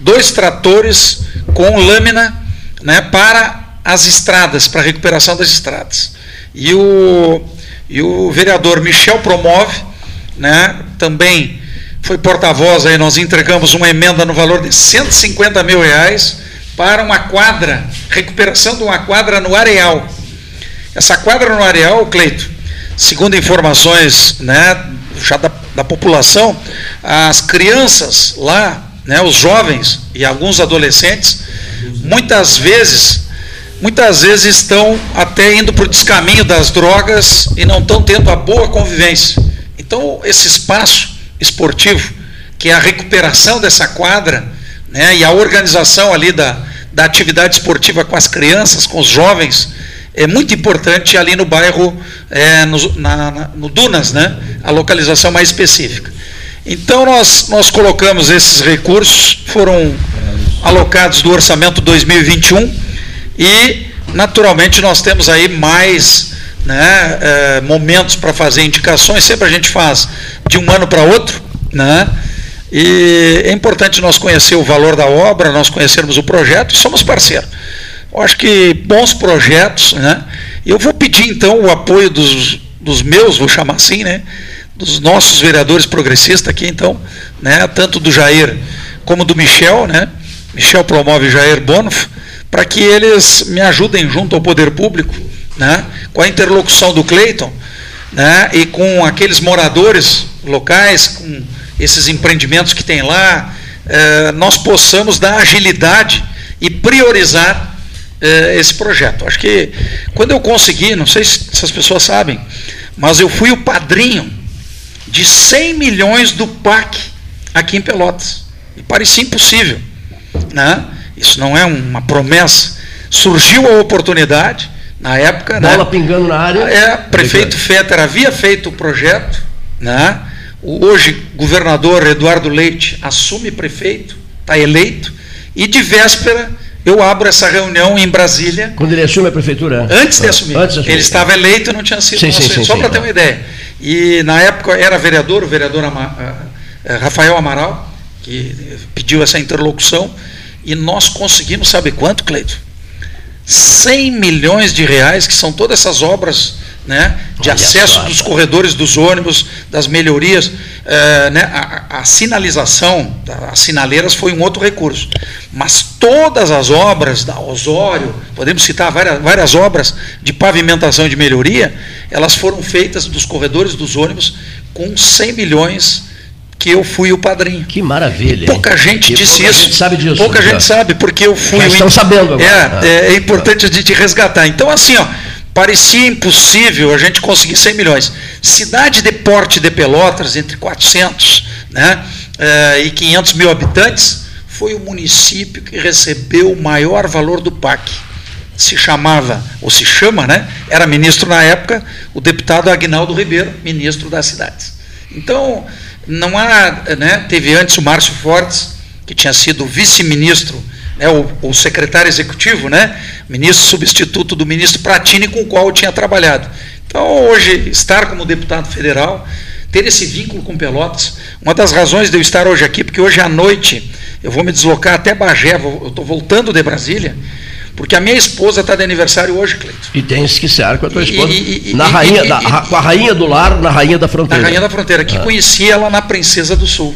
dois tratores com lâmina né, para as estradas, para a recuperação das estradas. E o, e o vereador Michel Promove, né, também foi porta-voz aí, nós entregamos uma emenda no valor de 150 mil reais para uma quadra, recuperação de uma quadra no areal. Essa quadra no areal, Cleito, segundo informações né, já da, da população, as crianças lá, né, os jovens e alguns adolescentes, muitas vezes, muitas vezes estão até indo para o descaminho das drogas e não estão tendo a boa convivência. Então, esse espaço esportivo, que é a recuperação dessa quadra, né, e a organização ali da, da atividade esportiva com as crianças, com os jovens, é muito importante ali no bairro, é, no, na, na, no Dunas, né? a localização mais específica. Então nós, nós colocamos esses recursos, foram alocados do orçamento 2021 e naturalmente nós temos aí mais né, é, momentos para fazer indicações, sempre a gente faz de um ano para outro, né? E é importante nós conhecer o valor da obra, nós conhecermos o projeto e somos parceiros. Eu acho que bons projetos, né? Eu vou pedir então o apoio dos, dos meus, vou chamar assim, né? Dos nossos vereadores progressistas aqui, então, né? Tanto do Jair como do Michel, né? Michel promove Jair Bonof, para que eles me ajudem junto ao poder público, né? Com a interlocução do Cleiton, né? E com aqueles moradores locais, com esses empreendimentos que tem lá, eh, nós possamos dar agilidade e priorizar eh, esse projeto. Acho que quando eu consegui, não sei se, se as pessoas sabem, mas eu fui o padrinho de 100 milhões do PAC aqui em Pelotas. E parecia impossível. Né? Isso não é uma promessa. Surgiu a oportunidade, na época. Né? Bola né? pingando na área. É, prefeito Fetter havia feito o projeto. Né? Hoje, governador Eduardo Leite assume prefeito, está eleito, e de véspera eu abro essa reunião em Brasília. Quando ele assume a prefeitura? Antes de assumir. Antes de assumir. Ele estava eleito e não tinha sido sim, sim, sim, Só para ter uma ideia. E na época era vereador, o vereador Ama, uh, Rafael Amaral, que pediu essa interlocução, e nós conseguimos, sabe quanto, Cleito? 100 milhões de reais, que são todas essas obras né, de Olha acesso só, dos corredores dos ônibus, das melhorias, é, né, a, a, sinalização, as sinaleiras foi um outro recurso. Mas todas as obras da Osório, podemos citar várias, várias obras de pavimentação e de melhoria, elas foram feitas dos corredores dos ônibus com 100 milhões que eu fui o padrinho. Que maravilha. Pouca gente e disse pouca isso. Gente sabe disso. Pouca gente sabe, porque eu fui. Já estão sabendo agora. É, é, é importante a gente resgatar. Então, assim, ó, parecia impossível a gente conseguir 100 milhões. Cidade de porte de Pelotas, entre 400 né, eh, e 500 mil habitantes, foi o município que recebeu o maior valor do PAC. Se chamava, ou se chama, né? Era ministro na época, o deputado Agnaldo Ribeiro, ministro das cidades. Então, não há. Né, teve antes o Márcio Fortes, que tinha sido vice-ministro né, o, o, secretário executivo, né, ministro substituto do ministro Pratini, com o qual eu tinha trabalhado. Então, hoje, estar como deputado federal, ter esse vínculo com Pelotas, uma das razões de eu estar hoje aqui, porque hoje à noite eu vou me deslocar até Bagé, eu estou voltando de Brasília, Porque a minha esposa está de aniversário hoje, Cleito. E tens que ser com a tua esposa. e- e- na e- rainha, da- com a rainha do lar, na rainha da fronteira. Rainha da Fronteira, que Ah. conheci ela na Princesa do Sul.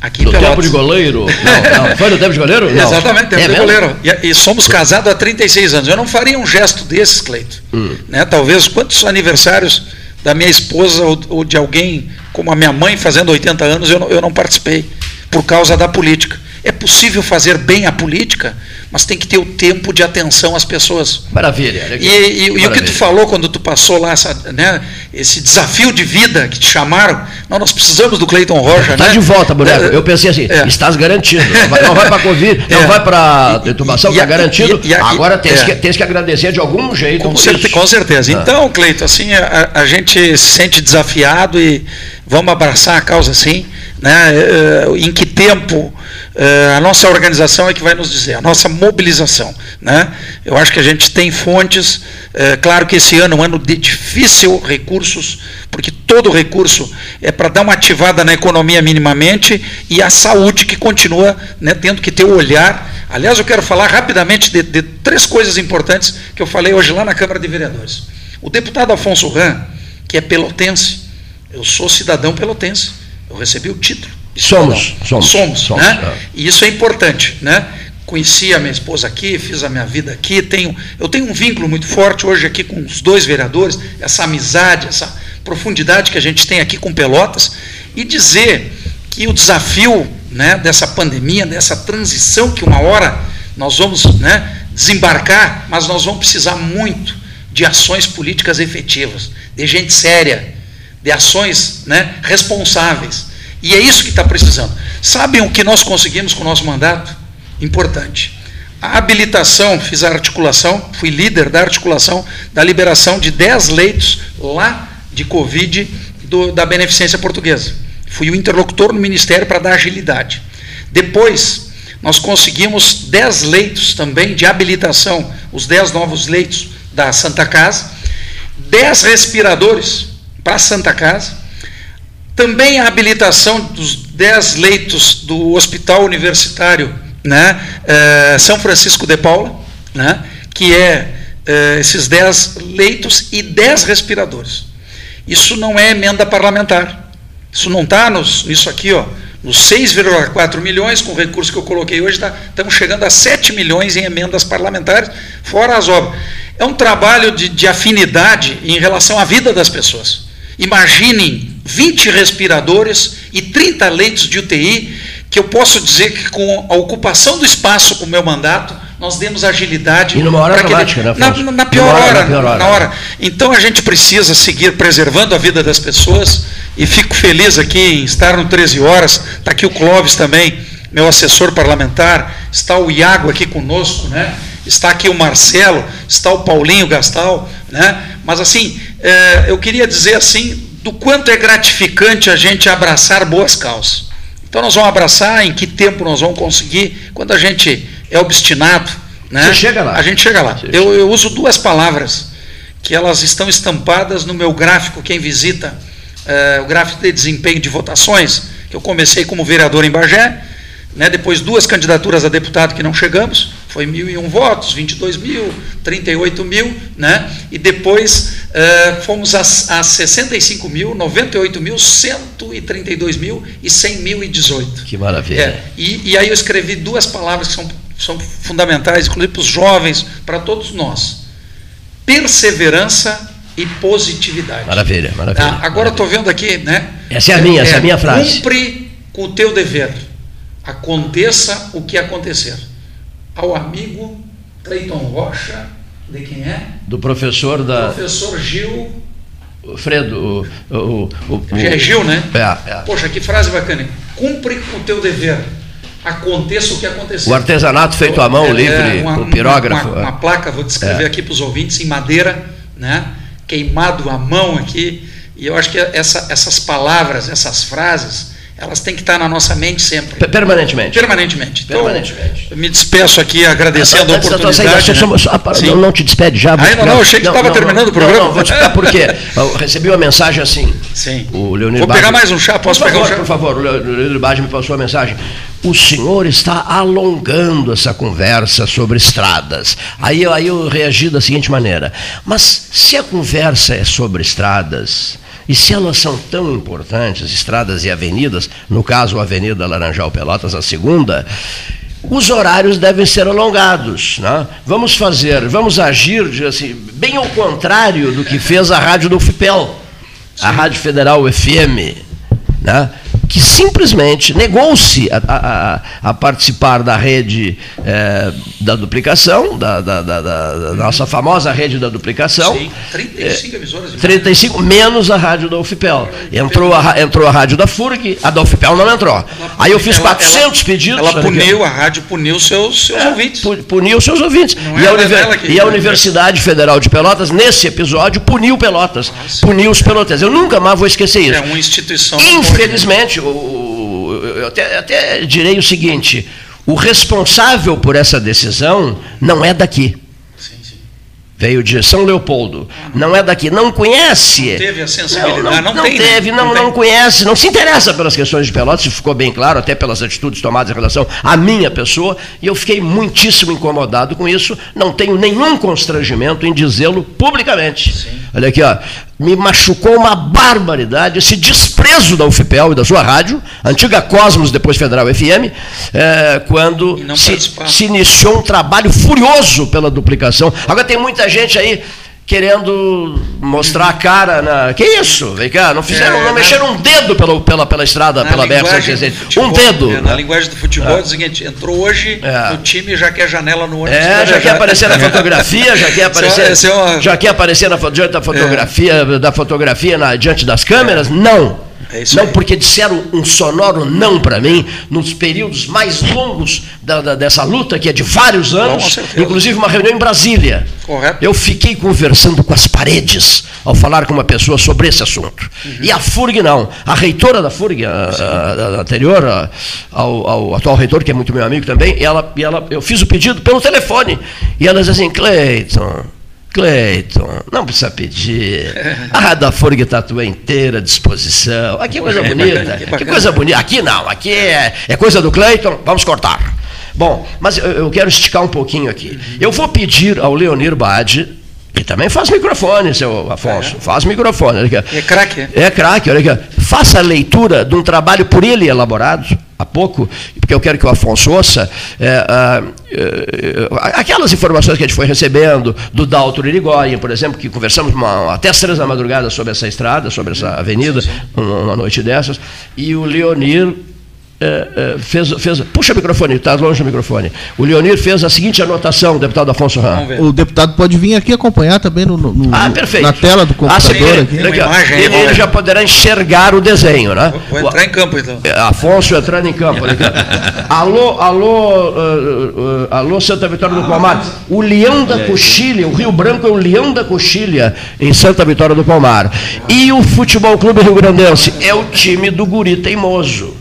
Aqui Pelotas. tempo de goleiro? Não, não. Foi no tempo de goleiro? Não. Exatamente, tempo É de mesmo? goleiro. E, e somos casados há 36 anos. Eu não faria um gesto desses, Cleito. Hum. Né? Talvez quantos aniversários da minha esposa ou, ou de alguém como a minha mãe fazendo 80 anos eu não, eu não participei por causa da política. É possível fazer bem a política, mas tem que ter o tempo de atenção às pessoas. Maravilha. E, e- e o que Maravilha. tu falou quando tu passou lá, essa, né, esse desafio de vida que te chamaram, não, nós precisamos do Cleiton Rocha. Está né? de volta, boneco. É, Eu pensei assim, é. estás garantido. Não vai, para Covid, não É. vai para intubação, E- está garantido. e- Agora tens, é. que, tens que agradecer de algum jeito. Com, certe- isso. com certeza. Ah. Então, Cleito, assim, a, a gente se sente desafiado e vamos abraçar a causa assim. Né? Eh, Em que tempo eh, a nossa organização é que vai nos dizer, a nossa mobilização. Né? Eu acho que a gente tem fontes, eh, claro que esse ano é um ano de difícil recursos, porque todo recurso é para dar uma ativada na economia minimamente e a saúde que continua né, tendo que ter o olhar. Aliás, eu quero falar rapidamente de, de três coisas importantes que eu falei hoje lá na Câmara de Vereadores. O deputado Afonso Ram, que é pelotense, eu sou cidadão pelotense, eu recebi o título. de Somos, somos, somos, somos, né? é. E isso é importante, né? Conheci a minha esposa aqui, fiz a minha vida aqui, tenho, eu tenho um vínculo muito forte hoje aqui com os dois vereadores, essa amizade, essa profundidade que a gente tem aqui com Pelotas, e dizer que o desafio né, dessa pandemia, dessa transição que uma hora nós vamos né, desembarcar, mas nós vamos precisar muito de ações políticas efetivas, de gente séria, de ações né, responsáveis. E é isso que está precisando. Sabem o que nós conseguimos com o nosso mandato? Importante. A habilitação, fiz a articulação, fui líder da articulação da liberação de 10 leitos lá de Covid do- da Beneficência Portuguesa. Fui o interlocutor no Ministério para dar agilidade. Depois, nós conseguimos 10 leitos também de habilitação, os 10 novos leitos da Santa Casa, 10 respiradores para a Santa Casa, também a habilitação dos 10 leitos do Hospital Universitário né, eh, São Francisco de Paula, né, que é eh, esses 10 leitos e 10 respiradores. Isso não é emenda parlamentar. Isso não está nisso aqui, ó, nos 6,4 milhões, com o recurso que eu coloquei hoje, tá, estamos chegando a 7 milhões em emendas parlamentares, fora as obras. É um trabalho de, de afinidade em relação à vida das pessoas. Imaginem 20 respiradores e 30 leitos de UTI, que eu posso dizer que com a ocupação do espaço com o meu mandato, nós demos agilidade. E numa hora dramática, né, na, na- pior hora, hora, na pior hora. na hora. Então a gente precisa seguir preservando a vida das pessoas e fico feliz aqui em estar no 13 horas. Está aqui o Clóvis também, meu assessor parlamentar, está o Iago aqui conosco, né? Está aqui o Marcelo, está o Paulinho Gastal, né? Mas assim, eh, eu queria dizer assim do quanto é gratificante a gente abraçar boas causas. Então nós vamos abraçar, em que tempo nós vamos conseguir, quando a gente é obstinado, né? Você chega lá. A gente chega lá. Eu, eu uso duas palavras que elas estão estampadas no meu gráfico, quem visita eh, o gráfico de desempenho de votações, que eu comecei como vereador em Bagé, né, depois duas candidaturas a deputado que não chegamos, foi 1.001 votos, 22 mil, 38 mil, né, e depois eh, fomos a, a 65 mil, 98 mil, 132 mil e 100 mil e 18. Que maravilha. É, e, e aí eu escrevi duas palavras que são, são fundamentais, inclusive para os jovens, para todos nós: perseverança e positividade. Maravilha, maravilha. Tá? Agora eu estou vendo aqui, né? Essa é a minha, essa é a minha frase. Cumpre com o teu dever, aconteça o que acontecer. Ao amigo Cleiton Rocha, de quem é? Do professor da. Professor Gil. Fredo. O, o, o, o- É Gil, né? É, é. Poxa, que frase bacana. Cumpre o teu dever, aconteça o que acontecer. O artesanato feito à mão, É, livre, uma- o pirógrafo. Uma, uma placa, vou descrever É. aqui para os ouvintes, em madeira, né? queimado à mão aqui. E eu acho que essa- essas palavras, essas frases, elas têm que estar na nossa mente sempre. Pe- Permanentemente. Permanentemente. Então, Permanentemente. eu me despeço aqui agradecendo a saída, oportunidade. só- né? só- não, não te despede já. Ah, não, não, eu achei que estava terminando o programa. Não, não, vou te explicar por quê. Recebi uma mensagem assim. Sim. O Leonir Vou pegar mais um chá, posso pegar um chá? Por favor, o Leo- o Leonir Bade me passou a mensagem. O senhor está alongando essa conversa sobre estradas. Aí, aí eu reagi da seguinte maneira: mas se a conversa é sobre estradas, e se elas são tão importantes, estradas e avenidas, no caso a Avenida Laranjal Pelotas, a segunda, os horários devem ser alongados. Né? Vamos fazer, vamos agir assim, bem ao contrário do que fez a rádio do FIPEL, a Rádio Federal FM, né? Que simplesmente negou-se a, a- a- participar da rede eh, da duplicação, da, da- da- da- nossa famosa rede da duplicação. Sim, 35 emissoras de 35, menos a rádio da UFPEL. Entrou a, entrou a rádio da FURG, a da UFPEL não entrou. Aí eu fiz Ela- 400 ela- pedidos. Ela puniu, a rádio puniu seus, seus ouvintes. Pu- Puniu os seus ouvintes. Não E é a, univer- que- e a Universidade Federal de Pelotas, nesse episódio, puniu Pelotas. Puniu os pelotenses. Eu nunca mais vou esquecer isso. É uma instituição. Infelizmente, o- o- eu até, até direi o seguinte: o responsável por essa decisão não é daqui. Veio de São Leopoldo. Não é daqui. Não conhece. Não teve a sensibilidade. Não, não, Não tem, né? teve, não, Não não, conhece, não se interessa pelas questões de Pelotas, isso ficou bem claro, até pelas atitudes tomadas em relação à minha pessoa, e eu fiquei muitíssimo incomodado com isso, não tenho nenhum constrangimento em dizê-lo publicamente. Olha aqui, ó, me machucou uma barbaridade esse desprezo da UFPEL e da sua rádio, antiga Cosmos, depois Federal FM, eh, quando se, se iniciou um trabalho furioso pela duplicação. Agora tem muita gente aí querendo mostrar a cara na. Que isso? Vem cá, não fizeram, É, não na- mexeram um dedo pela, pela, pela estrada, pela linguagem do BR-116. futebol, Um dedo. é, na linguagem do futebol é o seguinte: entrou hoje É. no time já quer janela no ônibus. É, já quer aparecer na fotografia, já quer aparecer, é já quer aparecer na, diante da fotografia, da fotografia na- diante das câmeras? Não. É não, aí. porque disseram um sonoro não para mim nos períodos mais longos da- da- dessa luta, que é de vários anos, inclusive uma reunião em Brasília. Correto. Eu fiquei conversando com as paredes ao falar com uma pessoa sobre esse assunto. Uhum. E a FURG não. A reitora da FURG, a, a- anterior a- ao, ao atual reitor, que é muito meu amigo também, ela, e ela, eu fiz o pedido pelo telefone. E ela diz assim, Cleiton, Cleiton, não precisa pedir. A Rádio da FURG está à tua inteira disposição. Aqui é coisa Que bonita. que Que coisa bonita. Aqui não, aqui é, é coisa do Cleiton, vamos cortar. Bom, mas eu, eu quero esticar um pouquinho aqui. Eu vou pedir ao Leonir Bade, que também faz microfone, seu Afonso, faz microfone. Olha aqui. É craque, é? É craque, olha aqui. Faça a leitura de um trabalho por ele elaborado há pouco, porque eu quero que o Afonso ouça é, ah, eh, aquelas informações que a gente foi recebendo do Dalto Irigoyen, por exemplo, que conversamos uma- até as três da madrugada sobre essa estrada, sobre essa avenida, uma, uma noite dessas, e o Leonir é, é, fez, fez. Puxa o microfone, está longe do microfone. O Leonir fez a seguinte anotação, deputado Afonso Ram. O deputado pode vir aqui acompanhar também no, no- no- Ah, perfeito. na tela do Ah, sim, computador ele, aqui. ele ó, ele- ele já poderá enxergar o desenho, né? Vou entrar em campo então. É, Afonso entrando em campo. aqui. alô, alô, uh, uh, alô, Santa Vitória do Palmar. O Leão da Coxilha, o Rio Branco é o Leão da Coxilha, em Santa Vitória do Palmar. E o Futebol Clube Rio Grandense é o time do Guri Teimoso.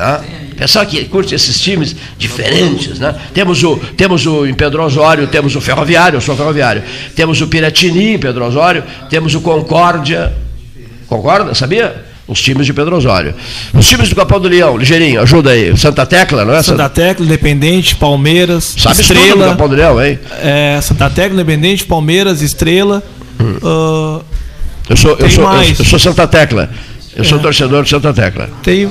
Tá? Pessoal que curte esses times diferentes, né? Temos o, temos o em Pedro Osório, temos o Ferroviário, eu sou ferroviário. Temos o Piratini em Pedro Osório, temos o Concórdia. Concorda? Sabia? Os times de Pedro Osório. Os times do Capão do Leão, ligeirinho, ajuda aí. Santa Tecla, não é? Santa Tecla, Independente, Palmeiras, Sabe Estrela. Capão do Leão, hein? É, Santa Tecla, Independente, Palmeiras, Estrela. ah, Eu sou, eu sou, eu, eu sou Santa Tecla. Eu sou É. torcedor de Santa Tecla. tem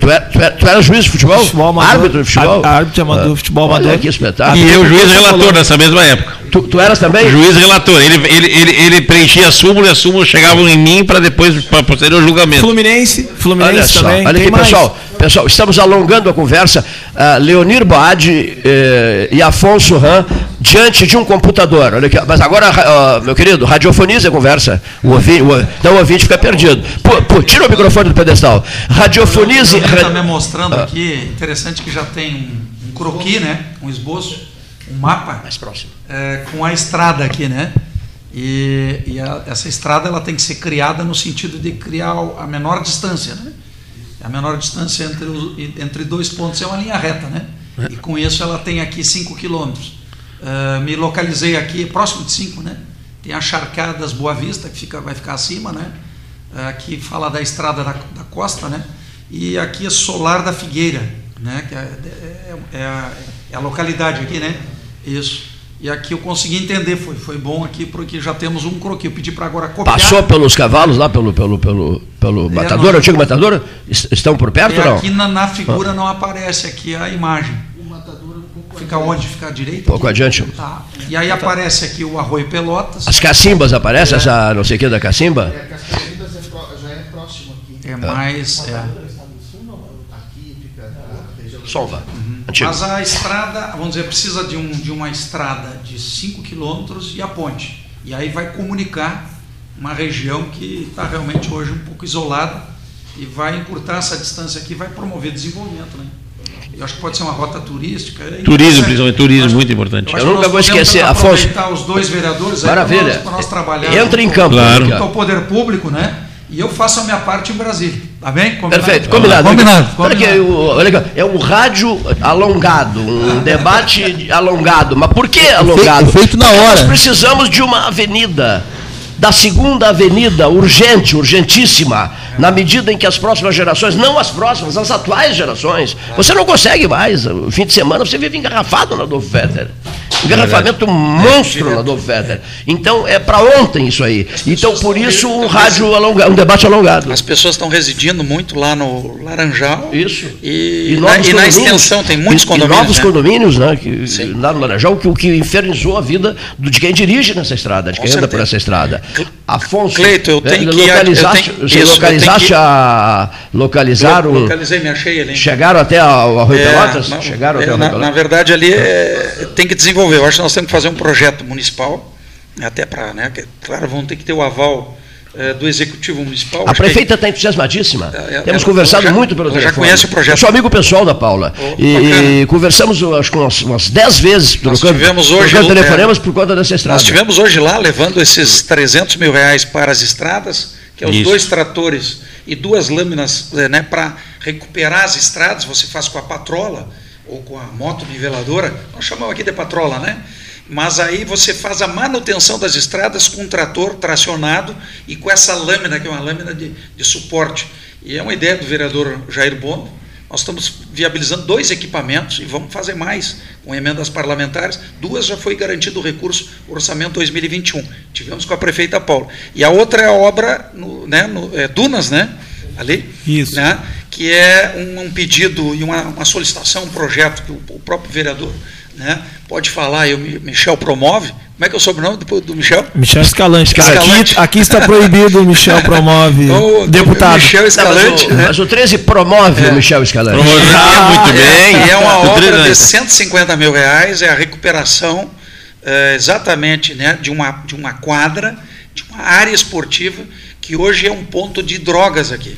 Tu era, tu era, tu era juiz de futebol? amador. árbitro de futebol? Á- árbitro amador, futebol Olha amador. que espetáculo. E eu, juiz relator falou. nessa mesma época. Tu, tu eras também? Juiz relator. Ele, ele, ele, ele preenchia a súmula e a súmula chegavam em mim para depois, para posterior julgamento. Fluminense, Fluminense Olha só, também. olha aqui, pessoal. Pessoal, estamos alongando a conversa. Ah, Leonir Boade eh, e Afonso Ram diante de um computador. Olha aqui, mas agora, ah, meu querido, radiofonize a conversa. O ouvinte, o, então o ouvinte fica perdido. Pô, pô, tira o microfone do pedestal. Radiofonize. Está ra- me mostrando aqui, interessante que já tem um, croqui, né? Um esboço, um mapa. Mais próximo. é, com a estrada aqui, né? E, e a- essa estrada ela tem que ser criada no sentido de criar a menor distância, né? A menor distância entre, os, entre dois pontos é uma linha reta, né? E com isso ela tem aqui 5 quilômetros. Uh, me localizei aqui, próximo de 5, né? Tem a Charcadas Boa Vista, que fica, vai ficar acima, né? Uh, que fala da estrada da, da costa, né? E aqui é Solar da Figueira, né? Que é, é, é, a, é a localidade aqui, né? Isso. E aqui eu consegui entender, foi, foi bom aqui, porque já temos um croquis. Eu pedi para agora copiar. Passou pelos cavalos lá, pelo, pelo, pelo, pelo é, matador, antigo matador? Estão por perto é, ou não? Aqui na, na figura ah. não aparece aqui a imagem. O matador Fica onde? Fica à direita? Pouco aqui? adiante. Tá. E aí aparece aqui o Arroio Pelotas. As cacimbas aparecem, é. essa não sei o que da cacimba? É, Cacimbas é já é próximo aqui. É mais. É. Solva. Uhum. Mas a estrada, vamos dizer, precisa de, um, de uma estrada de 5 quilômetros e a ponte. E aí vai comunicar uma região que está realmente hoje um pouco isolada e vai encurtar essa distância aqui, vai promover desenvolvimento. Né? Eu acho que pode ser uma rota turística. É turismo, principalmente, turismo, muito importante. Eu, nunca vou esquecer, Afonso. os dois vereadores Maravilha. para nós, nós trabalharmos. Entra em campo. Claro. o poder público, né? E eu faço a minha parte em Brasília. Tá bem? Combinado? Perfeito, combinado. Combinado. combinado. É um rádio alongado, um debate alongado. Mas por que alongado? Feito na hora. Nós precisamos de uma avenida da segunda avenida, urgente, urgentíssima, na medida em que as próximas gerações, não as próximas, as atuais gerações, você não consegue mais. O fim de semana você vive engarrafado na Adolfo Fetter. Engarrafamento é monstro na Adolfo Fetter. Então é para ontem isso aí. Então por isso um rádio alongado, um debate alongado. As pessoas estão residindo muito lá no Laranjal. Isso. E, e, na, e na, extensão tem muitos condomínios. E novos né? condomínios, né? Que, lá no Laranjal, que o que infernizou a vida de quem dirige nessa estrada, de quem anda por essa estrada. Afonso, Cleito, eu tenho que localizaste, eu tenho, isso, localizaste que, a localizar o localizei, me achei ali. Chegaram até ao Arroio é, Pelotas? Não, chegaram é, até na, na, verdade ali é, tem que desenvolver. Eu acho que nós temos que fazer um projeto municipal até para, né, claro, vão ter que ter o aval é, do Executivo Municipal. A prefeita está entusiasmadíssima. É, é, Temos conversado já, muito pelo telefone. Já conhece o projeto. Eu sou amigo pessoal da Paula. Oh, e, e, conversamos acho que umas, umas dez vezes nós trocando, tivemos hoje, trocando telefonemas por conta dessa estrada. Nós tivemos hoje lá levando esses 300 mil reais para as estradas, que é os Isso. dois tratores e duas lâminas eh, né, para recuperar as estradas, você faz com a patrola ou com a moto niveladora, nós chamamos aqui de patrola, né? Mas aí você faz a manutenção das estradas com um trator tracionado e com essa lâmina, que é uma lâmina de, de suporte. E é uma ideia do vereador Jair Bono. Nós estamos viabilizando dois equipamentos e vamos fazer mais com emendas parlamentares. Duas já foi garantido o recurso orçamento 2021. Tivemos com a prefeita Paula. E a outra é a obra no, né, no, é, Dunas, né? Ali. Isso. Né, que é um, um pedido e uma, uma, solicitação, um projeto que o, o próprio vereador né? Pode falar, eu, Michel promove. Como é que é o sobrenome do, do Michel? Michel Escalante. Escalante. Aqui, aqui, está proibido o Michel promove. o, deputado. Michel Escalante. Não, mas, o, né? mas, o, 13 promove é. o Michel Escalante. Promove ah, muito bem. E é uma obra de 150 mil reais, é a recuperação é, exatamente né, de, uma, de uma quadra, de uma área esportiva, que hoje é um ponto de drogas aqui.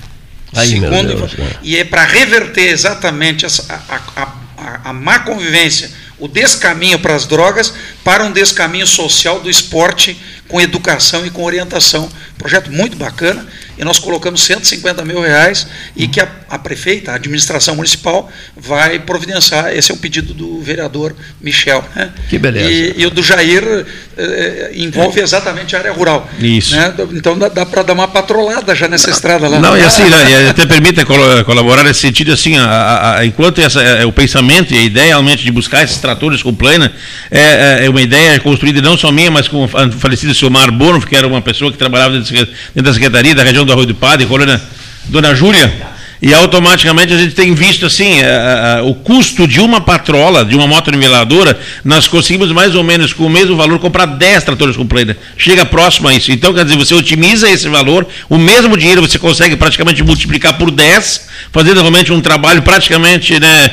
Aí, Segundo, Deus, e é para reverter exatamente essa, a, a, a, a má convivência o descaminho para as drogas para um descaminho social do esporte com educação e com orientação. Projeto muito bacana e nós colocamos 150 mil reais e que a, a, prefeita, a administração municipal, vai providenciar. Esse é um pedido do vereador Michel. Né? Que beleza. E, e o do Jair eh, envolve exatamente a área rural. Isso. Né? Então dá, dá para dar uma patrolada já nessa estrada lá. Não, e assim, né, até permita colaborar nesse sentido, assim, a, a, enquanto essa, é, o pensamento e a ideia realmente de buscar esses tratores com plana é, é, é uma ideia construída não só minha, mas com o falecido Silmar Bono, que era uma pessoa que trabalhava dentro da Secretaria da região do Arroio do Padre, colônia Dona Júlia, e automaticamente a gente tem visto assim, a, a, o custo de uma patrola, de uma moto niveladora, nós conseguimos mais ou menos com o mesmo valor comprar 10 tratores com. Chega próximo a isso. Então, quer dizer, você otimiza esse valor, o mesmo dinheiro você consegue praticamente multiplicar por 10, fazendo realmente um trabalho praticamente né,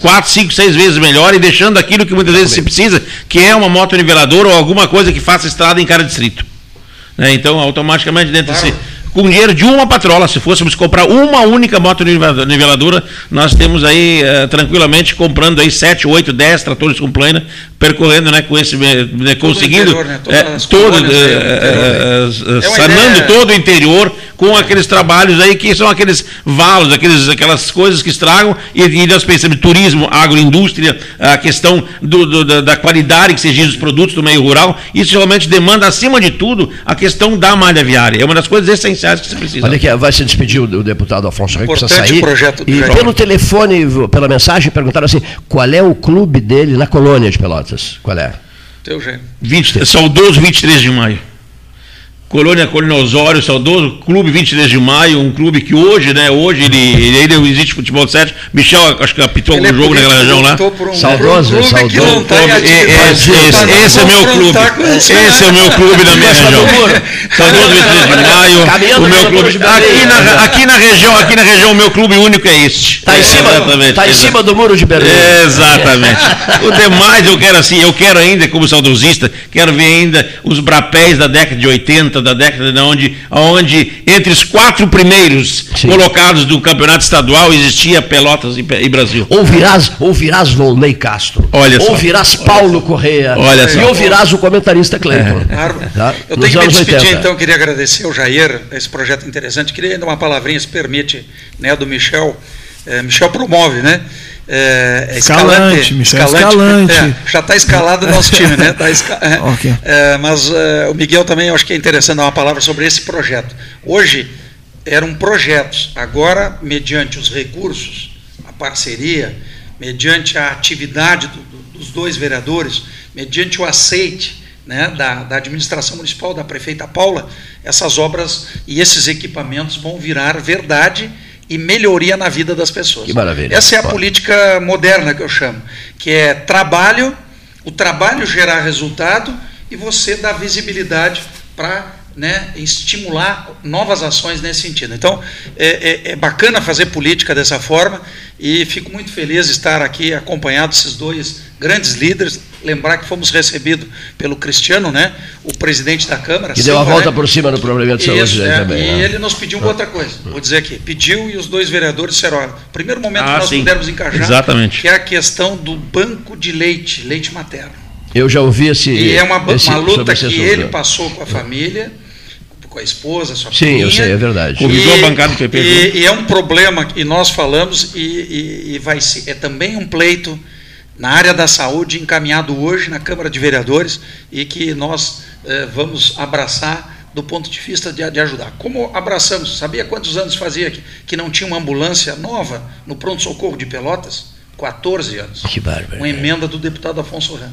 4, 5, 6 vezes melhor e deixando aquilo que muitas vezes se precisa, que é uma moto niveladora ou alguma coisa que faça estrada em cada distrito. Né? Então, automaticamente, dentro claro. Com dinheiro de uma patrola. Se fôssemos comprar uma única moto niveladora, nós temos aí uh, tranquilamente comprando aí 7, 8, 10 tratores com plana percorrendo, né, com esse, né, conseguindo interior, né, é, as todo, do é, sanando ideia- todo o interior com aqueles trabalhos aí que são aqueles valos, aqueles, aquelas coisas que estragam e, e nós pensamos turismo, agroindústria, a questão do- do- da, da qualidade que se exige dos produtos do meio rural, isso realmente demanda, acima de tudo, a questão da malha viária. É uma das coisas essenciais que se precisa. Olha aqui, vai se despedir o, deputado Afonso Henrique, precisa sair. projeto e Jair. pelo telefone, pela mensagem, perguntaram assim: qual é o clube dele na colônia de Pelotas? Qual é? Teu gênio. 20, saudoso 23 de maio. Colônia Colônia Osório, saudoso Clube 23 de Maio, um clube que hoje, né, hoje ele, ele ainda existe futebol de sete. Michel, acho que apitou algum é jogo naquela região lá. um- Saudoso, um saudoso. tá em Clube- atividade. esse, não esse é meu clube. Esse é o meu clube na minha região. Saudoso 23 de Maio, Caminhando o meu clube. Aqui na, aqui na região, aqui na região, o meu clube único é este. Tá em cima, Exatamente, tá em cima do muro de Berlim. Exatamente. O demais eu quero assim, eu quero ainda, como saudosista, quero ver ainda os brapéis da década de 80, da década de onde, onde entre os quatro primeiros colocados do campeonato estadual existia Pelotas e, e Brasil. Ouvirás, ouvirás Volney Castro. Olha só. Ouvirás Paulo Correia. Olha E só. ouvirás o comentarista Cleiton. Bárbaro. Tá? Eu Nos tenho que me despedir, 80. então, queria agradecer ao Jair, esse projeto interessante. Queria ainda uma palavrinha, se permite, né, do Michel. É, Michel promove, né? É, é Escalante, Michel Escalante. É, já está escalado o nosso time, né? Tá esca- é, Ok. é, mas é, o Miguel também, eu acho que é interessante dar uma palavra sobre esse projeto. Hoje eram projetos, agora, mediante os recursos, a parceria, mediante a atividade do- do- dos dois vereadores, mediante o aceite né, da, da administração municipal, da prefeita Paula, essas obras e esses equipamentos vão virar verdade e melhoria na vida das pessoas. Que maravilha. Essa é a política moderna que eu chamo, que é trabalho, o trabalho gerar resultado e você dar visibilidade para né, estimular novas ações nesse sentido. Então, é, é- é bacana fazer política dessa forma e fico muito feliz de estar aqui acompanhado desses dois grandes líderes. Lembrar que fomos recebidos pelo Cristiano, né, o presidente da Câmara. Que deu a Silva, volta né? por cima no problema de saúde Isso, é, também. E né? ele nos pediu uma outra coisa, vou dizer aqui. Pediu e os dois vereadores disseram, olha, primeiro momento Ah, que nós sim. pudermos encaixar, Exatamente. que é a questão do banco de leite, leite materno. Eu já ouvi esse. E é uma, esse- uma luta que assunto. ele passou com a família, com a esposa, sua Sim, eu filhinha. sei, é verdade. Convidou a bancada do PP E, e é um problema que nós falamos e, e- e vai ser, é também um pleito na área da saúde encaminhado hoje na Câmara de Vereadores e que nós eh, vamos abraçar do ponto de vista de, de ajudar. Como abraçamos? Sabia quantos anos fazia que, que não tinha uma ambulância nova no pronto-socorro de Pelotas? 14 anos. Que bárbaro. Uma emenda do deputado Afonso Ram.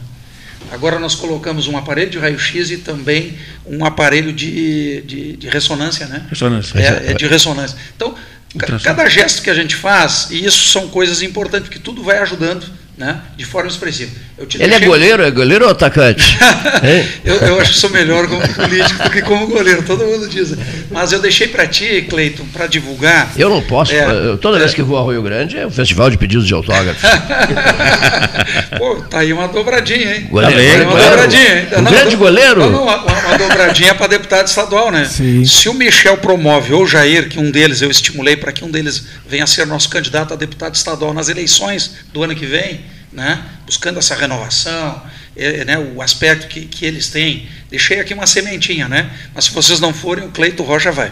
Agora nós colocamos um aparelho de raio-x e também um aparelho de, de, de ressonância, né? Ressonância. É, é de ressonância. Então, ca- cada gesto que a gente faz, e isso são coisas importantes, porque tudo vai ajudando né, de forma expressiva. Eu te Ele é goleiro, é goleiro ou atacante? Eu, eu acho que sou melhor como político do que como goleiro, todo mundo diz. Mas eu deixei para ti, Cleiton, para divulgar. Eu não posso. É, eu- toda vez que vou a Rio Grande é um festival de pedidos de autógrafos. Pô, tá aí uma dobradinha, hein? Goleiro, tá uma goleiro. dobradinha, hein? Um grande goleiro. Não, não, uma, uma dobradinha para deputado estadual, né? Sim. Se o Michel promove, ou o Jair, que um deles eu estimulei para que um deles venha a ser nosso candidato a deputado estadual nas eleições do ano que vem, né? buscando essa renovação, é, né? o aspecto que, que eles têm. Deixei aqui uma sementinha, né? Mas se vocês não forem, o Cleito Rocha vai.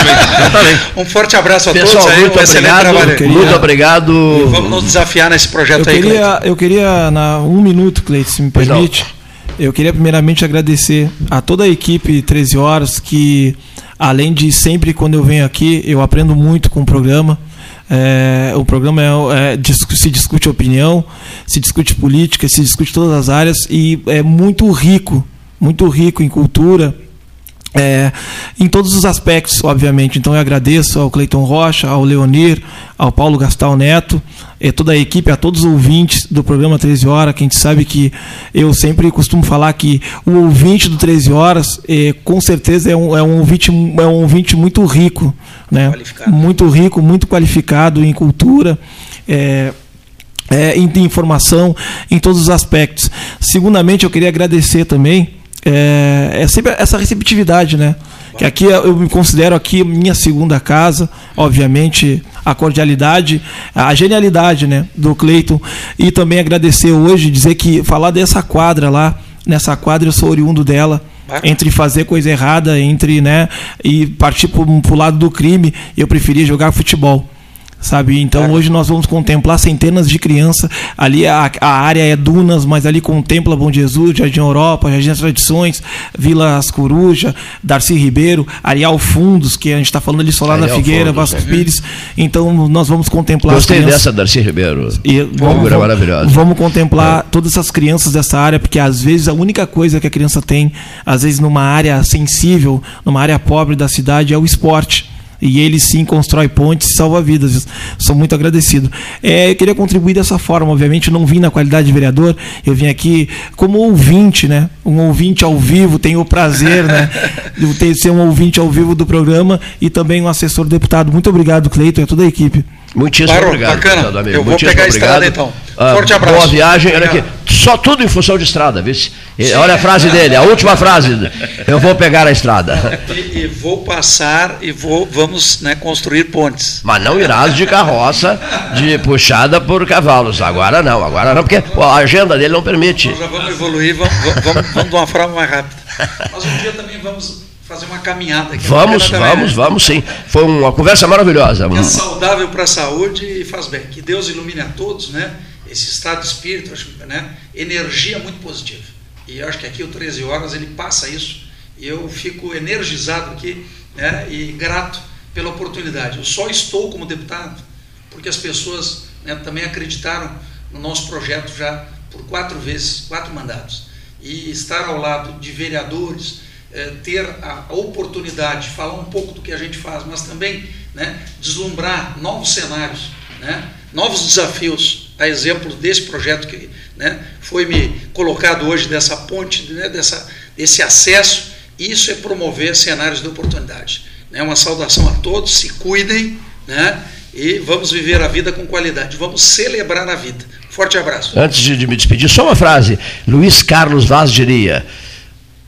um forte abraço a Pessoal, todos aí, muito um excelente obrigado. trabalho. Muito obrigado. Vamos nos desafiar nesse projeto Eu aí, queria, eu queria, na um minuto, Cleiton, se me permite, eu queria primeiramente agradecer a toda a equipe 13 Horas, que além de sempre quando eu venho aqui, eu aprendo muito com o programa. É, o programa é, é, se discute opinião, se discute política, se discute todas as áreas e é muito rico, muito rico em cultura, é, em todos os aspectos, obviamente. Então eu agradeço ao Cleiton Rocha, ao Leonir, ao Paulo Gastal Neto, e toda a equipe, a todos os ouvintes do programa 13 Horas, que a gente sabe que eu sempre costumo falar que o ouvinte do 13 Horas, eh, com certeza, é um, é, um ouvinte, é um ouvinte muito rico, né? muito rico, muito qualificado em cultura. é, é, em, em informação em todos os aspectos. Segundamente, eu queria agradecer também é, é sempre essa receptividade, né? que aqui eu me considero aqui minha segunda casa, obviamente a cordialidade, a genialidade, né, do Cleiton. E também agradecer hoje, dizer que falar dessa quadra lá, nessa quadra eu sou oriundo dela, entre fazer coisa errada, entre, né, e partir para o lado do crime, eu preferia jogar futebol sabe? Então hoje nós vamos contemplar centenas de crianças. Ali a, a área é dunas, mas ali contempla Bom Jesus, Jardim Europa, Jardim das Tradições, Vila As Coruja, Darcy Ribeiro, Arial Fundos, que a gente está falando ali Solar da Figueira, Fundos, Vasco é. Pires. Então nós vamos contemplar. Gostei dessa, Darcy Ribeiro. E vamos, vamos. Vamos contemplar é. todas essas crianças dessa área, porque às vezes a única coisa que a criança tem, às vezes numa área sensível, numa área pobre da cidade, é o esporte e ele sim constrói pontes e salva vidas. Sou muito agradecido. É, eu queria contribuir dessa forma, obviamente, não vim na qualidade de vereador, eu vim aqui como ouvinte, né? Um ouvinte ao vivo, tenho o prazer, né? De ser um ouvinte ao vivo do programa e também um assessor deputado. Muito obrigado, Cleiton, e a toda a equipe. Muitíssimo Parou, obrigado. Bacana. Eu vou Muitíssimo pegar obrigado. a estrada então. Ah, Forte abraço. Boa viagem. Olha aqui. Só tudo em função de estrada, viu? Olha a frase dele, a última frase. Eu vou pegar a estrada. E, e vou passar e vou, vamos né, construir pontes. Mas não irás de carroça de puxada por cavalos. Agora não, agora não, porque a agenda dele não permite. Nós já vamos evoluir, vamos, vamos, vamos de uma forma mais rápida. Mas um dia também vamos fazer uma caminhada aqui. Vamos, vamos, né? vamos sim. Foi uma conversa maravilhosa. É saudável para a saúde e faz bem. Que Deus ilumine a todos, né? Esse estado de espírito, né? Energia muito positiva. E acho que aqui o 13 horas ele passa isso. E eu fico energizado aqui, né? E grato pela oportunidade. Eu só estou como deputado porque as pessoas né, também acreditaram no nosso projeto já por quatro vezes, quatro mandatos. E estar ao lado de vereadores, é, ter a, oportunidade de falar um pouco do que a gente faz, mas também né, deslumbrar novos cenários, né, novos desafios, a exemplo desse projeto que né, foi me colocado hoje, dessa ponte, né, dessa, desse acesso, isso é promover cenários de oportunidade. Né, uma saudação a todos, se cuidem né, e vamos viver a vida com qualidade, vamos celebrar a vida. Forte abraço. Antes de me despedir, só uma frase. Luiz Carlos Vaz diria: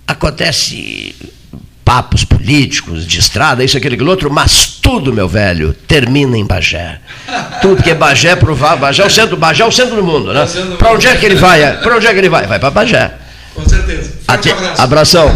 acontece papos políticos, de estrada, isso, aquele, aquilo outro, mas tudo, meu velho, termina em Bagé. Tudo, Bagé é provável, Bagé é o centro, Bagé é o centro do mundo, né? Para onde é que ele vai? Para onde é que ele vai? Vai para Bagé. Com certeza. Até, abração.